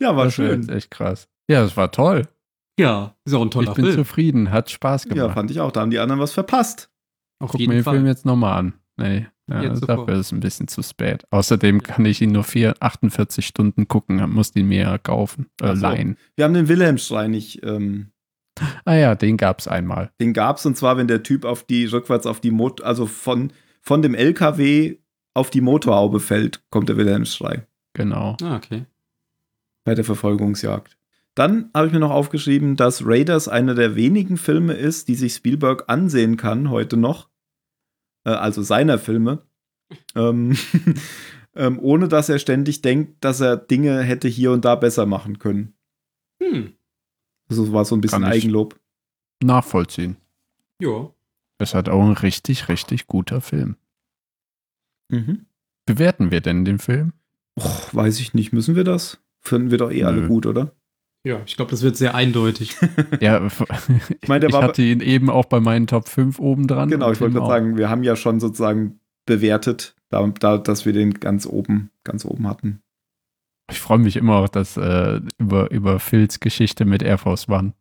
ja, war das schön. echt krass. Ja, das war toll. Ja, ist auch ein toller Film. Ich bin Film. zufrieden, hat Spaß gemacht. Ja, fand ich auch. Da haben die anderen was verpasst. Auf Guck mir den Fall. Film jetzt nochmal an. Nee, ja, dafür ist es ein bisschen zu spät. Außerdem kann ich ihn nur vier, 48 Stunden gucken, muss ihn mir kaufen, äh, so. leihen. Wir haben den Wilhelmschrei nicht ähm, Ah ja, den gab es einmal. Den gab es und zwar, wenn der Typ auf die rückwärts auf die Motor, also von, von dem LKW auf die Motorhaube fällt, kommt der Wilhelmsschrei. Genau. Ah, okay. Bei der Verfolgungsjagd. Dann habe ich mir noch aufgeschrieben, dass Raiders einer der wenigen Filme ist, die sich Spielberg ansehen kann, heute noch. Äh, also seiner Filme. ähm, ähm, ohne dass er ständig denkt, dass er Dinge hätte hier und da besser machen können. Hm. Also war so ein bisschen Eigenlob. Nachvollziehen. Ja. Es hat auch ein richtig, richtig guter Film. Mhm. Bewerten wir denn den Film? Och, weiß ich nicht. Müssen wir das? Finden wir doch eh Nö. alle gut, oder? Ja, ich glaube, das wird sehr eindeutig. ja, ich, meine, ich hatte ihn eben auch bei meinen Top 5 oben dran. Genau, ich wollte gerade sagen, wir haben ja schon sozusagen bewertet, da, da, dass wir den ganz oben, ganz oben hatten. Ich freue mich immer auch dass, äh, über, über Phils Geschichte mit Air Force One.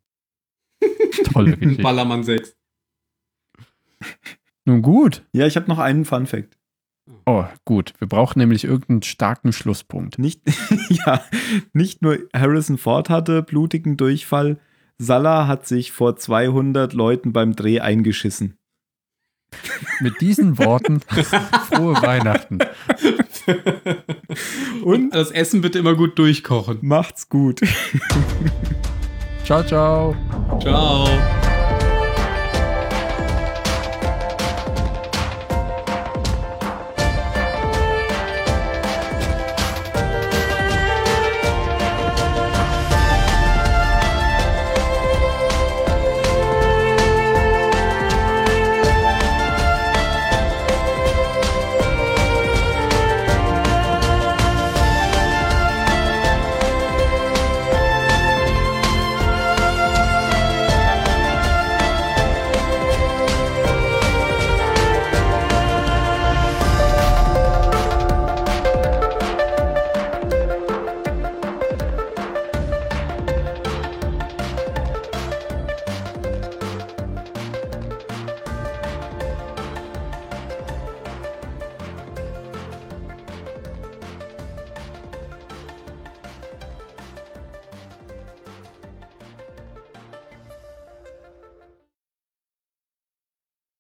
Tolle Geschichte. Ballermann 6. Nun gut. Ja, ich habe noch einen Fun Fact. Oh, gut. Wir brauchen nämlich irgendeinen starken Schlusspunkt. Nicht, ja, nicht nur Harrison Ford hatte blutigen Durchfall, Salah hat sich vor 200 Leuten beim Dreh eingeschissen. Mit diesen Worten frohe Weihnachten. Und das Essen bitte immer gut durchkochen. Macht's gut. ciao, ciao. Ciao.